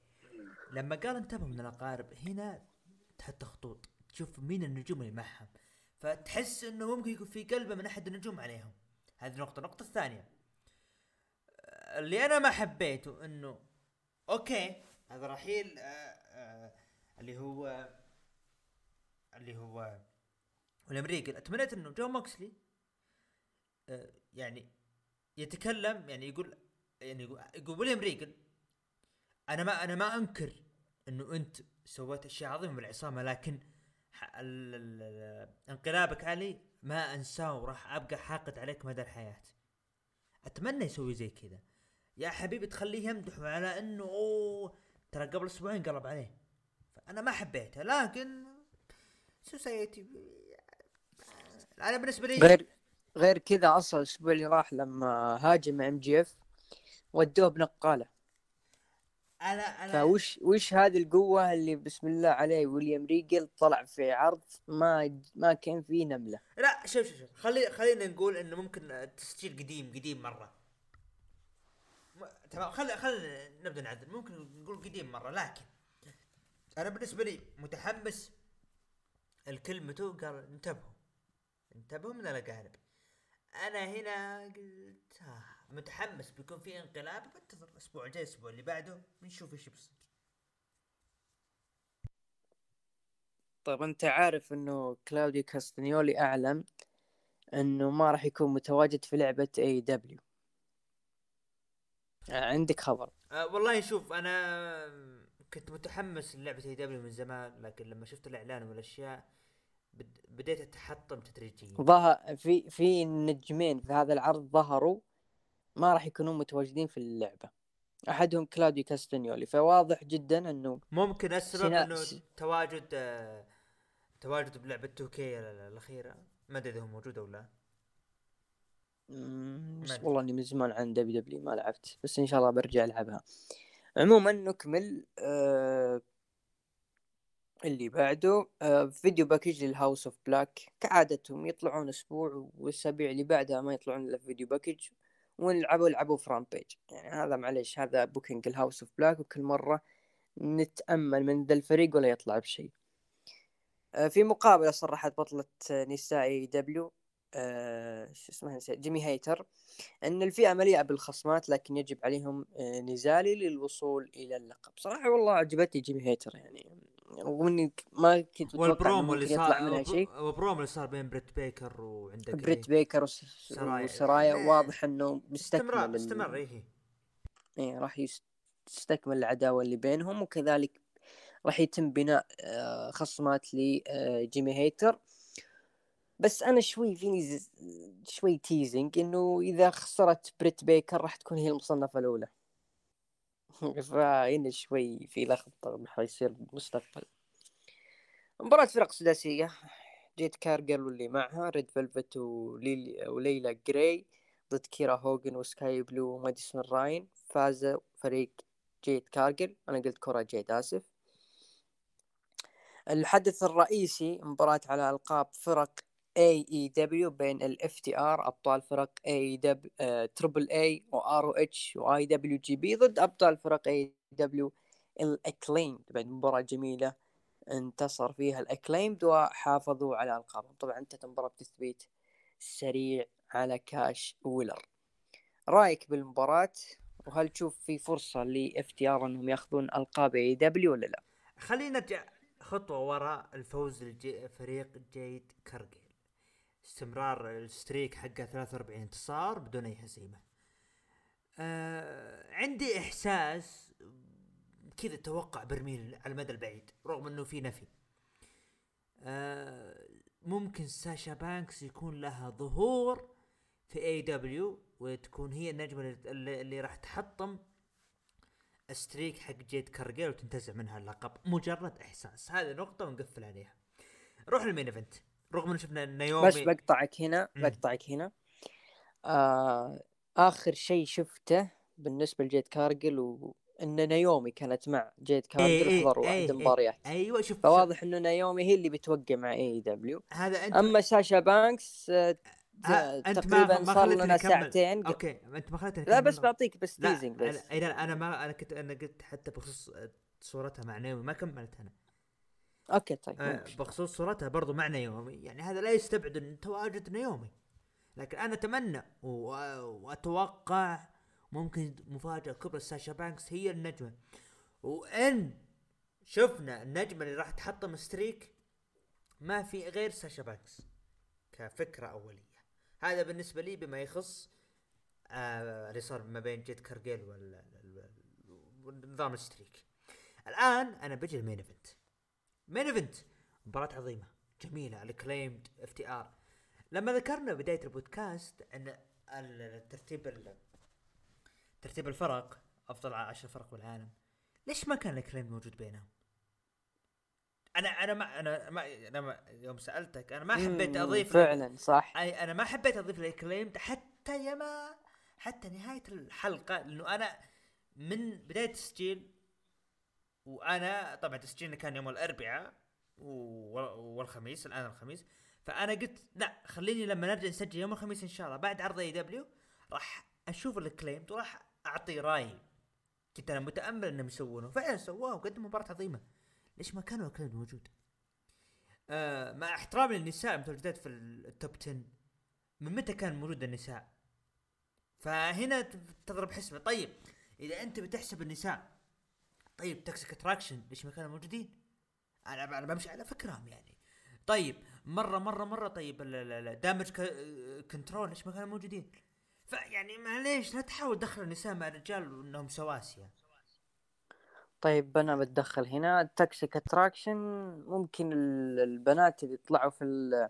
لما قال انتبهوا من الأقارب هنا تحط خطوط. تشوف مين النجوم اللي معهم. فتحس إنه ممكن يكون في قلبة من أحد النجوم عليهم. هذه نقطة. النقطة الثانية. اللي أنا ما حبيته إنه أوكي. هذا رحيل آه آه اللي هو اللي هو والامريكي أتمنيت إنه جون موكسلي آه، يعني يتكلم يعني يقول يعني يقول, يقول ويليام ريجل أنا ما أنا ما أنكر إنه أنت سويت أشياء عظيمة بالعصابة لكن انقلابك علي ما أنساه وراح أبقى حاقد عليك مدى الحياة أتمنى يسوي زي كذا. يا حبيبي تخليه يمدح على إنه أوه ترى قبل أسبوعين قلب عليه. فأنا ما حبيته لكن سوسايتي أنا بالنسبة لي غير غير كذا أصلا الأسبوع اللي راح لما هاجم MJF ودوه بنقالة. أنا أنا فوش وش هذه القوة اللي بسم الله عليه ويليام ريجل طلع في عرض ما ما كان فيه نملة؟ لا شوف شوف شوف خلي خلينا نقول إنه ممكن تسجيل قديم قديم مرة. تمام خلي خلينا نبدأ نعدل. ممكن نقول قديم مرة لكن أنا بالنسبة لي متحمس الكلمته قال انتبهوا انتبهوا من الأقارب. أنا هنا قلت آه متحمس بيكون في انقلاب. بنتظر الأسبوع الجاي الأسبوع اللي بعده بنشوف إيش بيصير. طيب أنت عارف إنه كلاوديو كاستنيولي أعلن إنه ما راح يكون متواجد في لعبة AEW عندك خبر. أه والله شوف أنا كنت متحمس للعبة AEW من زمان لكن لما شفت الإعلان والأشياء بد... بديت أتحطم تدريجيا. ظهر في في نجمين في هذا العرض ظهروا ما راح يكونون متواجدين في اللعبة. أحدهم كلاوديو كاستنيولي فواضح جدا إنه ممكن السبب سنا- إنه تواجد آه تواجد بلعبة 2K الأخيرة. ما أدري إذا هو موجود أو لا. بس. والله إني من زمان عن WWE ما لعبت بس إن شاء الله برجع ألعبها. عموما نكمل آه اللي بعده آه video package لل House of Black كعادتهم يطلعون أسبوع والاسابيع اللي بعدها ما يطلعون إلا video package وإن لعبوا يلعبوا في Rampage يعني هذا معليش هذا booking ال House of Black وكل مرة نتأمل من ذا الفريق ولا يطلع بشيء. آه في مقابلة صرحت بطلة نساء AEW آه شو اسمها جيمي هيتر أن الفئة مليئة بالخصمات لكن يجب عليهم آه، نزالي للوصول إلى اللقب صراحة والله عجبتني جيمي هيتر يعني رغم إني ما كنت والبرومو اللي صار يطلع منها شيء والبرومو اللي صار بين بريت بيكر وعندك بريت؟ بيكر وس- سرايا. وسرايا إيه. واضح إنه استمرار مستكمل ال- استمر إيه إيه راح يست- تستكمل العداوة اللي بينهم وكذلك راح يتم بناء آه، خصمات لجيمي هيتر بس أنا شوي فيني شوي teasing إنه إذا خسرت بريت بيكر راح تكون هي المصنفة الأولى. فهنا شوي في لخبطة حيصير بالمستقبل. مباراة فرق سداسية. جيد كارجل واللي معها ريد فيلفت وليل وليلى جراي ضد كيرا هوجن وسكاي بلو وماديسون راين فاز فريق جيد كارجل أنا قلت كرة جيد آسف. الحدث الرئيسي مباراة على ألقاب فرق AEW بين ال FTR أبطال فرق اي دبليو تربل اي وار أو اتش واي دبليو جي بي ضد أبطال فرق AEW ال Acclaimed بعد مباراة جميلة انتصر فيها ال Acclaimed وحافظوا على ألقابهم. طبعا انتهت المباراة بتثبيت سريع على كاش ويلر. رأيك بالمباراة؟ وهل تشوف في فرصة ل FTR أنهم يأخذون ألقاب AEW ولا لا؟ خلينا نرجع خطوة وراء الفوز لفريق جيد كارجل استمرار ال streak حقه 43 انتصار بدون أي هزيمة. آه عندي إحساس كذا توقع برميل على المدى البعيد رغم إنه في نفي. آه ممكن ساشا بانكس يكون لها ظهور في AEW وتكون هي النجمة اللي, اللي راح تحطم streak حق جيد كارجيل وتنتزع منها اللقب. مجرد إحساس. هذه نقطة ونقفل عليها. روح لل main event. رغم إن شفنا نايومي بس بقطعك هنا. بقطعك هنا آه آخر شيء شفته بالنسبة لجيد كارجل وإن نايومي كانت مع جيد كارجل إيه، وحضروا إيه، واحد إيه. مباريات أيوه شوف فواضح إنه نايومي هي اللي بتوقع مع AEW هذا أنت أما ساشا بانكس آه، ها، أنت ما تقريبا ما صار لنا. ساعتين okay أنت ما خليتني لا بس. بعطيك بس لا teasing بس اذا أنا ما أنا كنت أنا قلت حتى بخصوص صورتها مع نايومي ما كملت أنا okay طيب آه،. بخصوص صورتها برضو مع نايومي يعني هذا لا يستبعد إن تواجد نايومي لكن أنا أتمنى وأتوقع ممكن مفاجأة كبرى ساشا بانكس هي النجمة. وإن شفنا النجمة اللي راح تحطم streak ما في غير ساشا بانكس كفكرة أولية. هذا بالنسبة لي بما يخص آه اللي صار ما بين جيد كارجيل وال- وال- والنظام ال streak الآن أنا بجي ال main event. main event مباراة عظيمة جميلة ال Acclaimed FTR لما ذكرنا بداية البودكاست أن الترتيب ال- ترتيب الفرق أفضل عشر فرق بالعالم ليش ما كان الكليم موجود بينهم؟ أنا أنا ما أنا ما أنا ما يوم سألتك أنا ما حبيت أضيف فعلا صح أي أنا ما حبيت أضيف الاكليمد حتى يا ما حتى نهاية الحلقة لأنه أنا من بداية التسجيل وأنا طبعا تسجيلنا كان يوم الأربعاء والخميس الآن الخميس. فأنا قلت لا خليني لما نرجع نسجل يوم الخميس إن شاء الله بعد عرض اي دبليو راح أشوف ال Acclaimed وراح أعطي رايي كنت أنا متأمل إنهم يسوونه. فعلا سووه وقدموا مباراة عظيمة. ليش ما كانوا ال Acclaimed موجود؟ آه مع احترامي للنساء متواجدات في ال top 10 من متى كان موجود النساء؟ فهنا تضرب حسبة. طيب إذا أنت بتحسب النساء طيب Toxic Attraction ليش ما كانوا موجودين؟ أنا أنا بمشي على فكرهم يعني طيب مرة مرة مرة طيب Damage Control ليش ما كانوا موجودين؟ فيعني معليش لا تحاول تدخل النساء مع الرجال وإنهم سواسية طيب أنا بتدخل هنا ال Toxic Attraction ممكن ال- البنات اللي طلعوا في ال-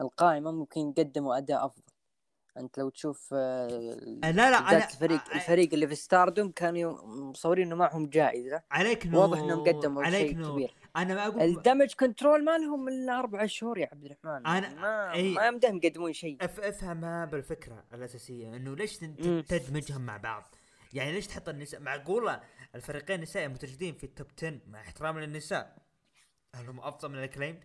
القائمة ممكن يقدموا أداء أفضل انت لو تشوف آه، لا لا بالذات أنا الفريق ع- الفريق اللي في Stardom كانوا مصورين إنه معهم جائزة عليك نور واضح إنهم قدموا عليك شيء نور. كبير أنا ما أقول ال Damage Control ما لهم الا أربع شهور يا عبد الرحمن أنا- ما إي. ما يمدهم يقدمون شيء أف افهمها بالفكرة الأساسية إنه ليش. تدمجهم مع بعض يعني ليش تحط النساء معقولة الفريقين النسائي متواجدين في ال top 10 مع احترامي للنساء هل هم أفضل من ال Acclaimed؟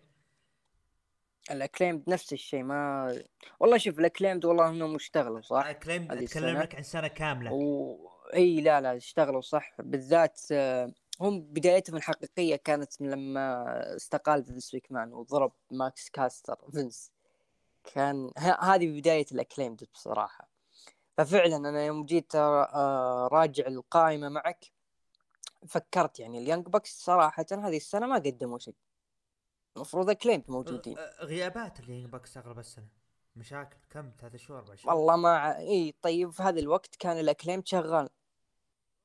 ال Acclaimed نفس الشيء ما والله شوف ال Acclaimed والله إنهم اشتغلوا صح؟ ال Acclaimed أتكلم. لك عن سنة كاملة. و... إي لا لا اشتغلوا صح. بالذات آه، هم بدايتهم الحقيقية كانت من لما استقال فينس ماكمان وضرب ماكس كاستر فينس. كان هذه بداية ال Acclaimed بصراحة. ففعلا أنا يوم جيت آه، راجع القائمة معك فكرت يعني ال Young Bucks صراحة هذه السنة ما قدموا شيء. المفروض Acclaimed موجودين. غيابات ال Bucks اغلب السنة. مشاكل كم ثلاث شهور أربع شهور. والله ما ع- إي طيب في هذا الوقت كان ال Acclaimed شغال.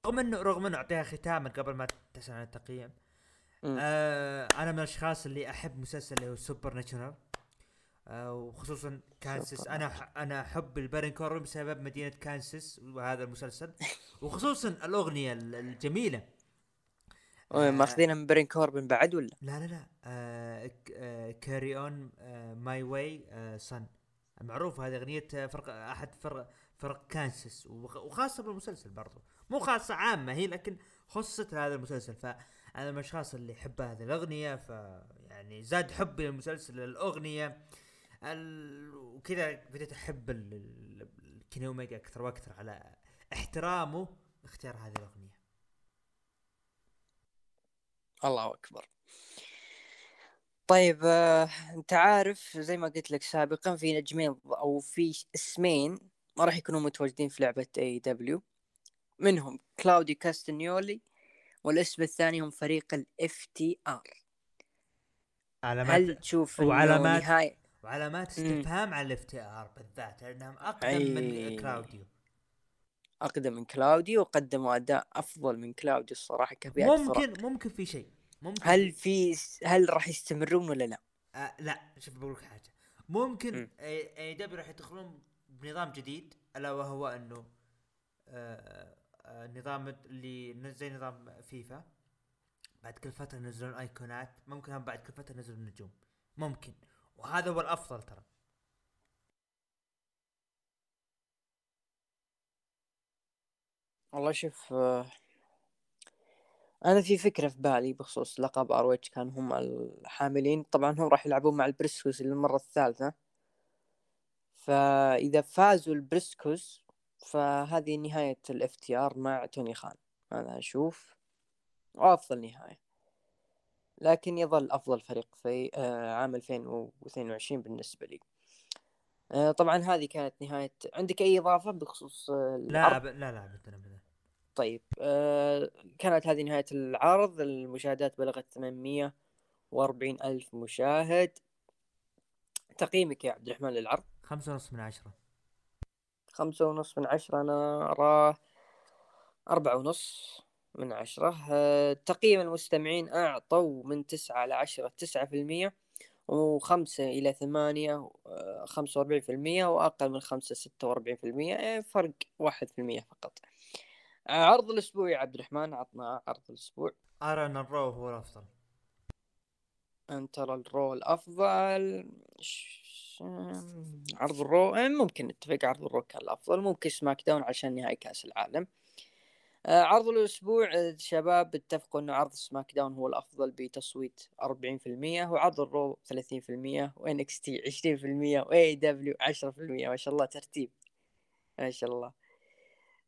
رغم إنه رغم إنه أعطيها ختاما قبل ما تسال عن التقييم. آه أنا من الأشخاص اللي أحب مسلسل اللي هو Supernatural آه وخصوصا كانسس أنا ح- أنا أحب البارون كوربن بسبب مدينة كانسس وهذا المسلسل. وخصوصا الأغنية ال- الجميلة. آه. ماخذينها من بارون كوربن بعد ولا؟ لا لا لا. آه Carry on my way son معروف هذه آه، فرق أحد فرق فرق كانسس وخ- وخاصة بالمسلسل برضو. مو خاصة عامة هي لكن خصت هذا المسلسل. فأنا من الأشخاص اللي يحب هذه الأغنية ف يعني زاد حبي للمسلسل ال... وكذا بديت أحب ال- ال- كيني اوميجا أكثر وأكثر على احترامه اختيار هذه الأغنية. الله أكبر. طيب آه، أنت عارف زي ما قلت لك سابقا في نجمين أو في اسمين ما راح يكونوا متواجدين في لعبة AEW منهم كلاوديو كاستنيولي والاسم الثاني هم فريق ال FTR علامات هل تشوف وعلامات- نهاية؟ وعلامات. استفهام على ال FTR بالذات لأنهم أقدم من أي. كلاوديو. أقدم من كلاوديو وقدموا أداء أفضل من كلاوديو الصراحة كفئة فرق. ممكن ممكن في شيء ممكن هل في هل راح يستمرون ولا لا؟ آه لا شوف بقول لك حاجة ممكن مم. AEW راح يدخلون بنظام جديد ألا وهو إنه آه آه نظام اللي زي نظام فيفا بعد كل فترة ينزلون أيقونات ممكن هم بعد كل فترة ينزلون نجوم ممكن وهذا هو الأفضل ترى والله شوف آه، أنا في فكرة في بالي بخصوص لقب ROH كان هم الحاملين. طبعا هم راح يلعبون مع البريسكوس للمرة الثالثة. فإذا فازوا البريسكوس فهذه نهاية ال FTR مع توني خان. أنا أشوف أفضل نهاية. لكن يظل أفضل فريق في آه، عام 2022 بالنسبة لي. آه، طبعا هذه كانت نهاية. عندك أي إضافة بخصوص لا. لا لا ابدا. طيب آه كانت هذه نهاية العرض. المشاهدات بلغت 840 ألف مشاهد. تقييمك يا عبد الرحمن للعرض؟ خمسة ونص من عشرة. خمسة ونص من عشرة. أنا أراه أربعة ونص من عشرة. أه تقييم المستمعين أعطوا من تسعة لعشرة تسعة في المية وخمسة إلى ثمانية آه، خمسة وأربعين في المية وأقل من خمسة ستة وأربعين في المية. إيه، فرق واحد في المية فقط. آه، عرض الأسبوع يا عبد الرحمن عطنا عرض الأسبوع. أرى أن الرو هو الأفضل. أنت ترى ال Raw الأفضل. ش... عرض ال Raw إيه، ممكن نتفق عرض ال Raw كان الأفضل ممكن SmackDown عشان نهائي كأس العالم. آه، عرض الأسبوع الشباب اتفقوا أنه عرض SmackDown هو الأفضل بتصويت 40% وعرض ال Raw 30% و NXT 20% و AEW 10% ما شاء الله ترتيب. ما شاء الله.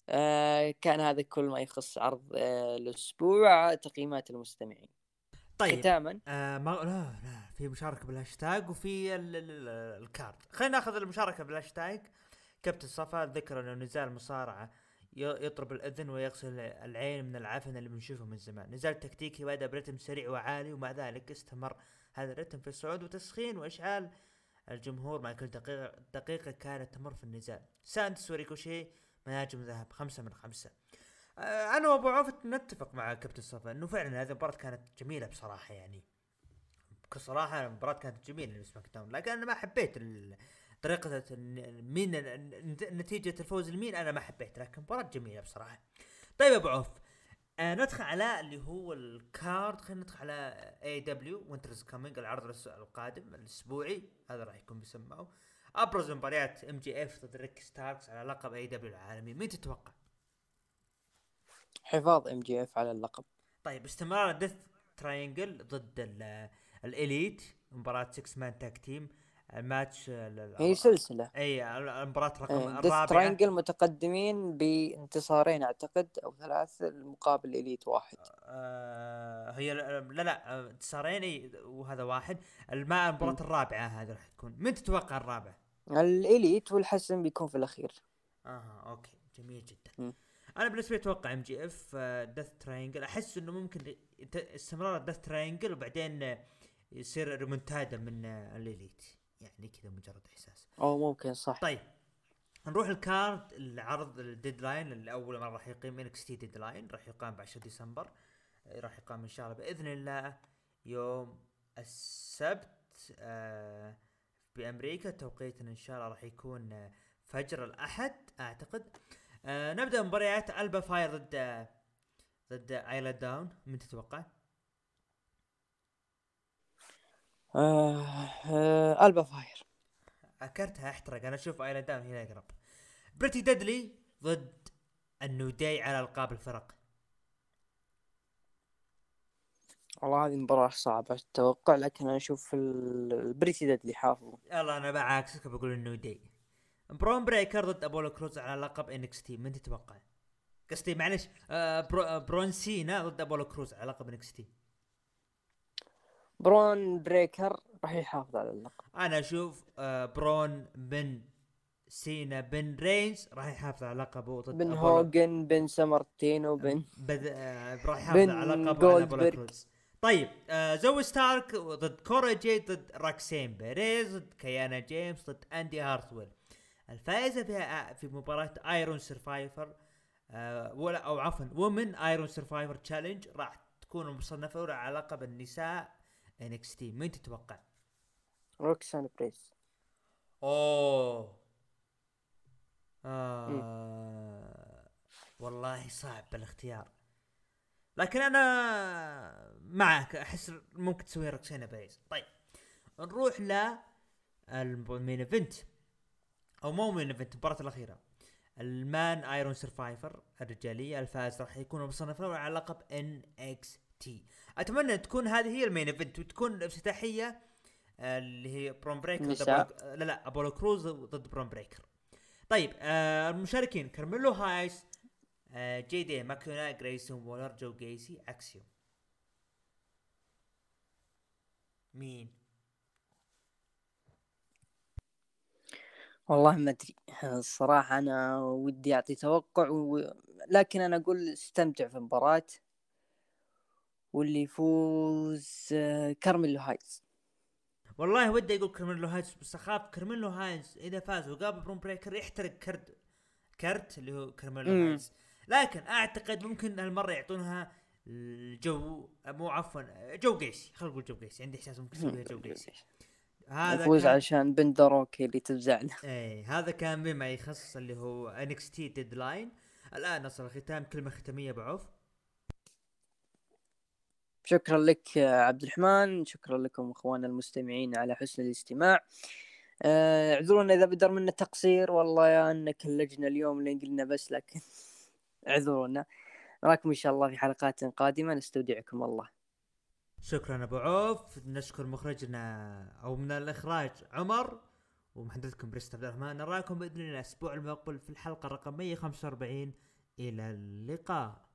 آه كان هذا كل ما يخص عرض آه الأسبوع تقييمات المستمعين. طيب ختاما آه ما لا لا في مشاركة بالهاشتاج وفي ال... ال... ال... ال card خلينا ناخذ المشاركة بالهاشتاج. كابتن صفا ذكر إنه نزال مصارعة يطرب الأذن ويغسل العين من العفن اللي بنشوفه من زمان. نزال تكتيكي بدا برتم سريع وعالي ومع ذلك استمر هذا الرتم في الصعود وتسخين وإشعال الجمهور مع كل دقيقة دقيقة كانت تمر في النزال. سانتوس وريكوشي مناجم ذهب خمسة من خمسة. آه، أنا وأبو عوف نتفق مع كابتن صفا إنه فعلا هذه المباراة كانت جميلة بصراحة يعني. بصراحة المباراة كانت جميلة ل SmackDown لكن أنا ما حبيت طريقة مين نتيجة الفوز لمين أنا ما حبيت لكن مباراة جميلة بصراحة. طيب أبو عوف آه ندخل على اللي هو ال card خلينا ندخل على AEW Winter Is Coming العرض القادم الأسبوعي هذا راح يكون بيسمعه أبرز مباريات MJF ضد ريكي ستاركس على لقب AEW العالمي. مين تتوقع؟ حفاظ MJF على اللقب. طيب استمرار Death Triangle ضد ال Elite. مباراة 6 man tag team ال match هي سلسلة. أي المباراة رقم إيه، الرابعة. Triangle متقدمين بانتصارين أعتقد أو ثلاث مقابل Elite واحد. آه هي لا لا انتصارين وهذا واحد. المباراة الرابعة هذه راح تكون. من تتوقع الرابع؟ ال Elite والحسم بيكون في الأخير. أها أوكي. جميل جدا. م. أنا بالنسبة لي أتوقع MJF Death Triangle أحس إنه ممكن استمرار Death Triangle وبعدين يصير ريمونتادا من ال Elite. يعني كذا مجرد إحساس. أو ممكن صح. طيب. نروح ال card العرض ال Deadline. الأول مره راح يقيم NXT Deadline راح يقام ب 10 ديسمبر. راح يقام إن شاء الله بإذن الله يوم السبت آه بأمريكا توقيتنا إن شاء الله راح يكون فجر الأحد أعتقد. آه نبدأ مباريات ألبا فاير ضد ضد آيلا داون. من تتوقع؟ آه آه ألبا فاير. كرتها احترق. أنا أشوف آيلا داون هنا اقرب Pretty Deadly ضد ال New Day على ألقاب الفرق. والله هذه مباراة صعبة التوقع لكن أنا أشوف ال Pretty Deadly حافظ يلا أنا بعكسك بقول ال New Day برون بريكر ضد ابولو كروز على لقب NXT من تتوقع؟ قصدي معلش آه برو برون سينا ضد ابولو كروز على لقب NXT برون بريكر راح يحافظ على اللقب. أنا أشوف آه برون بن سينا بن رينز راح يحافظ على لقبه ضد بن هوجن بن سمرتينو بن. آه راح يحافظ على لقبه على طيب آه زوي ستارك ضد كورا جيد ضد روكسان بيريز ضد كيانا جيمس ضد إندي هارتويل الفائزة في في مباراة Iron Survivor آه ولا أو عفوا women Iron Survivor Challenge راح تكون مصنفة على لقب النساء NXT مين تتوقع؟ روكسان بيريز. أوه. آه. والله صعب الاختيار. لكن أنا معك أحس ممكن تسوي روكسانا بيريز طيب نروح ل ال main event أو مو main event المباراة الأخيرة. ال men Iron Survivor الرجالية الفائز راح يكون مصنف الأول على لقب NXT. أتمنى تكون هذه هي ال main event وتكون الافتتاحيه آه، اللي هي برون بريكر لا لا أبولو كروز ضد برون بريكر. طيب آه المشاركين كارميلو هايس جي دي ماكدونا جريسون وولر جو جيسي اكسيوم مين؟ والله ما أدري. الصراحة أنا ودي أعطي توقع و... لكن أنا أقول استمتع في المباراة. واللي يفوز آه، كارميلو هايز والله ودي يقول كرميلو هايز بس أخاف كرميلو هايز إذا فاز وقابل برون بريكر يحترق كرت كرت اللي هو كرميلو مم. لكن أعتقد ممكن هالمره يعطونها الجو مو عفوا جو قيسي. خلينا نقول جو قيسي. عندي إحساس ممكن يسويها جو قيسي. هذا يفوز كان عشان بندروكي اللي تفزع له إيه هذا كان بما يخص اللي هو NXT Deadline الآن نصل الختام كلمة ختامية بعوف شكرا لك عبد الرحمن. شكرا لكم اخواننا المستمعين على حسن الاستماع. آه، اعذرونا إذا بدر منا تقصير. والله يا أنك اللجنة اليوم اللي قلنا بس لكن اعذرونا. نراكم إن شاء الله في حلقات قادمة. نستودعكم الله. شكرا أبو عوف. نشكر مخرجنا أو من الإخراج عمر ومحدثكم بريست عبد الرحمن. نراكم بإذن الله الأسبوع المقبل في الحلقة رقم 145 إلى اللقاء.